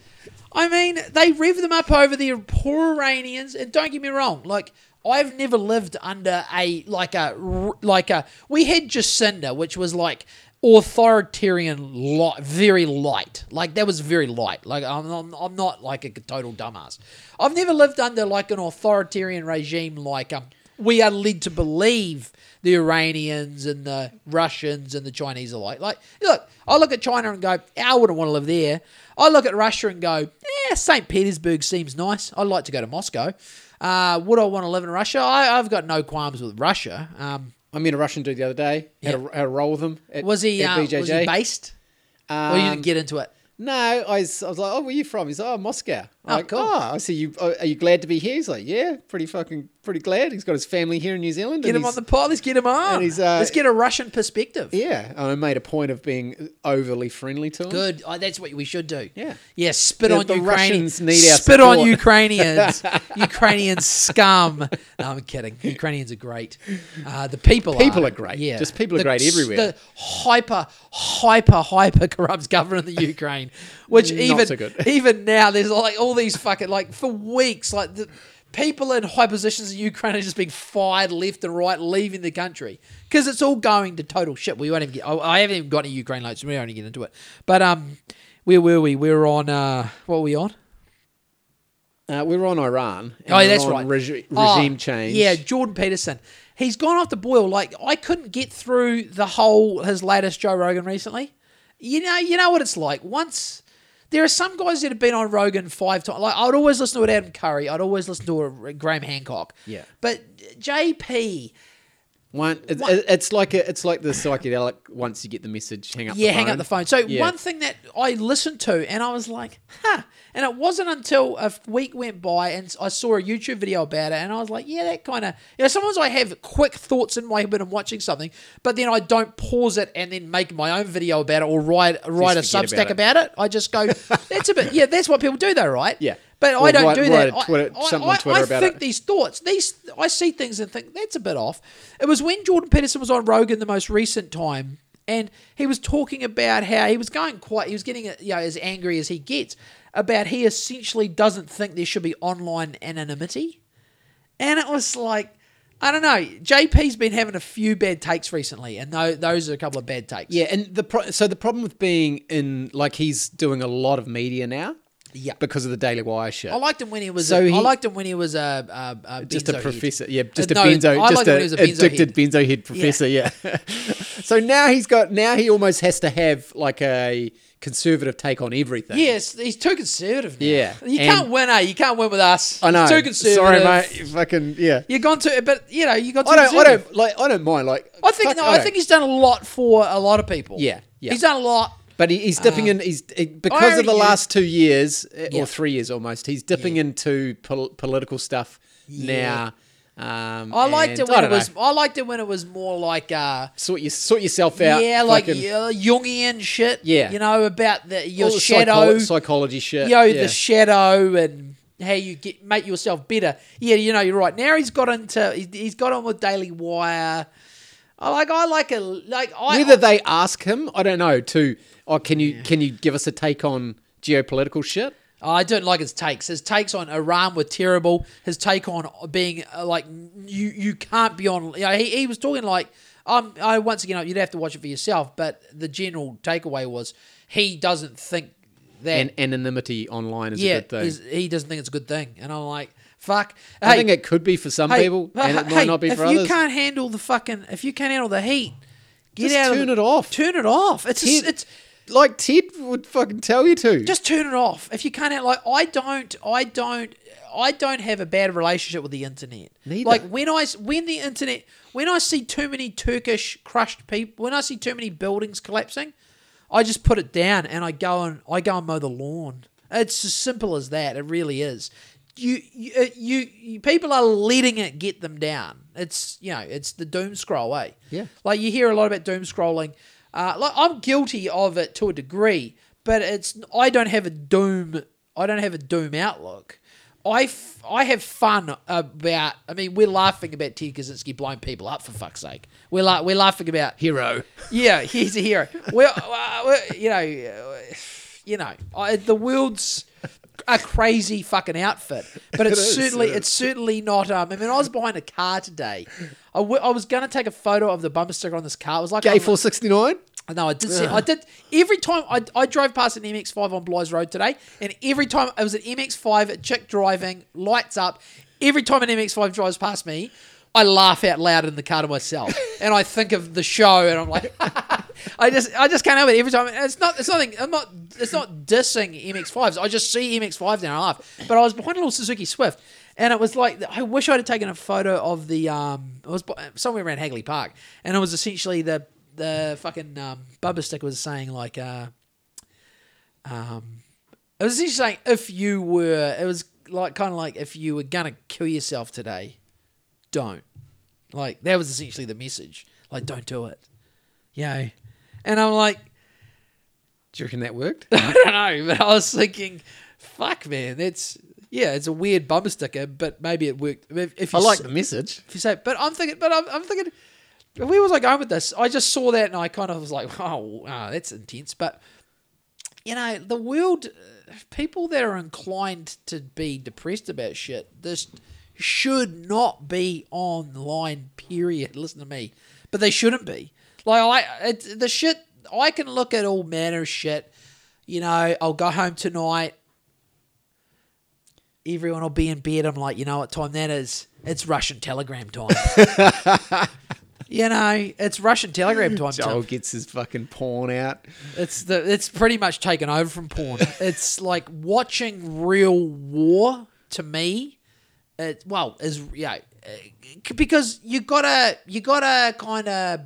[SPEAKER 1] I mean, they rev them up over the poor Iranians, and don't get me wrong, like I've never lived under a like a like a we had Jacinda, which was like authoritarian light, very light. Like that was very light. Like I'm, I'm, I'm not like a total dumbass. I've never lived under like an authoritarian regime like um we are led to believe the Iranians and the Russians and the Chinese are like. Like, look, I look at China and go, I wouldn't want to live there. I look at Russia and go, yeah, St. Petersburg seems nice. I'd like to go to Moscow. Uh, would I want to live in Russia? I, I've got no qualms with Russia. Um,
[SPEAKER 2] I met a Russian dude the other day. Had, a, had a roll with him. At,
[SPEAKER 1] was he uh, was he based? or you
[SPEAKER 2] Um,
[SPEAKER 1] didn't get into it?
[SPEAKER 2] No, I was, I was like, oh, where you from? He's like, oh, Moscow. I'm
[SPEAKER 1] Oh,
[SPEAKER 2] like,
[SPEAKER 1] cool.
[SPEAKER 2] oh, I see you. oh, Are you glad to be here? He's like, yeah, pretty fucking, pretty glad. He's got his family here in New Zealand.
[SPEAKER 1] Get him on the pod. Let's get him on.
[SPEAKER 2] uh,
[SPEAKER 1] Let's get a Russian perspective.
[SPEAKER 2] Yeah, and I made a point of being overly friendly to him.
[SPEAKER 1] Good. Oh, that's what we should do.
[SPEAKER 2] Yeah.
[SPEAKER 1] Yeah. Spit
[SPEAKER 2] The-
[SPEAKER 1] on
[SPEAKER 2] the
[SPEAKER 1] Ukrainians.
[SPEAKER 2] Russians need our
[SPEAKER 1] spit on
[SPEAKER 2] support.
[SPEAKER 1] Ukrainians. [LAUGHS] Ukrainian scum. No, I'm kidding. Ukrainians are great. Uh, the people.
[SPEAKER 2] People
[SPEAKER 1] are,
[SPEAKER 2] are great.
[SPEAKER 1] Yeah.
[SPEAKER 2] Just people are
[SPEAKER 1] The-
[SPEAKER 2] great everywhere.
[SPEAKER 1] The hyper, hyper, hyper corrupt government in the [LAUGHS] Ukraine, which even
[SPEAKER 2] so
[SPEAKER 1] even now there's like all these fucking like for weeks like the. People in high positions in Ukraine are just being fired left and right, leaving the country because it's all going to total shit. We won't even get. I I haven't even got any Ukraine loads. We won't even get into it. But um, where were we? We were on. Uh, what were we on?
[SPEAKER 2] Uh, we were on Iran.
[SPEAKER 1] Oh, yeah, that's right.
[SPEAKER 2] regi-
[SPEAKER 1] Oh,
[SPEAKER 2] regime change.
[SPEAKER 1] Yeah, Jordan Peterson. He's gone off the boil. Like I couldn't get through the whole his latest Joe Rogan recently. You know, you know what it's like. Once there are some guys that have been on Rogan five times. Like I'd always listen to Adam Curry. I'd always listen to a Graham Hancock.
[SPEAKER 2] Yeah.
[SPEAKER 1] But JP,
[SPEAKER 2] One, it's, it's like a, it's like the psychedelic. Once you get the message, hang up.
[SPEAKER 1] yeah,
[SPEAKER 2] the
[SPEAKER 1] hang up the phone. So
[SPEAKER 2] Yeah.
[SPEAKER 1] one thing that I listened to, and I was like, huh. And it wasn't until a week went by and I saw a YouTube video about it, and I was like, yeah, that kind of. You know, sometimes I have quick thoughts in my head when I'm watching something, but then I don't pause it and then make my own video about it or write write a Substack
[SPEAKER 2] about
[SPEAKER 1] about it. I just go, [LAUGHS] that's a bit. Yeah, that's what people do, though, right?
[SPEAKER 2] Yeah.
[SPEAKER 1] But I don't
[SPEAKER 2] write-
[SPEAKER 1] do
[SPEAKER 2] write
[SPEAKER 1] that.
[SPEAKER 2] a Twitter-
[SPEAKER 1] I,
[SPEAKER 2] something
[SPEAKER 1] I,
[SPEAKER 2] on Twitter
[SPEAKER 1] I
[SPEAKER 2] about
[SPEAKER 1] think
[SPEAKER 2] it.
[SPEAKER 1] these thoughts, these I see things and think that's a bit off. It was when Jordan Peterson was on Rogan the most recent time, and he was talking about how he was going quite, he was getting you know as angry as he gets about he essentially doesn't think there should be online anonymity, and it was like. I don't know. JP's been having a few bad takes recently, and tho- those are a couple of bad takes.
[SPEAKER 2] Yeah, and the pro- so the problem with being in like he's doing a lot of media now.
[SPEAKER 1] Yeah.
[SPEAKER 2] because of the Daily Wire shit.
[SPEAKER 1] I liked him when he was.
[SPEAKER 2] So
[SPEAKER 1] a, I
[SPEAKER 2] he-
[SPEAKER 1] liked him when he was a, a, a
[SPEAKER 2] just a professor. Yeah, just
[SPEAKER 1] Uh,
[SPEAKER 2] a benzo,
[SPEAKER 1] I
[SPEAKER 2] just
[SPEAKER 1] him when he
[SPEAKER 2] a
[SPEAKER 1] was a benzo
[SPEAKER 2] addicted
[SPEAKER 1] head.
[SPEAKER 2] benzo head professor. Yeah. [LAUGHS] so now he's got now he almost has to have like a conservative take on everything.
[SPEAKER 1] Yes, he's too conservative. Now.
[SPEAKER 2] Yeah,
[SPEAKER 1] you
[SPEAKER 2] and-
[SPEAKER 1] can't win, eh? You can't win with us.
[SPEAKER 2] I know.
[SPEAKER 1] Too conservative.
[SPEAKER 2] Sorry, mate. You fucking yeah.
[SPEAKER 1] You've gone to, but you know, you got. Too
[SPEAKER 2] I don't. I
[SPEAKER 1] conservative.
[SPEAKER 2] don't like. I don't mind. Like.
[SPEAKER 1] I think.
[SPEAKER 2] fuck,
[SPEAKER 1] no, I
[SPEAKER 2] don't.
[SPEAKER 1] think he's done a lot for a lot of people.
[SPEAKER 2] Yeah, yeah.
[SPEAKER 1] He's done a lot.
[SPEAKER 2] But he, he's dipping in. He's he- because of the last two years eh,
[SPEAKER 1] Yeah.
[SPEAKER 2] or three years almost. He's dipping into pol- political stuff
[SPEAKER 1] Yeah.
[SPEAKER 2] now. Um,
[SPEAKER 1] I liked it when it was.
[SPEAKER 2] know.
[SPEAKER 1] I liked it when it was more like. uh
[SPEAKER 2] sort you sort yourself out.
[SPEAKER 1] Yeah, like
[SPEAKER 2] fucking-
[SPEAKER 1] uh, Jungian shit.
[SPEAKER 2] Yeah.
[SPEAKER 1] you know about the your
[SPEAKER 2] the
[SPEAKER 1] shadow,
[SPEAKER 2] psycholo- psychology shit.
[SPEAKER 1] you know,
[SPEAKER 2] yeah.
[SPEAKER 1] the shadow and how you get make yourself better. Yeah, you know, you're right. Now he's got into he's, he's got on with Daily Wire. I like I like a like I
[SPEAKER 2] Whether they ask him, I don't know. To oh, can you can you give us a take on geopolitical shit?
[SPEAKER 1] I don't like his takes. His takes on Iran were terrible. His take on being uh, like you you can't be on. You know, he, he was talking like um I once again you'd have to watch it for yourself. But the general takeaway was he doesn't think that
[SPEAKER 2] And anonymity online is
[SPEAKER 1] yeah
[SPEAKER 2] a good thing.
[SPEAKER 1] he doesn't think it's a good thing. And I'm like fuck.
[SPEAKER 2] I
[SPEAKER 1] hey,
[SPEAKER 2] think it could be for some
[SPEAKER 1] hey,
[SPEAKER 2] people, and it
[SPEAKER 1] hey,
[SPEAKER 2] might not be for
[SPEAKER 1] if
[SPEAKER 2] for
[SPEAKER 1] you
[SPEAKER 2] others.
[SPEAKER 1] can't handle the fucking if you can't handle the heat, get
[SPEAKER 2] Just
[SPEAKER 1] out
[SPEAKER 2] turn
[SPEAKER 1] of
[SPEAKER 2] it off.
[SPEAKER 1] Turn it off. It's a,
[SPEAKER 2] Ted-
[SPEAKER 1] it's
[SPEAKER 2] like Ted would fucking tell you to.
[SPEAKER 1] just turn it off. If you can't like I don't, I don't, I don't have a bad relationship with the internet.
[SPEAKER 2] Neither.
[SPEAKER 1] Like when I when the internet when I see too many Turkish crushed people, when I see too many buildings collapsing, I just put it down and I go and I go and mow the lawn. It's as simple as that. It really is. You you, uh, you, you people are letting it get them down. It's you know it's the doom scroll, eh?
[SPEAKER 2] Yeah.
[SPEAKER 1] Like you hear a lot about doom scrolling. Uh, like I'm guilty of it to a degree, but it's I don't have a doom. I don't have a doom outlook. I, f- I have fun about. I mean, we're laughing about Ted Kaczynski blowing people up for fuck's sake. We're la- we're laughing about
[SPEAKER 2] hero.
[SPEAKER 1] yeah, he's a hero. Well, uh, well, you know, uh, you know, I, the world's a crazy fucking outfit, but [LAUGHS] it's
[SPEAKER 2] It
[SPEAKER 1] certainly
[SPEAKER 2] is.
[SPEAKER 1] it's certainly not. Um, I mean, I was behind a car today. I, w- I was gonna take a photo of the bumper sticker on this car. It was like
[SPEAKER 2] Gay four sixty nine.
[SPEAKER 1] no, I did. See, I did every time I, I drove past an MX5 on Blythe Road today, and every time it was an MX5, a chick driving, lights up. Every time an MX5 drives past me, I laugh out loud in the car to myself, and I think of the show, and I'm like, [LAUGHS] I just I just can't help it every time. It's not it's nothing. I'm not it's not dissing MX5s. I just see MX5s and I laugh. But I was behind a little Suzuki Swift. And it was like I wish I'd have taken a photo of the um. It was somewhere around Hagley Park, and it was essentially the the fucking um, bumper sticker was saying like uh, um, it was essentially saying if you were, it was like kind of like if you were gonna kill yourself today, don't. Like that was essentially the message. Like don't do it. You know, and I'm like,
[SPEAKER 2] Do you reckon that worked? [LAUGHS]
[SPEAKER 1] I don't know, but I was thinking, fuck, man, that's yeah, it's a weird bumper sticker, but maybe it worked. If, if
[SPEAKER 2] I like
[SPEAKER 1] s-
[SPEAKER 2] the message.
[SPEAKER 1] if you say, but I'm thinking, but I'm, I'm thinking, where was I going with this? I just saw that and I kind of was like, [LAUGHS] oh, wow, that's intense. But, you know, the world, uh, people that are inclined to be depressed about shit, this should not be online, period. Listen to me. But they shouldn't be. Like, I, it, the shit, I can look at all manner of shit. You know, I'll go home tonight everyone will be in bed. I'm like, you know what time that is? It's Russian telegram time. [LAUGHS] you know, it's Russian telegram time.
[SPEAKER 2] Joel
[SPEAKER 1] Tim.
[SPEAKER 2] gets his fucking porn out.
[SPEAKER 1] It's the it's pretty much taken over from porn. it's like watching real war to me. Well yeah, uh, because you gotta you gotta kind of.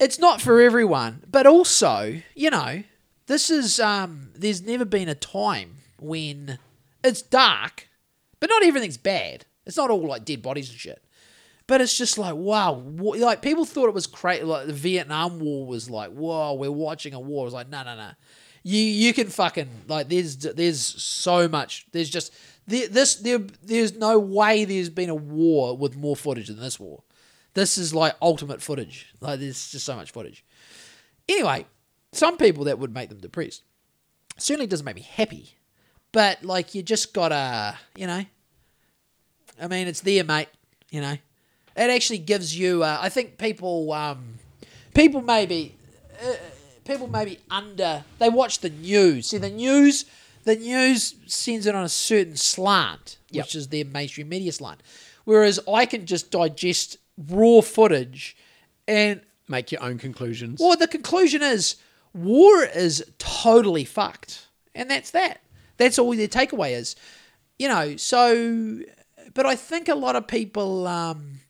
[SPEAKER 1] It's not for everyone, but also you know this is um. There's never been a time when it's dark, but not everything's bad. It's not all like dead bodies and shit. But it's just like wow, like people thought it was crazy. Like the Vietnam War was like, whoa, we're watching a war. It was like, no, no, no. You you can fucking like there's there's so much. There's just there, this there there's no way there's been a war with more footage than this war. This is like ultimate footage. Like there's just so much footage. Anyway, some people that would make them depressed. Certainly doesn't make me happy. But like you just gotta, you know. I mean, it's there, mate. You know, it actually gives you. Uh, I think people, um, people maybe, uh, people maybe under. They watch the news. See the news. The news sends it on a certain slant,
[SPEAKER 2] Yep.
[SPEAKER 1] which is their mainstream media slant. Whereas I can just digest raw footage, and
[SPEAKER 2] Make your own conclusions.
[SPEAKER 1] well, the conclusion is war is totally fucked, and that's that. That's all their takeaway is, you know. So, but I think a lot of people, um,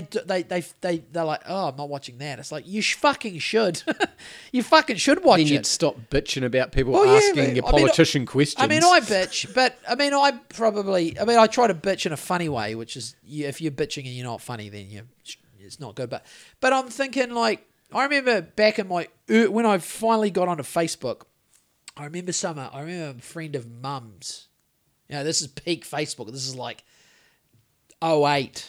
[SPEAKER 1] they they they they they're like, oh, I'm not watching that. It's like you sh- fucking should, [LAUGHS] you fucking should watch
[SPEAKER 2] then
[SPEAKER 1] it.
[SPEAKER 2] you'd stop bitching about people
[SPEAKER 1] Well,
[SPEAKER 2] asking
[SPEAKER 1] but-
[SPEAKER 2] your
[SPEAKER 1] I mean,
[SPEAKER 2] politician questions.
[SPEAKER 1] I mean, I bitch, but I mean, I probably, I mean, I try to bitch in a funny way, which is you, if you're bitching and you're not funny, then you, it's not good. But, but I'm thinking like, I remember back in my er- when I finally got onto Facebook, I remember summer. I remember a friend of mum's. You know, this is peak Facebook. This is like 08.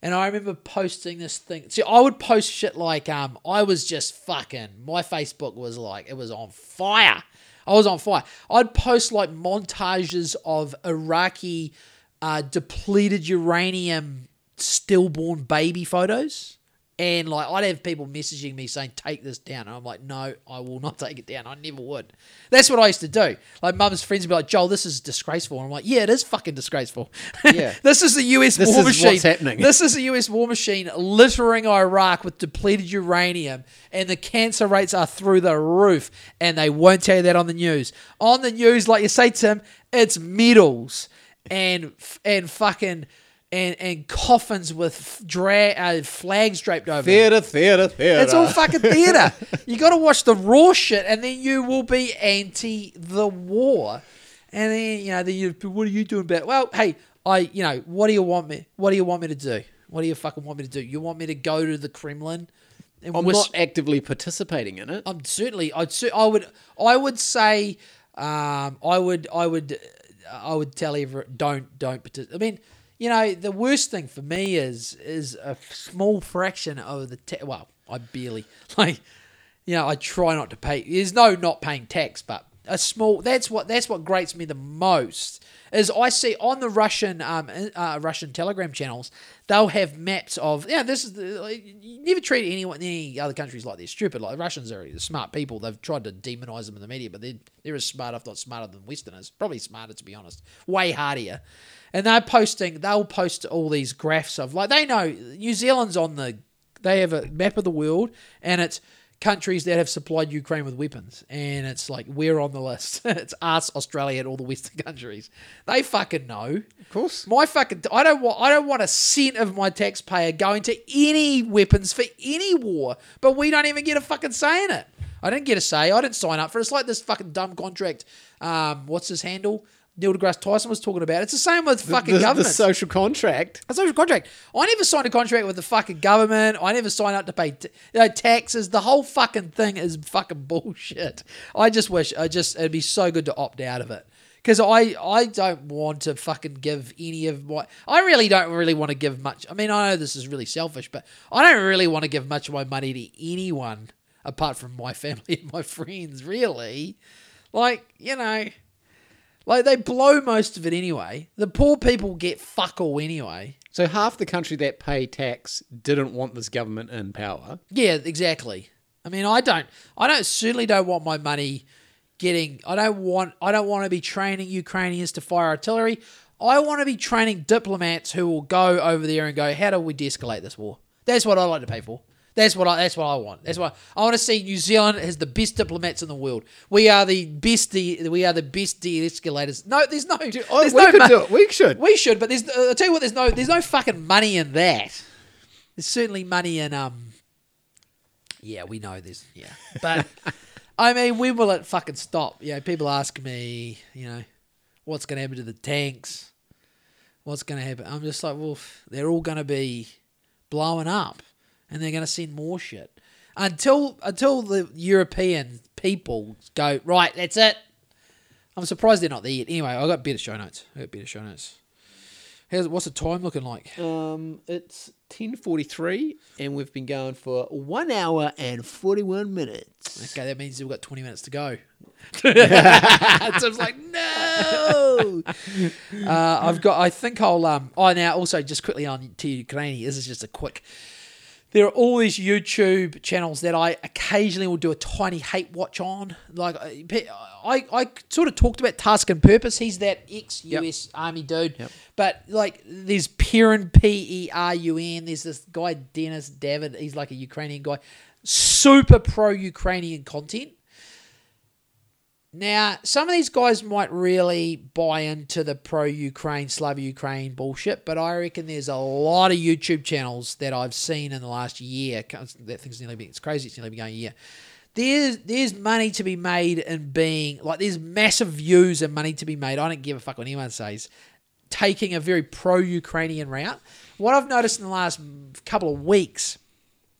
[SPEAKER 1] And I remember posting this thing. See, I would post shit like, um, I was just fucking, my Facebook was like, it was on fire. I was on fire. I'd post like montages of Iraqi uh, depleted uranium stillborn baby photos. And like I'd have people messaging me saying, "Take this down," and I'm like, "No, I will not [LAUGHS] take it down. I never would." That's what I used to do. Like mum's friends would be like, "Joel, this is disgraceful," and I'm like, "Yeah, it is fucking disgraceful. [LAUGHS]
[SPEAKER 2] Yeah.
[SPEAKER 1] this is the U.S.
[SPEAKER 2] This
[SPEAKER 1] war
[SPEAKER 2] is
[SPEAKER 1] machine.
[SPEAKER 2] what's happening.
[SPEAKER 1] This is the U.S. war machine littering Iraq with depleted uranium, and the cancer rates are through the roof. And they won't tell you that on the news. On the news, like you say, Tim, it's medals and and fucking." And, and coffins with dra- uh, flags draped over them.
[SPEAKER 2] Theatre, theatre, theatre.
[SPEAKER 1] It's all fucking theatre. you got to watch the raw shit, and then you will be anti the war. And then you know, then you, what are you doing about? Well, hey, I, you know, what do you want me? What do you want me to do? What do you fucking want me to do? You want me to go to the Kremlin? And
[SPEAKER 2] I'm
[SPEAKER 1] whis-
[SPEAKER 2] not actively participating in it.
[SPEAKER 1] I'm certainly. I'd. I would. I would say. Um. I would. I would. I would tell everyone don't don't participate. I mean, you know, the worst thing for me is is a small fraction of the ta- well, I barely [LAUGHS] like. You know, I try not to pay. There's no not paying tax, but a small. That's what that's what grates me the most. Is I see on the Russian um uh, Russian Telegram channels, they'll have maps of yeah. This is the, like, you never treat anyone any other countries like they're stupid. Like the Russians are smart people. They've tried to demonize them in the media, but they're they're as smart, if not smarter than Westerners. Probably smarter to be honest. Way hardier. And they're posting. They'll post all these graphs of like they know New Zealand's on the. They have a map of the world, and it's countries that have supplied Ukraine with weapons, and it's like we're on the list. [LAUGHS] it's us, Australia, and all the Western [LAUGHS] countries. They fucking know.
[SPEAKER 2] Of course.
[SPEAKER 1] My fucking, I don't want, I don't want a cent of my taxpayer going to any weapons for any war, but we don't even get a fucking say in it. I didn't get a say. I didn't sign up for it. It's like this fucking dumb contract. Um, what's his handle? Neil deGrasse Tyson was talking about. It's the same with fucking
[SPEAKER 2] the, the
[SPEAKER 1] government.
[SPEAKER 2] social contract.
[SPEAKER 1] A social contract. I never signed a contract with the fucking government. I never signed up to pay t- you know, taxes. The whole fucking thing is fucking bullshit. I just wish, I just, it'd be so good to opt out of it. Because I, I don't want to fucking give any of my. I really don't really want to give much. I mean, I know this is really selfish, but I don't really want to give much of my money to anyone apart from my [LAUGHS] family and my friends, really. Like, you know. Like they blow most of it anyway. The poor people get fuck all anyway.
[SPEAKER 2] So half the country that pay tax didn't want this government in power.
[SPEAKER 1] Yeah, exactly. I mean, I don't. I don't certainly don't want my money getting. I don't want. I don't want to be training Ukrainians to fire artillery. I want to be training diplomats who will go over there and go, "How do we de-escalate this war?" That's what I like to pay for. That's what I. That's what I want. That's what I want to see. New Zealand has the best diplomats in the world. We are the best. De, we are the best de-escalators. No, there's no.
[SPEAKER 2] Oh,
[SPEAKER 1] there's
[SPEAKER 2] we
[SPEAKER 1] no
[SPEAKER 2] could do it. We should.
[SPEAKER 1] We should, but there's. Uh, I'll tell you what. There's no. There's no fucking money in that. There's certainly money in um. Yeah, we know this. Yeah, but [LAUGHS] I mean, when will it fucking stop? You know, people ask me, you know, what's going to happen to the tanks? What's going to happen? I'm just like, well, they're all going to be blowing up, and they're going to send more shit until until the European people go right. That's it. I'm surprised they're not there yet. Anyway, I got better show notes. I got better show notes. How's what's the time looking like?
[SPEAKER 2] Um, it's ten forty three, and we've been going for one hour and forty one minutes.
[SPEAKER 1] Okay, that means we've got 20 minutes to go. [LAUGHS] so I was like, no. uh, I've got. I think I'll. Um. Oh, now also just quickly on to Ukraine. This is just a quick. There are all these YouTube channels that I occasionally will do a tiny hate watch on. Like uh, I, I, I sort of talked about Task and Purpose. He's that ex US Army dude. But like, there's Perun P E R U N. There's this guy Dennis David. He's like a Ukrainian guy, super pro Ukrainian content. Now, some of these guys might really buy into the pro Ukraine, Slav Ukraine bullshit, but I reckon there's a lot of YouTube channels that I've seen in the last year. That thing's nearly been, it's crazy, it's nearly been going a year. There's there's money to be made in being like there's massive views and money to be made. I don't give a fuck what anyone says. Taking a very pro Ukrainian route. What I've noticed in the last couple of weeks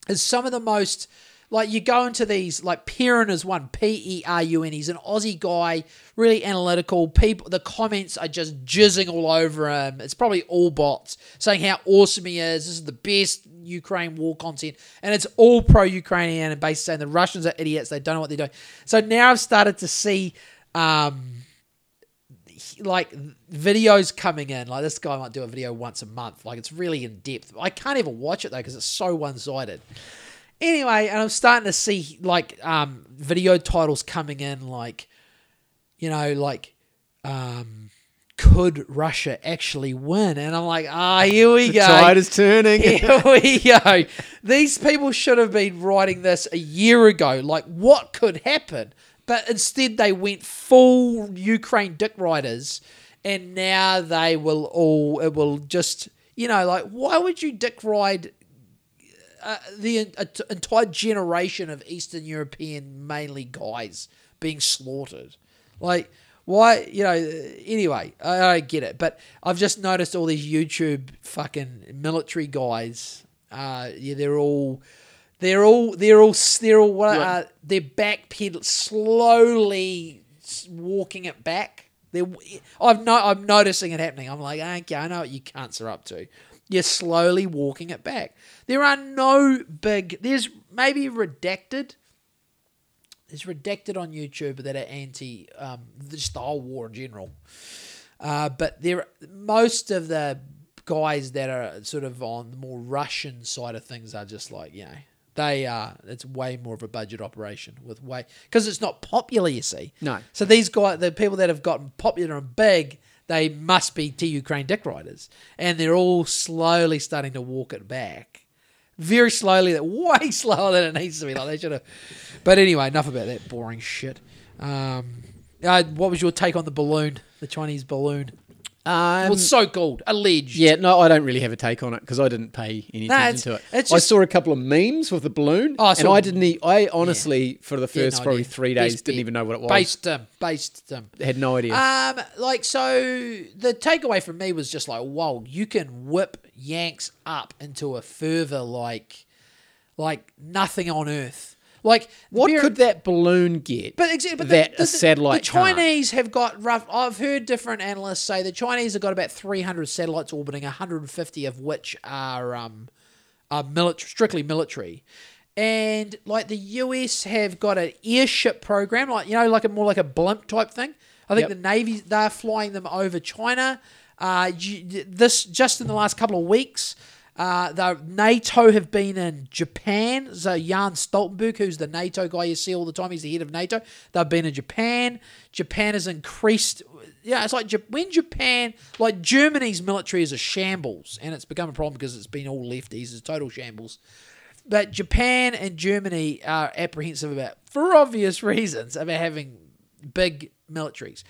[SPEAKER 1] is some of the most like you go into these like Perun is one P E R U N. He's an Aussie guy, really analytical. People, the comments are just jizzing all over him. It's probably all bots saying how awesome he is. This is the best Ukraine war content, and it's all pro-Ukrainian and basically saying the Russians are idiots. They don't know what they're doing. So now I've started to see um, like videos coming in. Like this guy might do a video once a month. Like it's really in depth. I can't even watch it though because it's so one sided. Anyway, and I'm starting to see like um, video titles coming in, like you know, like um, could Russia actually win? And I'm like, ah, here we go.
[SPEAKER 2] Tide is turning.
[SPEAKER 1] Here [LAUGHS] we go. These people should have been writing this a year ago. Like, what could happen? But instead, they went full Ukraine dick riders, and now they will all. It will just, you know, like, why would you dick ride uh, the t- entire generation of Eastern European, mainly guys, being slaughtered? Like, why, you know, anyway, I, I get it. But I've just noticed all these YouTube fucking military guys, uh, yeah, they're all. They're all, they're all, they're all, what, uh, they're backpedal, slowly walking it back. They're, I've no, I'm noticing it happening. I'm like, okay, I know what you cunts are up to. You're slowly walking it back. There are no big. There's maybe redacted. There's redacted on YouTube that are anti um, just the whole war in general. Uh, but there, most of the guys that are sort of on the more Russian side of things are just like you know they are. It's way more of a budget operation with way because it's not popular. You see,
[SPEAKER 2] No.
[SPEAKER 1] So these guys, the people that have gotten popular and big, they must be T Ukraine dick riders, and they're all slowly starting to walk it back. Very slowly, that [LAUGHS] way slower than it needs to be. Like they should have. But anyway, enough about that boring shit. Um, uh, what was your take on the balloon, the Chinese balloon?
[SPEAKER 2] Um,
[SPEAKER 1] well, so called, alleged.
[SPEAKER 2] yeah, no, I don't really have a take on it because I didn't pay any
[SPEAKER 1] No,
[SPEAKER 2] attention to it.
[SPEAKER 1] it's
[SPEAKER 2] I saw a couple of memes with the balloon,
[SPEAKER 1] Oh, I
[SPEAKER 2] and I didn't. E- I honestly, for the
[SPEAKER 1] Yeah,
[SPEAKER 2] first
[SPEAKER 1] no
[SPEAKER 2] probably
[SPEAKER 1] idea.
[SPEAKER 2] three days,
[SPEAKER 1] Best
[SPEAKER 2] didn't even know what it was.
[SPEAKER 1] Based them, based them.
[SPEAKER 2] Had no idea.
[SPEAKER 1] Um, like so, the takeaway from me was just like, whoa, you can whip Yanks up into a further like, like nothing on earth. Like
[SPEAKER 2] what could that balloon get?
[SPEAKER 1] But exactly, but
[SPEAKER 2] that
[SPEAKER 1] the,
[SPEAKER 2] a satellite
[SPEAKER 1] The
[SPEAKER 2] can't?
[SPEAKER 1] Chinese have got rough. I've heard different analysts say the Chinese have got about 300 satellites orbiting, 150 of which are um, are military, strictly military. And like the US have got an airship program, like you know, like a more like a blimp type thing. I think
[SPEAKER 2] Yep.
[SPEAKER 1] the Navy they're flying them over China. Uh, this just in the last couple of weeks. Uh, NATO have been in Japan. So Jens Stoltenberg, who's the NATO guy you see all the time, he's the head of NATO. They've been in Japan. Japan has increased. Yeah, it's like when Japan, like Germany's military is a shambles, and it's become a problem because it's been all lefties. It's total shambles. But Japan and Germany are apprehensive about, for obvious [LAUGHS] reasons, about having big militaries.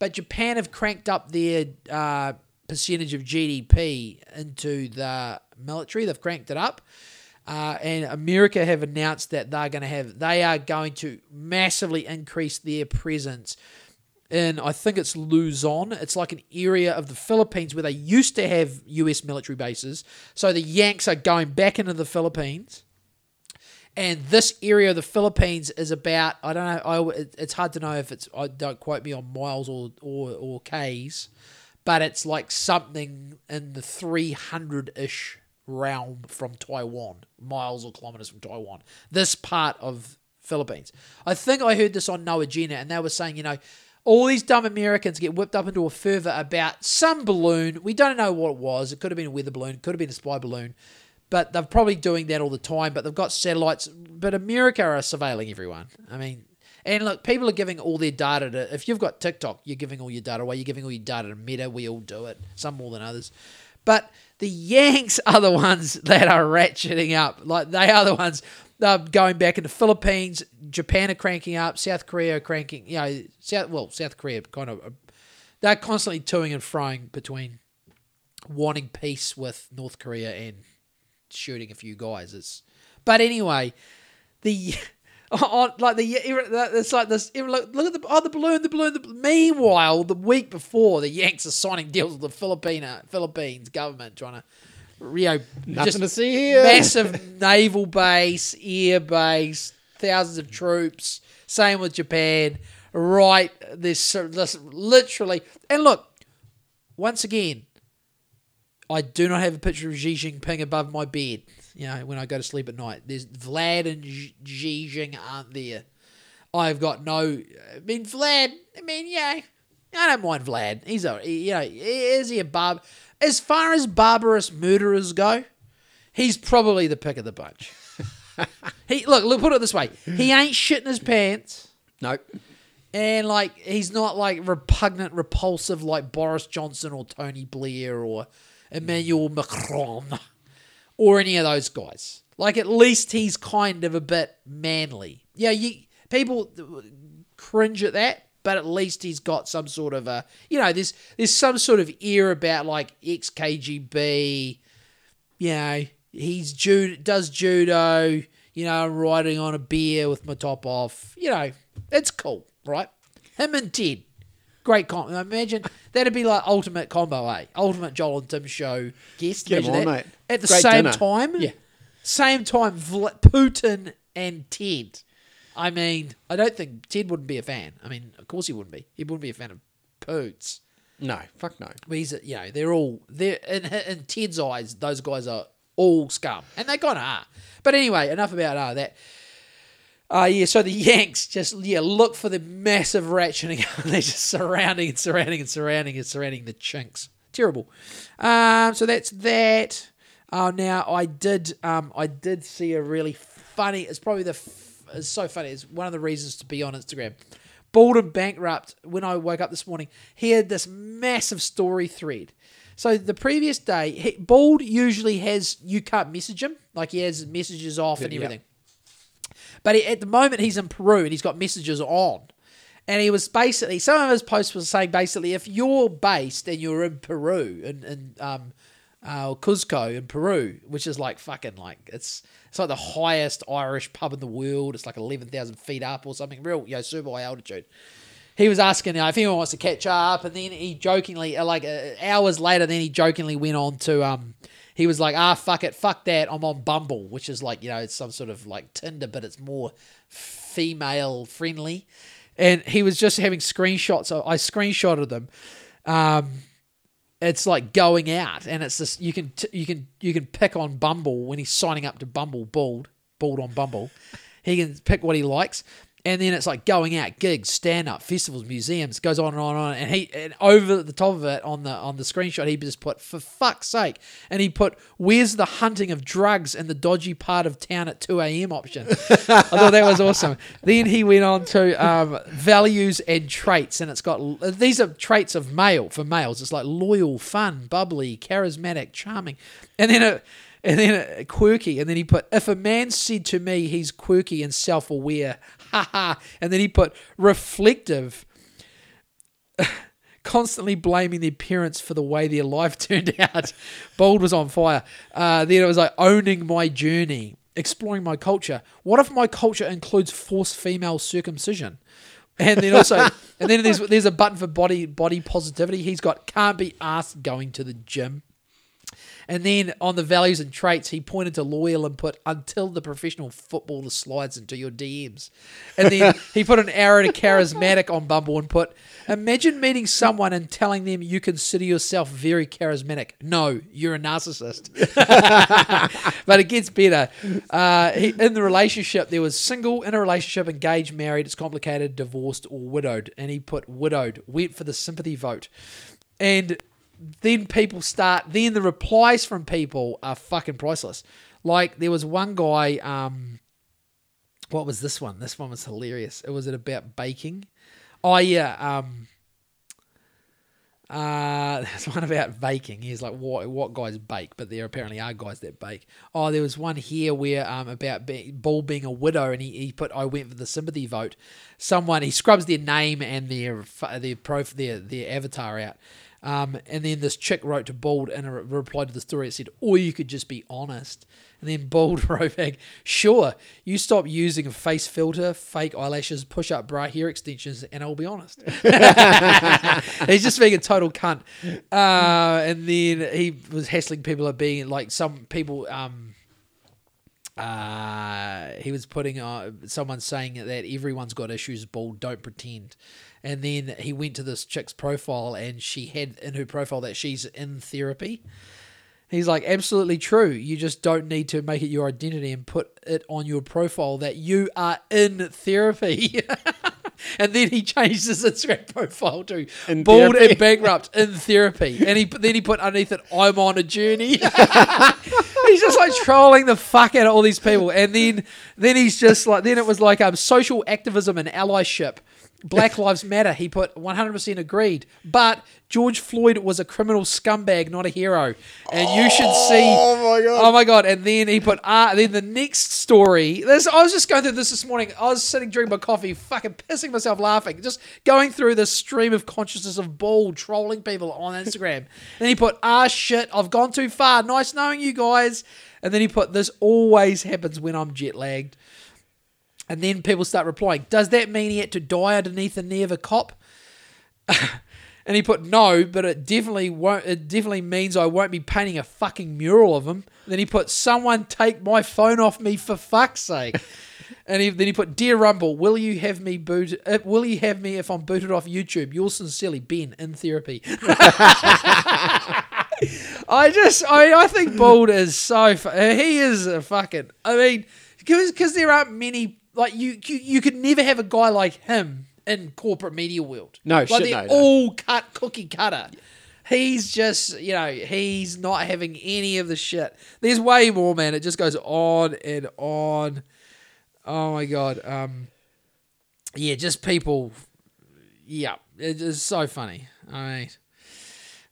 [SPEAKER 1] But Japan have cranked up their uh, percentage of GDP into the military. They've cranked it up. Uh, and America have announced that they're going to have, they are going to massively increase their presence in, I think it's Luzon. It's like an area of the Philippines where they used to have US military bases. So the Yanks are going back into the Philippines and this area of the Philippines is about I don't know I, it's hard to know if it's I don't quote me on miles or or, or k's, but it's like something in the three hundred ish realm from Taiwan, miles or kilometers from Taiwan. This part of Philippines. I think I heard this on No Agenda, and they were saying you know. All these dumb Americans get whipped up into a fervor about some balloon. We don't know what it was. It could have been a weather balloon, could have been a spy balloon but they're probably doing that all the time. But they've got satellites. But America are surveilling everyone. I mean, and look, people are giving all their data to. If you've got TikTok, you're giving all your data away. You're giving all your data to Meta. We all do it, some more than others. But the Yanks are the ones [LAUGHS] that are ratcheting up. Like they are the ones they're going back into the Philippines. Japan are cranking up. South Korea are cranking. You know, South well, South Korea kind of. They're constantly toing and froing between wanting peace with North Korea and shooting a few guys. It's, but anyway, the [LAUGHS] on like the it's like this. Look, look at the oh the balloon, the balloon. The, meanwhile, the week before, the Yanks are signing deals with the Filipina Philippines government, trying to know
[SPEAKER 2] Nothing
[SPEAKER 1] just
[SPEAKER 2] to see here.
[SPEAKER 1] massive [LAUGHS] naval base, air base, thousands of troops. Same with Japan. Right, this this literally and look once again. I do not have a picture of Xi Jinping above my bed. You know, when I go to sleep at night, there's Vlad and Xi Jinping aren't there. I've got no. I mean, Vlad. I mean, yeah, I don't mind Vlad. He's a, you know, is he a barb? As far as barbarous murderers go, he's probably the pick of the bunch. [LAUGHS] he look, look, put it this way: he [LAUGHS] ain't shitting his pants.
[SPEAKER 2] Nope.
[SPEAKER 1] And like he's not like repugnant, repulsive like Boris Johnson or Tony Blair or Emmanuel Macron [LAUGHS] or any of those guys. Like at least he's kind of a bit manly. Yeah, you people cringe at that, but at least he's got some sort of a you know there's there's some sort of ear about like ex KGB. You know he's judo does judo. You know riding on a beer with my top off. You know it's cool, right? Him and Ted. Great combo. Imagine that'd be like ultimate combo, eh? Ultimate Joel and Tim show guest.
[SPEAKER 2] 'em
[SPEAKER 1] Imagine
[SPEAKER 2] on,
[SPEAKER 1] that.
[SPEAKER 2] mate.
[SPEAKER 1] At the
[SPEAKER 2] Great
[SPEAKER 1] same
[SPEAKER 2] dinner.
[SPEAKER 1] time.
[SPEAKER 2] Yeah.
[SPEAKER 1] Same time, Vla- Putin and Ted. I mean, I don't think Ted wouldn't be a fan. I mean, of course he wouldn't be. He wouldn't be a fan of Poots.
[SPEAKER 2] No. Fuck no.
[SPEAKER 1] But he's, you know, they're all they're in, in Ted's eyes. Those guys are all scum, and they kind of are. But anyway, enough about uh, that. Uh, yeah, so the Yanks just yeah look for the massive ratcheting. [LAUGHS] They're just surrounding and surrounding and surrounding and surrounding the chinks. Terrible. Um, so that's that. Uh, now I did um, I did see a really funny. It's probably the f- it's so funny. It's one of the reasons to be on Instagram. Bald and bankrupt. When I woke up this morning, he had this massive story thread. So the previous day, he, Bald usually has you can't message him like he has messages off and
[SPEAKER 2] Yeah.
[SPEAKER 1] But he, at the moment, he's in Peru and he's got messages on. And he was basically, some of his posts was saying basically, if you're based and you're in Peru, in, in um, uh, Cuzco in Peru, which is like fucking like, it's it's like the highest Irish pub in the world. It's like 11,000 feet up or something, real, you know, super high altitude. He was asking you know, if anyone wants to catch up, and then he jokingly, uh, like uh, hours later, then he jokingly went on to, um, he was like, ah, fuck it, fuck that, I'm on Bumble, which is like, you know, it's some sort of like Tinder, but it's more female friendly. And he was just having screenshots. I screenshotted them. Um, it's like going out, and it's just you can t- you can you can pick on Bumble when he's signing up to Bumble Bald Bald on Bumble. He can pick what he likes, and then it's like going out, gigs, stand up, festivals, museums, goes on and on and on. And he and over the top of it on the on the screenshot, he just put for fuck's sake, and he put where's the hunting of drugs in the dodgy part of town at two a.m. option. [LAUGHS] I thought that was awesome. Then he went on to um, values and traits, and it's got these are traits of male for males. It's like loyal, fun, bubbly, charismatic, charming, and then a, and then a, quirky. And then he put if a man said to me he's quirky and self-aware, [LAUGHS] haha. And then he put reflective. [LAUGHS] Constantly blaming their parents for the way their life [LAUGHS] turned out. Bald was on fire. Uh, then it was like owning my journey, exploring my culture. What if my culture includes forced female circumcision? And then also, and then there's there's a button for body body positivity. He's got can't be asked going to the gym. And then on the values and traits, he pointed to loyal and put until the professional footballer slides into your DMs. And then he put an arrow to charismatic on Bumble and put imagine meeting someone and telling them you consider yourself very charismatic. No, you're a narcissist. [LAUGHS] but it gets better. Uh, he, in the relationship, there was single, in a relationship, engaged, married, it's complicated, divorced, or widowed. And he put widowed, went for the sympathy vote. And then people start, then the replies from people are fucking priceless. Like there was one guy, um, what was this one? This one was hilarious. It was it about baking. Oh yeah, um, uh, [LAUGHS] there's one about baking. He's like, what, what guys bake? But there apparently are guys that bake. Oh, there was one here where um about be, Bald being a widow, and he, he put I went for the sympathy vote. Someone he scrubs their name and their their prof their their avatar out. Um, and then this chick wrote to Bald in a reply to the story. It said, or you could just be honest. And then Bald [LAUGHS] wrote back, sure, you stop using a face filter, fake eyelashes, push up bra, hair extensions, and I'll be honest. [LAUGHS] He's just being a total cunt. Uh, and then he was hassling people at being like some people. Um, uh, he was putting uh, someone saying that everyone's got issues, bald, don't pretend. And then he went to this chick's profile and she had in her profile that she's in therapy. He's like, absolutely true. You just don't need to make it your identity and put it on your profile that you are in therapy. [LAUGHS] and then he changed his Instagram [LAUGHS] profile to
[SPEAKER 2] In
[SPEAKER 1] bald
[SPEAKER 2] therapy.
[SPEAKER 1] and bankrupt in therapy. And he then he put underneath it, I'm on a journey. [LAUGHS] he's just like trolling the fuck out of all these people. And then then he's just like then it was like um social activism and allyship. Black Lives Matter. He put 100% agreed. But George Floyd was a criminal scumbag, not a hero. And you should see.
[SPEAKER 2] Oh my God.
[SPEAKER 1] Oh my god! And then he put. Uh, then the next story. This I was just going through this this morning. I was sitting drinking my coffee, fucking pissing myself laughing, just going through this stream of consciousness of Bald trolling people on Instagram. [LAUGHS] and he put, "Ah shit, I've gone too far. Nice knowing you guys." And then he put, "This always happens when I'm jet lagged." And then people start replying, Does that mean he had to die underneath the knee of a cop? [LAUGHS] and he put no, but it definitely won't it definitely means I won't be painting a fucking mural of him. Then he put someone take my phone off me for fuck's sake. [LAUGHS] And he, then he put, "Dear Rumble, will you have me boot? Uh, will you have me if I'm booted off YouTube? Yours sincerely, Ben, in therapy." [LAUGHS] I just, I, I think Bald is so. He is a fucking. I mean, because there aren't many like you, you. You could never have a guy like him in corporate media world.
[SPEAKER 2] No,
[SPEAKER 1] like
[SPEAKER 2] shit,
[SPEAKER 1] they're
[SPEAKER 2] no, no.
[SPEAKER 1] all cut cookie cutter. He's just, you know, he's not having any of the shit. There's way more, man. It just goes on and on. Oh my god. Um, yeah, just people. Yeah, it is so funny. I mean.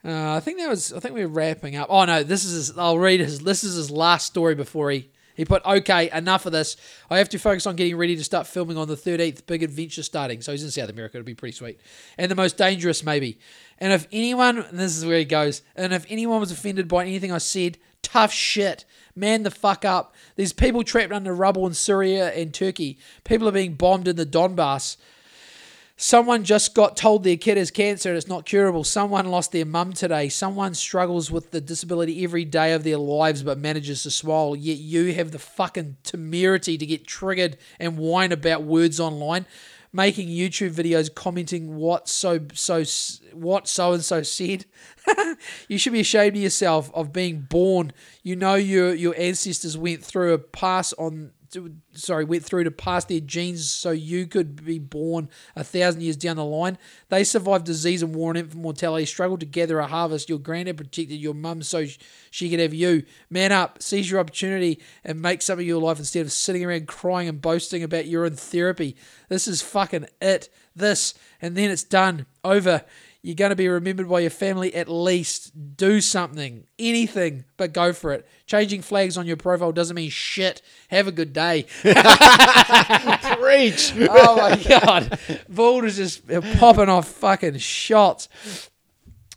[SPEAKER 1] Uh, I think that was. I think we are wrapping up. Oh no, this is. His, I'll read his. This is his last story before he he put. Okay, enough of this. I have to focus on getting ready to start filming on the thirteenth. Big adventure starting. So he's in South America. It'll be pretty sweet. And the most dangerous, maybe. And if anyone, and this is where he goes. And if anyone was offended by anything I said, tough shit. Man the fuck up. There's people trapped under rubble in Syria and Turkey. People are being bombed in the Donbass. Someone just got told their kid has cancer and it's not curable. Someone lost their mum today. Someone struggles with the disability every day of their lives but manages to smile. Yet you have the fucking temerity to get triggered and whine about words online, making YouTube videos commenting what so so what so and so said. [LAUGHS] you should be ashamed of yourself of being born. You know your your ancestors went through a pass on sorry, went through to pass their genes so you could be born a thousand years down the line. They survived disease and war and infant mortality, struggled to gather a harvest. Your granddad protected your mum so she could have you. Man up, seize your opportunity, and make something of your life instead of sitting around crying and boasting about you're in therapy. This is fucking it. This, and then it's done. Over. You're going to be remembered by your family at least. Do something, anything, but go for it. Changing flags on your profile doesn't mean shit. Have a good day. [LAUGHS]
[SPEAKER 2] Reach. [LAUGHS]
[SPEAKER 1] oh my god, Bald is just popping off fucking shots,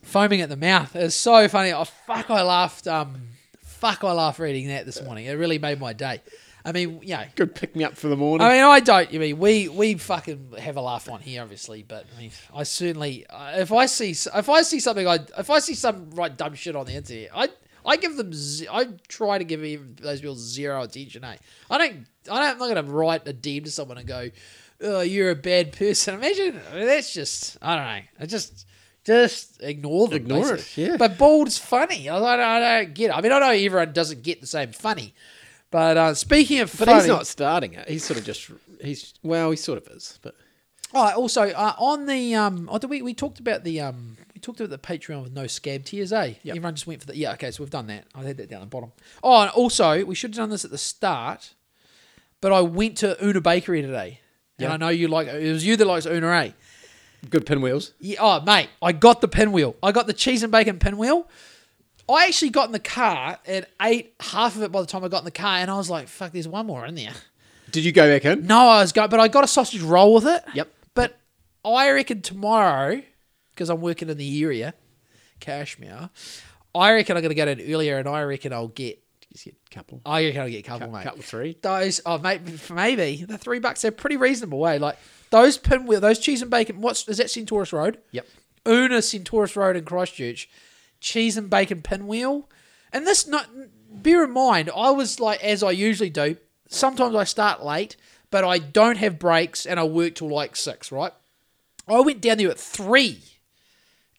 [SPEAKER 1] foaming at the mouth. It's so funny. Oh fuck, I laughed. Um, fuck, I laughed reading that this morning. It really made my day. I mean, you know,
[SPEAKER 2] Good pick me up for the morning.
[SPEAKER 1] I mean, I don't. I mean, we we fucking have a laugh on here, obviously, but I mean, I certainly uh, if I see if I see something, I if I see some right dumb shit on the internet, I I give them. ze- I try to give even those people zero attention. Eh? I don't. I don't. I'm not gonna write a DM to someone and go, "Oh, you're a bad person." Imagine I mean, that's just. I don't know. I just. Just ignore them.
[SPEAKER 2] Ignore it,
[SPEAKER 1] basically.
[SPEAKER 2] yeah.
[SPEAKER 1] But bald's funny. I don't, I don't get it. I mean, I know everyone doesn't get the same funny. But uh, speaking of
[SPEAKER 2] but
[SPEAKER 1] funny,
[SPEAKER 2] he's not starting it. He's sort of just. He's well, he sort of is, but
[SPEAKER 1] Oh, also uh, on the um, oh, did we we talked about the um, we talked about the Patreon with no scab tears, eh? Everyone just went for the yeah. Okay, so we've done that. I had that down the bottom. Oh, and also we should have done this at the start, but I went to Una Bakery today, and I know you like it was you that likes Una, eh?
[SPEAKER 2] good pinwheels.
[SPEAKER 1] Yeah, oh, mate, I got the pinwheel. I got the cheese and bacon pinwheel. I actually got in the car and ate half of it by the time I got in the car, and I was like, "Fuck, there's one more in there."
[SPEAKER 2] Did you go back in?
[SPEAKER 1] No, I was going, but I got a sausage roll with it.
[SPEAKER 2] Yep.
[SPEAKER 1] But I reckon tomorrow, because I'm working in the area, Cashmere, I reckon I'm going to go in earlier, and I reckon I'll get.
[SPEAKER 2] Just get a couple.
[SPEAKER 1] I reckon I'll get a couple, mate.
[SPEAKER 2] couple three.
[SPEAKER 1] Those, oh, mate, maybe the three bucks. They're pretty reasonable, way. Like those pinwheel, those cheese and bacon. What's is that Centaurus Road?
[SPEAKER 2] Yep.
[SPEAKER 1] Una Centaurus Road in Christchurch, cheese and bacon pinwheel. And this, not bear in mind, I was like, as I usually do, sometimes I start late, but I don't have breaks and I work till like six, right? I went down there at three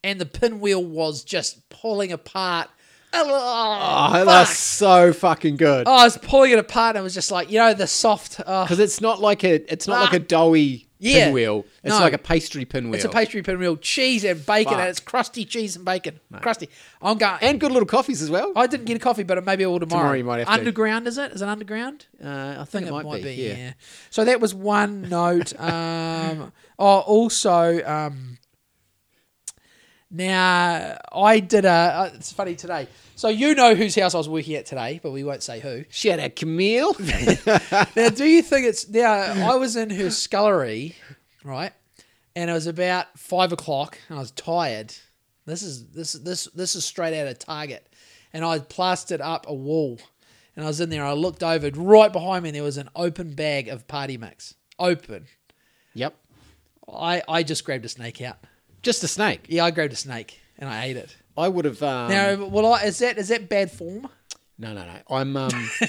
[SPEAKER 1] and the pinwheel was just pulling apart
[SPEAKER 2] Oh, that's so fucking good.
[SPEAKER 1] Oh, I was pulling it apart and it was just like, you know, the soft. Oh,
[SPEAKER 2] Because it's not like a it's not like a
[SPEAKER 1] Ah.
[SPEAKER 2] doughy
[SPEAKER 1] Yeah.
[SPEAKER 2] pinwheel. It's
[SPEAKER 1] No.
[SPEAKER 2] like a pastry pinwheel.
[SPEAKER 1] it's a pastry pinwheel, cheese and bacon,
[SPEAKER 2] Fuck.
[SPEAKER 1] and it's crusty cheese and bacon. Crusty. I'm going.
[SPEAKER 2] and good little coffees as well.
[SPEAKER 1] I didn't get a coffee, but maybe I will tomorrow.
[SPEAKER 2] Tomorrow you might have to.
[SPEAKER 1] Underground, is it? Is it underground?
[SPEAKER 2] Uh, I think, it, might, be. Yeah.
[SPEAKER 1] So that was one [LAUGHS] note. Um, oh, also, um, now I did a. Uh, it's funny today. So you know whose house I was working at today, but we won't say who.
[SPEAKER 2] Shout out Camille. [LAUGHS]
[SPEAKER 1] Now, do you think it's now? I was in her scullery, right, and it was about five o'clock, and I was tired. This is this this this is straight out of Target, and I plastered up a wall, and I was in there. I looked over right behind me, and there was an open bag of party mix, open.
[SPEAKER 2] yep.
[SPEAKER 1] I I just grabbed a snake out.
[SPEAKER 2] Just a snake.
[SPEAKER 1] Yeah, I grabbed a snake and I ate it.
[SPEAKER 2] I would have. Um,
[SPEAKER 1] Now, well, I, is that is that bad form?
[SPEAKER 2] no, no, no. I'm. Um, [LAUGHS]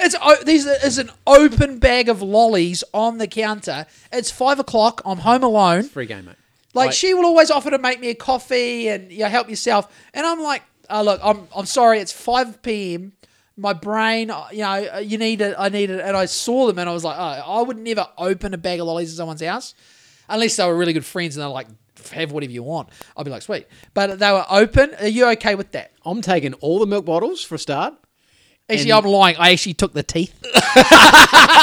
[SPEAKER 1] It's o- these is an open bag of lollies on the counter. It's five o'clock. I'm home alone.
[SPEAKER 2] free game, mate.
[SPEAKER 1] Like
[SPEAKER 2] Right.
[SPEAKER 1] she will always offer to make me a coffee and you know, help yourself. And I'm like, oh, look, I'm I'm sorry. It's five p.m. My brain, uh, you know, uh, you need it. I need it. And I saw them and I was like, oh, I would never open a bag of lollies in someone's house unless they were really good friends and they're like, have whatever you want. I'll be like, sweet. But they were open. Are you okay with that?
[SPEAKER 2] I'm taking all the milk bottles for a start.
[SPEAKER 1] Actually, I'm lying. I actually took the teeth. [LAUGHS]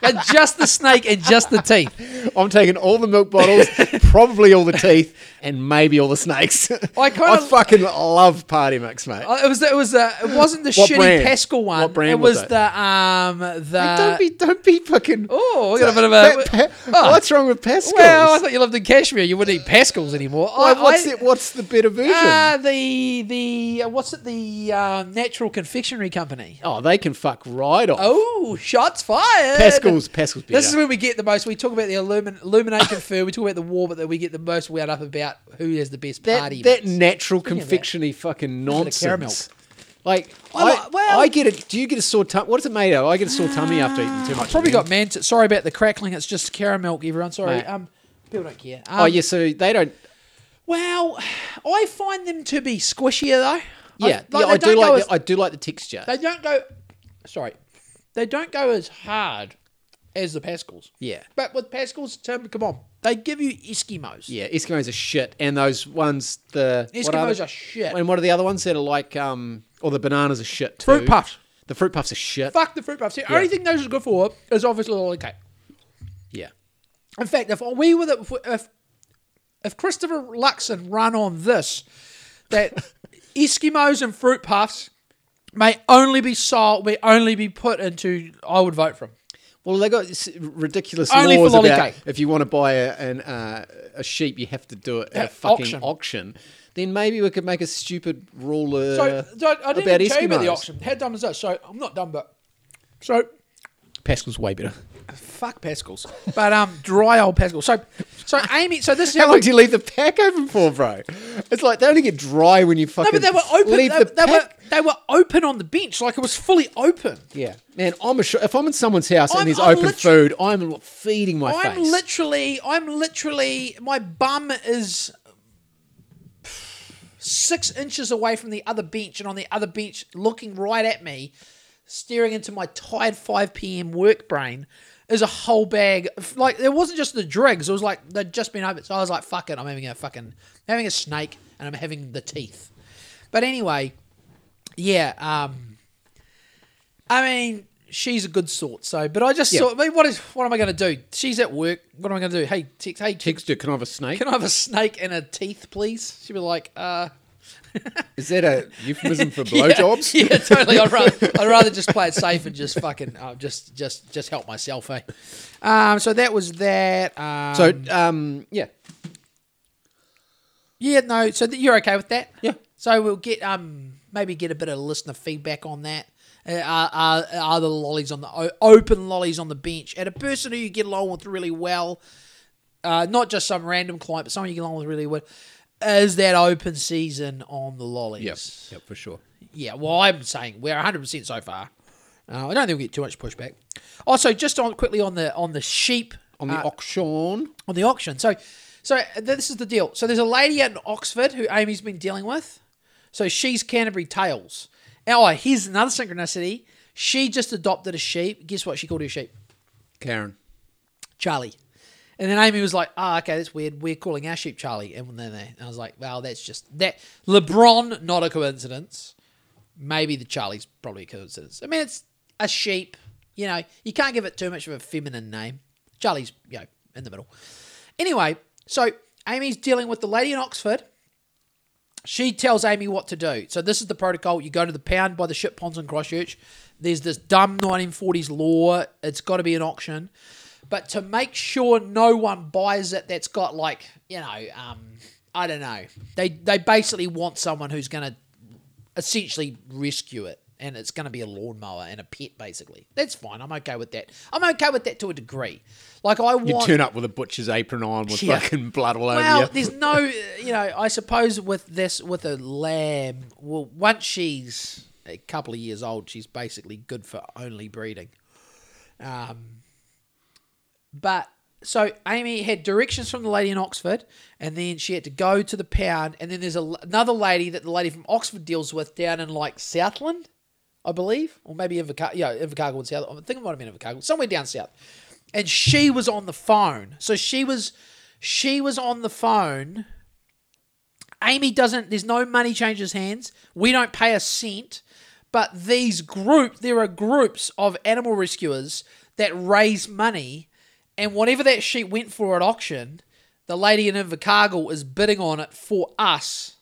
[SPEAKER 1] And just the snake and just the teeth.
[SPEAKER 2] I'm taking all the milk bottles, probably all the [LAUGHS] teeth, and maybe all the snakes.
[SPEAKER 1] I kinda-
[SPEAKER 2] fucking love party mix, mate.
[SPEAKER 1] Uh, It was it was uh, it wasn't the
[SPEAKER 2] What
[SPEAKER 1] shitty
[SPEAKER 2] brand?
[SPEAKER 1] Pascall one.
[SPEAKER 2] What brand
[SPEAKER 1] it
[SPEAKER 2] was
[SPEAKER 1] was,
[SPEAKER 2] it?
[SPEAKER 1] the um the.
[SPEAKER 2] don't be, don't be fucking.
[SPEAKER 1] Oh, we got a bit of a.
[SPEAKER 2] Pa-
[SPEAKER 1] oh.
[SPEAKER 2] What's wrong with Pascalls?
[SPEAKER 1] well, I thought you lived in Cashmere. You wouldn't eat Pascalls anymore.
[SPEAKER 2] Why,
[SPEAKER 1] I-
[SPEAKER 2] what's
[SPEAKER 1] I-
[SPEAKER 2] it? What's the better version?
[SPEAKER 1] Uh, the the uh, what's it? The uh, Natural Confectionery Company.
[SPEAKER 2] oh, they can fuck right off.
[SPEAKER 1] Oh, shots fired!
[SPEAKER 2] Pascalls, Pascalls. Better.
[SPEAKER 1] This is where we get the most. We talk about the illumin- illuminate confer. [LAUGHS] We talk about the war, but then we get the most wound up about who has the best
[SPEAKER 2] that
[SPEAKER 1] party.
[SPEAKER 2] that
[SPEAKER 1] mix.
[SPEAKER 2] natural confectionery fucking nonsense.
[SPEAKER 1] caramel.
[SPEAKER 2] Like
[SPEAKER 1] I
[SPEAKER 2] I,
[SPEAKER 1] like- well-
[SPEAKER 2] I get it. Do you get a sore tummy? What is it made of? I get a sore tummy after eating too much.
[SPEAKER 1] Probably got man. Sorry about the crackling. It's just caramel. Everyone, sorry.
[SPEAKER 2] Mate.
[SPEAKER 1] Um, people don't care.
[SPEAKER 2] Oh
[SPEAKER 1] Um,
[SPEAKER 2] yeah, so they don't.
[SPEAKER 1] Well, I find them to be squishier though.
[SPEAKER 2] Yeah,
[SPEAKER 1] I,
[SPEAKER 2] yeah, I do like. The, I do like the texture.
[SPEAKER 1] they don't go. Sorry, they don't go as hard as the Pascalls.
[SPEAKER 2] Yeah.
[SPEAKER 1] but with Pascalls, Tim, come on, they give you Eskimos.
[SPEAKER 2] Yeah, Eskimos are shit, and those ones the what
[SPEAKER 1] Eskimos
[SPEAKER 2] the-
[SPEAKER 1] are shit.
[SPEAKER 2] And what are the other ones that are like? Um, or the bananas are shit too.
[SPEAKER 1] Fruit puffs.
[SPEAKER 2] The fruit puffs are shit.
[SPEAKER 1] Fuck the fruit puffs. The only thing those are good for is obviously the lolly cake.
[SPEAKER 2] Yeah.
[SPEAKER 1] In fact, if we were the, if if Christopher Luxon run on this, that [LAUGHS] Eskimos and fruit puffs may only be sold, may only be put into, I would vote for him.
[SPEAKER 2] Well, they got ridiculous
[SPEAKER 1] Only
[SPEAKER 2] laws
[SPEAKER 1] lolly
[SPEAKER 2] about
[SPEAKER 1] cake.
[SPEAKER 2] if you want to buy a, an, uh, a sheep, you have to do it at a fucking
[SPEAKER 1] auction.
[SPEAKER 2] auction. Then maybe we could make a stupid rule uh,
[SPEAKER 1] So, so I didn't
[SPEAKER 2] about
[SPEAKER 1] even tell you about the
[SPEAKER 2] Eskimos.
[SPEAKER 1] auction. How dumb is that? So I'm not dumb, but so
[SPEAKER 2] Pascall's way better.
[SPEAKER 1] Fuck Pascalls, but um, dry old Pascalls. So, so Amy, so this is
[SPEAKER 2] How long do you leave the pack open for, bro? It's like they only get dry when you fucking.
[SPEAKER 1] No, but they were open.
[SPEAKER 2] leave
[SPEAKER 1] They,
[SPEAKER 2] the
[SPEAKER 1] they were
[SPEAKER 2] pack.
[SPEAKER 1] they were open on the bench, like it was fully open.
[SPEAKER 2] Yeah, man. I'm a sh- if I'm in someone's house
[SPEAKER 1] I'm-
[SPEAKER 2] and there's
[SPEAKER 1] I'm
[SPEAKER 2] open food, I'm feeding my
[SPEAKER 1] I'm
[SPEAKER 2] face.
[SPEAKER 1] literally, I'm literally, my bum is six inches away from the other bench, and on the other bench, looking right at me, staring into my tired 5 p.m. work brain, is a whole bag. of- Like it wasn't just the dregs; it was like they'd just been open. So I was like, "Fuck it, I'm having a fucking having a snake, and I'm having the teeth." But anyway, yeah. Um, I mean, she's a good sort. So, but I just
[SPEAKER 2] Yeah.
[SPEAKER 1] saw. I mean, what is what am I going to do? She's at work. What am I going to do? Hey, text. Hey, text.
[SPEAKER 2] Can I have a snake?
[SPEAKER 1] Can I have a snake and a teeth, please? She'd be like, uh.
[SPEAKER 2] Is that a euphemism for [LAUGHS]
[SPEAKER 1] yeah,
[SPEAKER 2] blowjobs?
[SPEAKER 1] Yeah, totally. I'd rather, I'd rather just play it safe and just fucking uh, just just just help myself, eh? Um, so that was that. Um,
[SPEAKER 2] So, um, yeah,
[SPEAKER 1] yeah, no. So that you're okay with that?
[SPEAKER 2] Yeah.
[SPEAKER 1] So we'll get um maybe get a bit of listener feedback on that. Uh, are, are, are the lollies on the open lollies on the bench and a person who you get along with really well, uh, not just some random client, but someone you get along with really well, is that open season on the lollies?
[SPEAKER 2] yep, yep, for sure.
[SPEAKER 1] Yeah, well, I'm saying we're 100 percent so far. Uh, I don't think we get too much pushback. Also, just on quickly on the on the sheep
[SPEAKER 2] On the
[SPEAKER 1] uh,
[SPEAKER 2] auction,
[SPEAKER 1] on the auction. So, so this is the deal. So there's a lady out in Oxford who Amy's been dealing with, So she's Canterbury Tails. Oh, here's another synchronicity. She just adopted a sheep. Guess what she called her sheep?
[SPEAKER 2] Karen.
[SPEAKER 1] Charlie. And then Amy was like, "Ah, okay, that's weird. We're calling our sheep Charlie." And then they, and I was like, "Well, that's just that LeBron, not a coincidence. Maybe the Charlie's probably a coincidence. I mean, it's a sheep. You know, you can't give it too much of a feminine name. Charlie's, you know, in the middle. Anyway, so Amy's dealing with the lady in Oxford. She tells Amy what to do. So this is the protocol. You go to the pound by the ship ponds in Christchurch. There's this dumb 1940s law. It's got to be an auction. But to make sure no one buys it that's got like, you know, um, I don't know. They they basically want someone who's going to essentially rescue it. And it's going to be a lawnmower and a pet, basically. That's fine. I'm okay with that. I'm okay with that to a degree. Like I
[SPEAKER 2] You
[SPEAKER 1] want.
[SPEAKER 2] turn up with a butcher's apron on with
[SPEAKER 1] Yeah.
[SPEAKER 2] fucking blood all over
[SPEAKER 1] Well,
[SPEAKER 2] you.
[SPEAKER 1] there's no, you know, I suppose with this, with a lamb, well, once she's a couple of years old, she's basically good for only breeding. Um, but so Amy had directions from the lady in Oxford, and then she had to go to the pound, and then there's a, another lady that the lady from Oxford deals with down in like Southland, I believe, or maybe Invercargill, yeah, Invercargill and South. I think it might have been Invercargill, somewhere down south. And she was on the phone, so she was, she was on the phone. Amy doesn't. There's no money changes hands. We don't pay a cent. But these group, there are groups of animal rescuers that raise money, and whatever that sheep went for at auction, the lady in Invercargill is bidding on it for us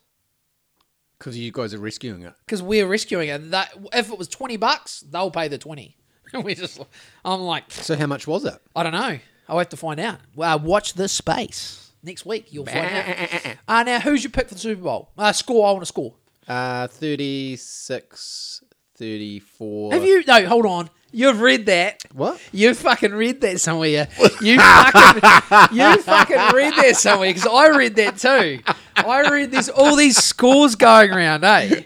[SPEAKER 2] Because you guys are rescuing it.
[SPEAKER 1] because we're rescuing it. That if it was twenty bucks, they'll pay the twenty. [LAUGHS] we just, I'm like,
[SPEAKER 2] So how much was it?
[SPEAKER 1] I don't know. I'll have to find out. Well, watch this space next week. You'll find out. [LAUGHS] Uh, now, who's your pick for the Super Bowl? Uh, score. I want to score.
[SPEAKER 2] Uh, 36, 34.
[SPEAKER 1] Have you? No, hold on. You've read that.
[SPEAKER 2] What?
[SPEAKER 1] You fucking read that somewhere. You fucking, you fucking read that somewhere because I read that too. I read there's all these scores going around, eh?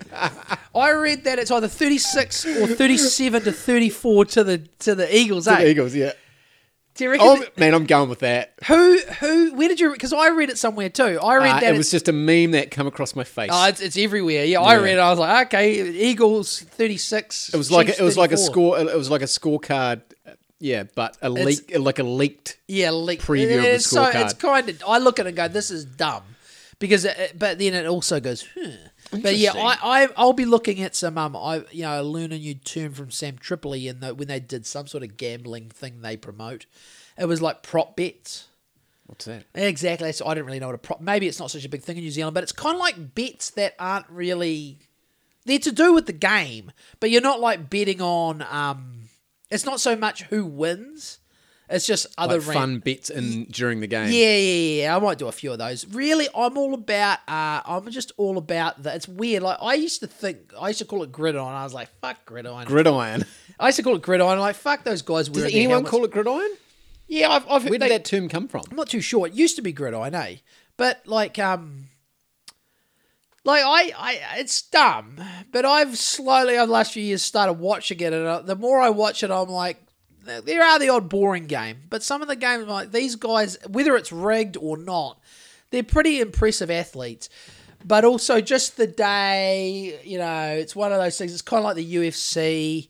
[SPEAKER 1] I read that it's either 36 or 37 to 34 to the to the Eagles, eh?
[SPEAKER 2] Eagles, yeah.
[SPEAKER 1] Do you reckon?
[SPEAKER 2] Oh, man, I'm going with that.
[SPEAKER 1] who who? Where did you? Because I read it somewhere too. I read
[SPEAKER 2] Uh,
[SPEAKER 1] that
[SPEAKER 2] it was just a meme that come across my face.
[SPEAKER 1] Oh, it's, it's everywhere. Yeah, I read it. I was like, okay, Eagles 36.
[SPEAKER 2] it was like it was like a score. It was like a scorecard. uh, Yeah, but a leak, like a leaked.
[SPEAKER 1] Yeah, leak.
[SPEAKER 2] preview of the
[SPEAKER 1] it's so. It's kind of. I look at it and go, this is dumb, because it, but then it also goes, huh. But yeah, I, I I'll be looking at some um I you know learn a new term from Sam Tripoli in the when they did some sort of gambling thing they promote. It was like prop bets.
[SPEAKER 2] What's that?
[SPEAKER 1] Exactly. So I didn't really know what a prop. Maybe it's not such a big thing in New Zealand, but it's kind of like bets that aren't really. They're to do with the game, but you're not like betting on. Um, it's not so much who wins. It's just other
[SPEAKER 2] Like fun bits in during the game.
[SPEAKER 1] Yeah, yeah, yeah. I might do a few of those. Really, I'm all about. Uh, I'm just all about that. It's weird. Like I used to think, I used to call it gridiron. I was like, fuck gridiron.
[SPEAKER 2] Gridiron.
[SPEAKER 1] I used to call it gridiron. Like fuck those guys.
[SPEAKER 2] Does anyone call it gridiron?
[SPEAKER 1] Yeah, I've, I've
[SPEAKER 2] Where
[SPEAKER 1] they-
[SPEAKER 2] did that term come from?
[SPEAKER 1] I'm not too sure. It used to be gridiron, eh? But like, um, like I, I, it's dumb. But I've slowly over the last few years started watching it, and uh, the more I watch it, I'm like, there are the odd boring game, but some of the games like these guys, whether it's rigged or not, they're pretty impressive athletes. But also just the day, you know, it's one of those things. It's kind of like the UFC.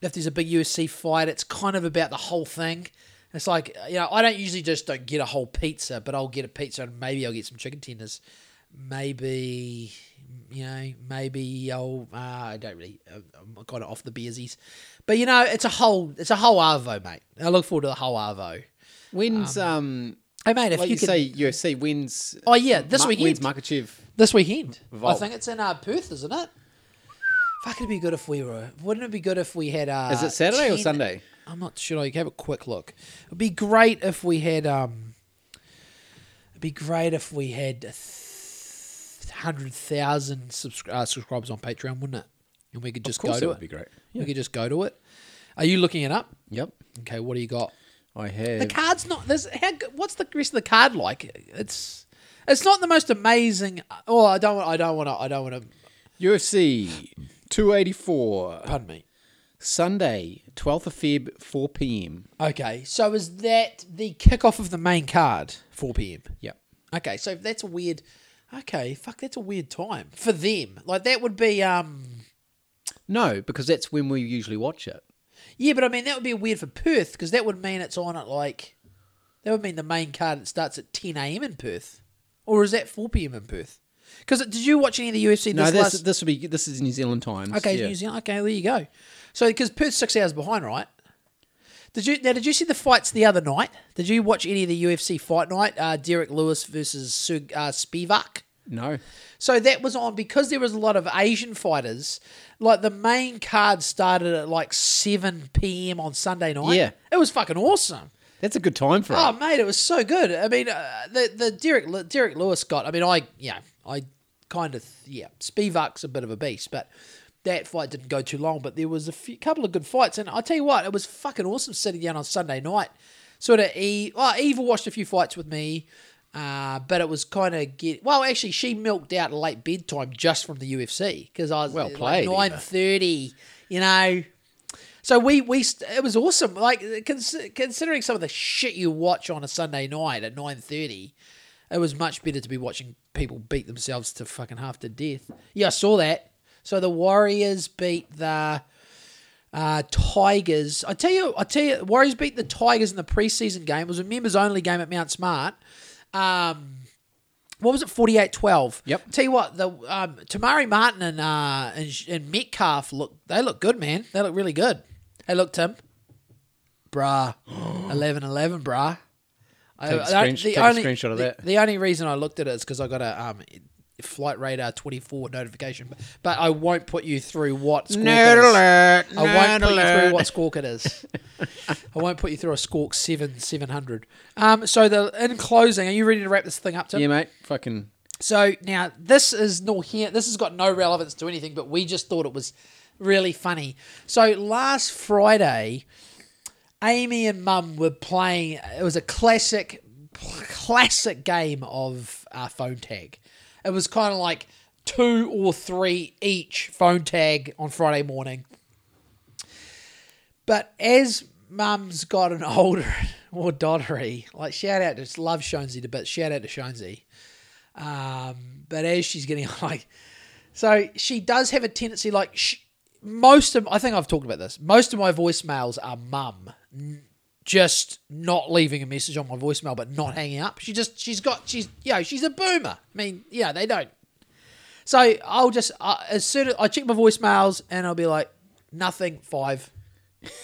[SPEAKER 1] If there's a big UFC fight, it's kind of about the whole thing. It's like you know, I don't usually just don't get a whole pizza, but I'll get a pizza and maybe I'll get some chicken tenders. Maybe you know, maybe I'll. Uh, I don't really. I'm kind of off the beersies, but you know, it's a whole. It's a whole arvo, mate. I look forward to the whole arvo.
[SPEAKER 2] When's um,
[SPEAKER 1] Hey, mate, if
[SPEAKER 2] like
[SPEAKER 1] you,
[SPEAKER 2] you,
[SPEAKER 1] could,
[SPEAKER 2] say UFC wins?
[SPEAKER 1] oh yeah, this
[SPEAKER 2] Ma-
[SPEAKER 1] weekend.
[SPEAKER 2] wins Makhachev.
[SPEAKER 1] This weekend. I think it's in uh, Perth, isn't it? Fuck, it'd be good if we were. Wouldn't it be good if we had? Uh,
[SPEAKER 2] Is it Saturday or Sunday?
[SPEAKER 1] I'm not sure. I have a quick look. It'd be great if we had. Um, it'd be great if we had a th- hundred thousand subscri- uh, subscribers on Patreon, wouldn't it? And we could just go
[SPEAKER 2] it would be great.
[SPEAKER 1] We could just go to it. Are you looking it up?
[SPEAKER 2] Yep,
[SPEAKER 1] Okay, what do you got?
[SPEAKER 2] I have.
[SPEAKER 1] The card's not. There's how, good- what's the rest of the card like? It's it's not the most amazing. Oh, I don't. want- I don't want to. I don't want to.
[SPEAKER 2] UFC 284
[SPEAKER 1] Pardon me.
[SPEAKER 2] Sunday 12th of Feb 4 p.m.
[SPEAKER 1] Okay, so is that the kickoff of the main card? Four p.m.
[SPEAKER 2] Yep.
[SPEAKER 1] Okay, so that's a weird. Okay, fuck, that's a weird time for them. Like that would be um
[SPEAKER 2] No, because that's when we usually watch it.
[SPEAKER 1] yeah, but I mean that would be weird for Perth because that would mean it's on at like that would mean the main card it starts at ten a.m. in Perth, or is that four p.m. in Perth? Because did you watch any of the UFC?
[SPEAKER 2] No,
[SPEAKER 1] this
[SPEAKER 2] this
[SPEAKER 1] last...
[SPEAKER 2] this will be this is New Zealand time.
[SPEAKER 1] okay,
[SPEAKER 2] yeah.
[SPEAKER 1] New Zealand. Okay, there you go. So because Perth's six hours behind, right? Did you now? Did you see the fights the other night? Did you watch any of the UFC fight night? Uh, Derrick Lewis versus Sug, uh, Spivac.
[SPEAKER 2] No,
[SPEAKER 1] So that was on because there was a lot of Asian fighters. Like the main card started at like seven p.m. on Sunday night.
[SPEAKER 2] Yeah.
[SPEAKER 1] it was fucking awesome.
[SPEAKER 2] that's a good time for
[SPEAKER 1] Oh
[SPEAKER 2] it.
[SPEAKER 1] Oh, mate, it was so good. I mean, uh, the the Derrick Derrick Lewis got. I mean, I yeah, I kind of yeah. Spivac's a bit of a beast, but that fight didn't go too long. But there was a few, couple of good fights, and I tell you what, it was fucking awesome sitting down on Sunday night. Sort of, Eve, well, Eva watched a few fights with me, uh, but it was kind of get. Well, actually, she milked out late bedtime just from the UFC because I was
[SPEAKER 2] Well played, Eva.
[SPEAKER 1] nine thirty. You know, so we we it was awesome. Like cons- considering some of the shit you watch on a Sunday night at nine thirty, it was much better to be watching people beat themselves to fucking half to death. Yeah, I saw that. So the Warriors beat the uh, Tigers. I tell you, I tell you, Warriors beat the Tigers in the preseason game. It was a members only game at Mount Smart. Um, what was it, 48-12?
[SPEAKER 2] Yep.
[SPEAKER 1] Tell you what, the um, Te Maire Martin and, uh, and and Metcalf look they look good, man. They look really good. Hey, look, Tim. Bruh. [GASPS] 11-11, bruh. I-
[SPEAKER 2] Take a
[SPEAKER 1] I-
[SPEAKER 2] a screenshot of
[SPEAKER 1] the-
[SPEAKER 2] that.
[SPEAKER 1] The only reason I looked at it is because I got a um, Flight Radar 24 notification. But, but I won't put you through what squawk it is.
[SPEAKER 2] alert!
[SPEAKER 1] I won't put you through what squawk it is. I won't put you through a squawk 7 700. Um, so the in closing, are you ready to wrap this thing up, Tim?
[SPEAKER 2] Yeah, mate. Fucking
[SPEAKER 1] So now this is no here. This has got no relevance to anything, but we just thought it was really funny. So last Friday, Amy and Mum were playing. It was a classic, classic game of uh, phone tag. It was kind of like two or three each phone tag on Friday morning. But as Mum's gotten [LAUGHS] older, more doddery, like shout out to love to bits. Shout out to Shonesy. Um, but as she's getting [LAUGHS] like, so she does have a tendency like sh- most of I think I've talked about this. Most of my voicemails are mum just not leaving a message on my voicemail, but not hanging up. She just she's got she's you know she's a boomer. I mean yeah they don't. So I'll just uh, as soon as I check my voicemails and I'll be like nothing five,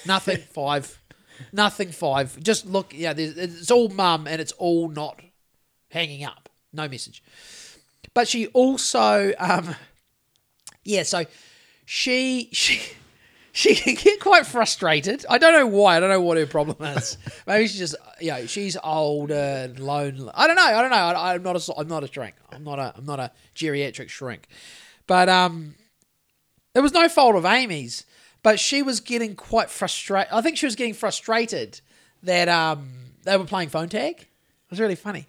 [SPEAKER 1] nothing [LAUGHS] five, nothing five. Just look yeah it's all mum and it's all not hanging up. No message. But she also, um, yeah, so she [LAUGHS] she she can get quite frustrated. I don't know why. I don't know what her problem is. [LAUGHS] Maybe she's just you know she's old and lonely. I don't know. I don't know. I, I'm not a I'm not a shrink. I'm not a I'm not a geriatric shrink. But um, it was no fault of Amy's. But she was getting quite frustrated. I think she was getting frustrated that um they were playing phone tag. It was really funny.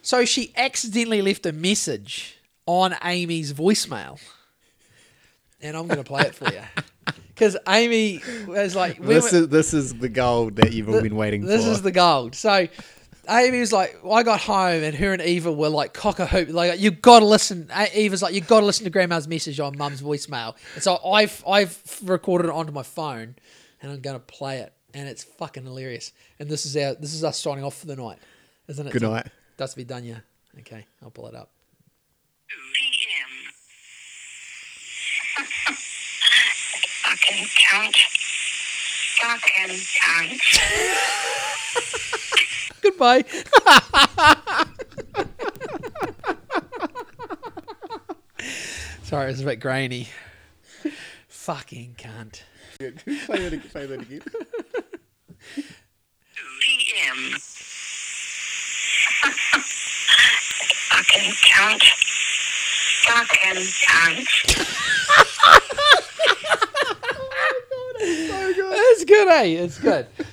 [SPEAKER 1] So she accidentally left a message on Amy's voicemail. And I'm going to play it for you. [LAUGHS] Because Amy was like, we
[SPEAKER 2] this
[SPEAKER 1] were-
[SPEAKER 2] is this is the gold that you've all been waiting
[SPEAKER 1] this
[SPEAKER 2] for.
[SPEAKER 1] This is the gold. So Amy was like, well, I got home and her and Eva were like cock a hoop. Like, you got to listen. Eva's like, you got to listen to Grandma's message on Mum's voicemail. And so I've I've recorded it onto my phone, and I'm going to play it, and it's fucking hilarious. And this is our this is us signing off for the night, isn't it?
[SPEAKER 2] Good
[SPEAKER 1] Tim?
[SPEAKER 2] night.
[SPEAKER 1] That's be done, yeah. Okay, I'll pull it up.
[SPEAKER 4] Fucking cunt. Fucking cunt. [LAUGHS]
[SPEAKER 1] Goodbye. [LAUGHS] Sorry, it's a bit grainy. Fucking cunt.
[SPEAKER 2] play that, again. play that again.
[SPEAKER 4] p.m. Fucking cunt. Fucking cunt. [LAUGHS] [LAUGHS]
[SPEAKER 1] It's good, eh? It's good. [LAUGHS]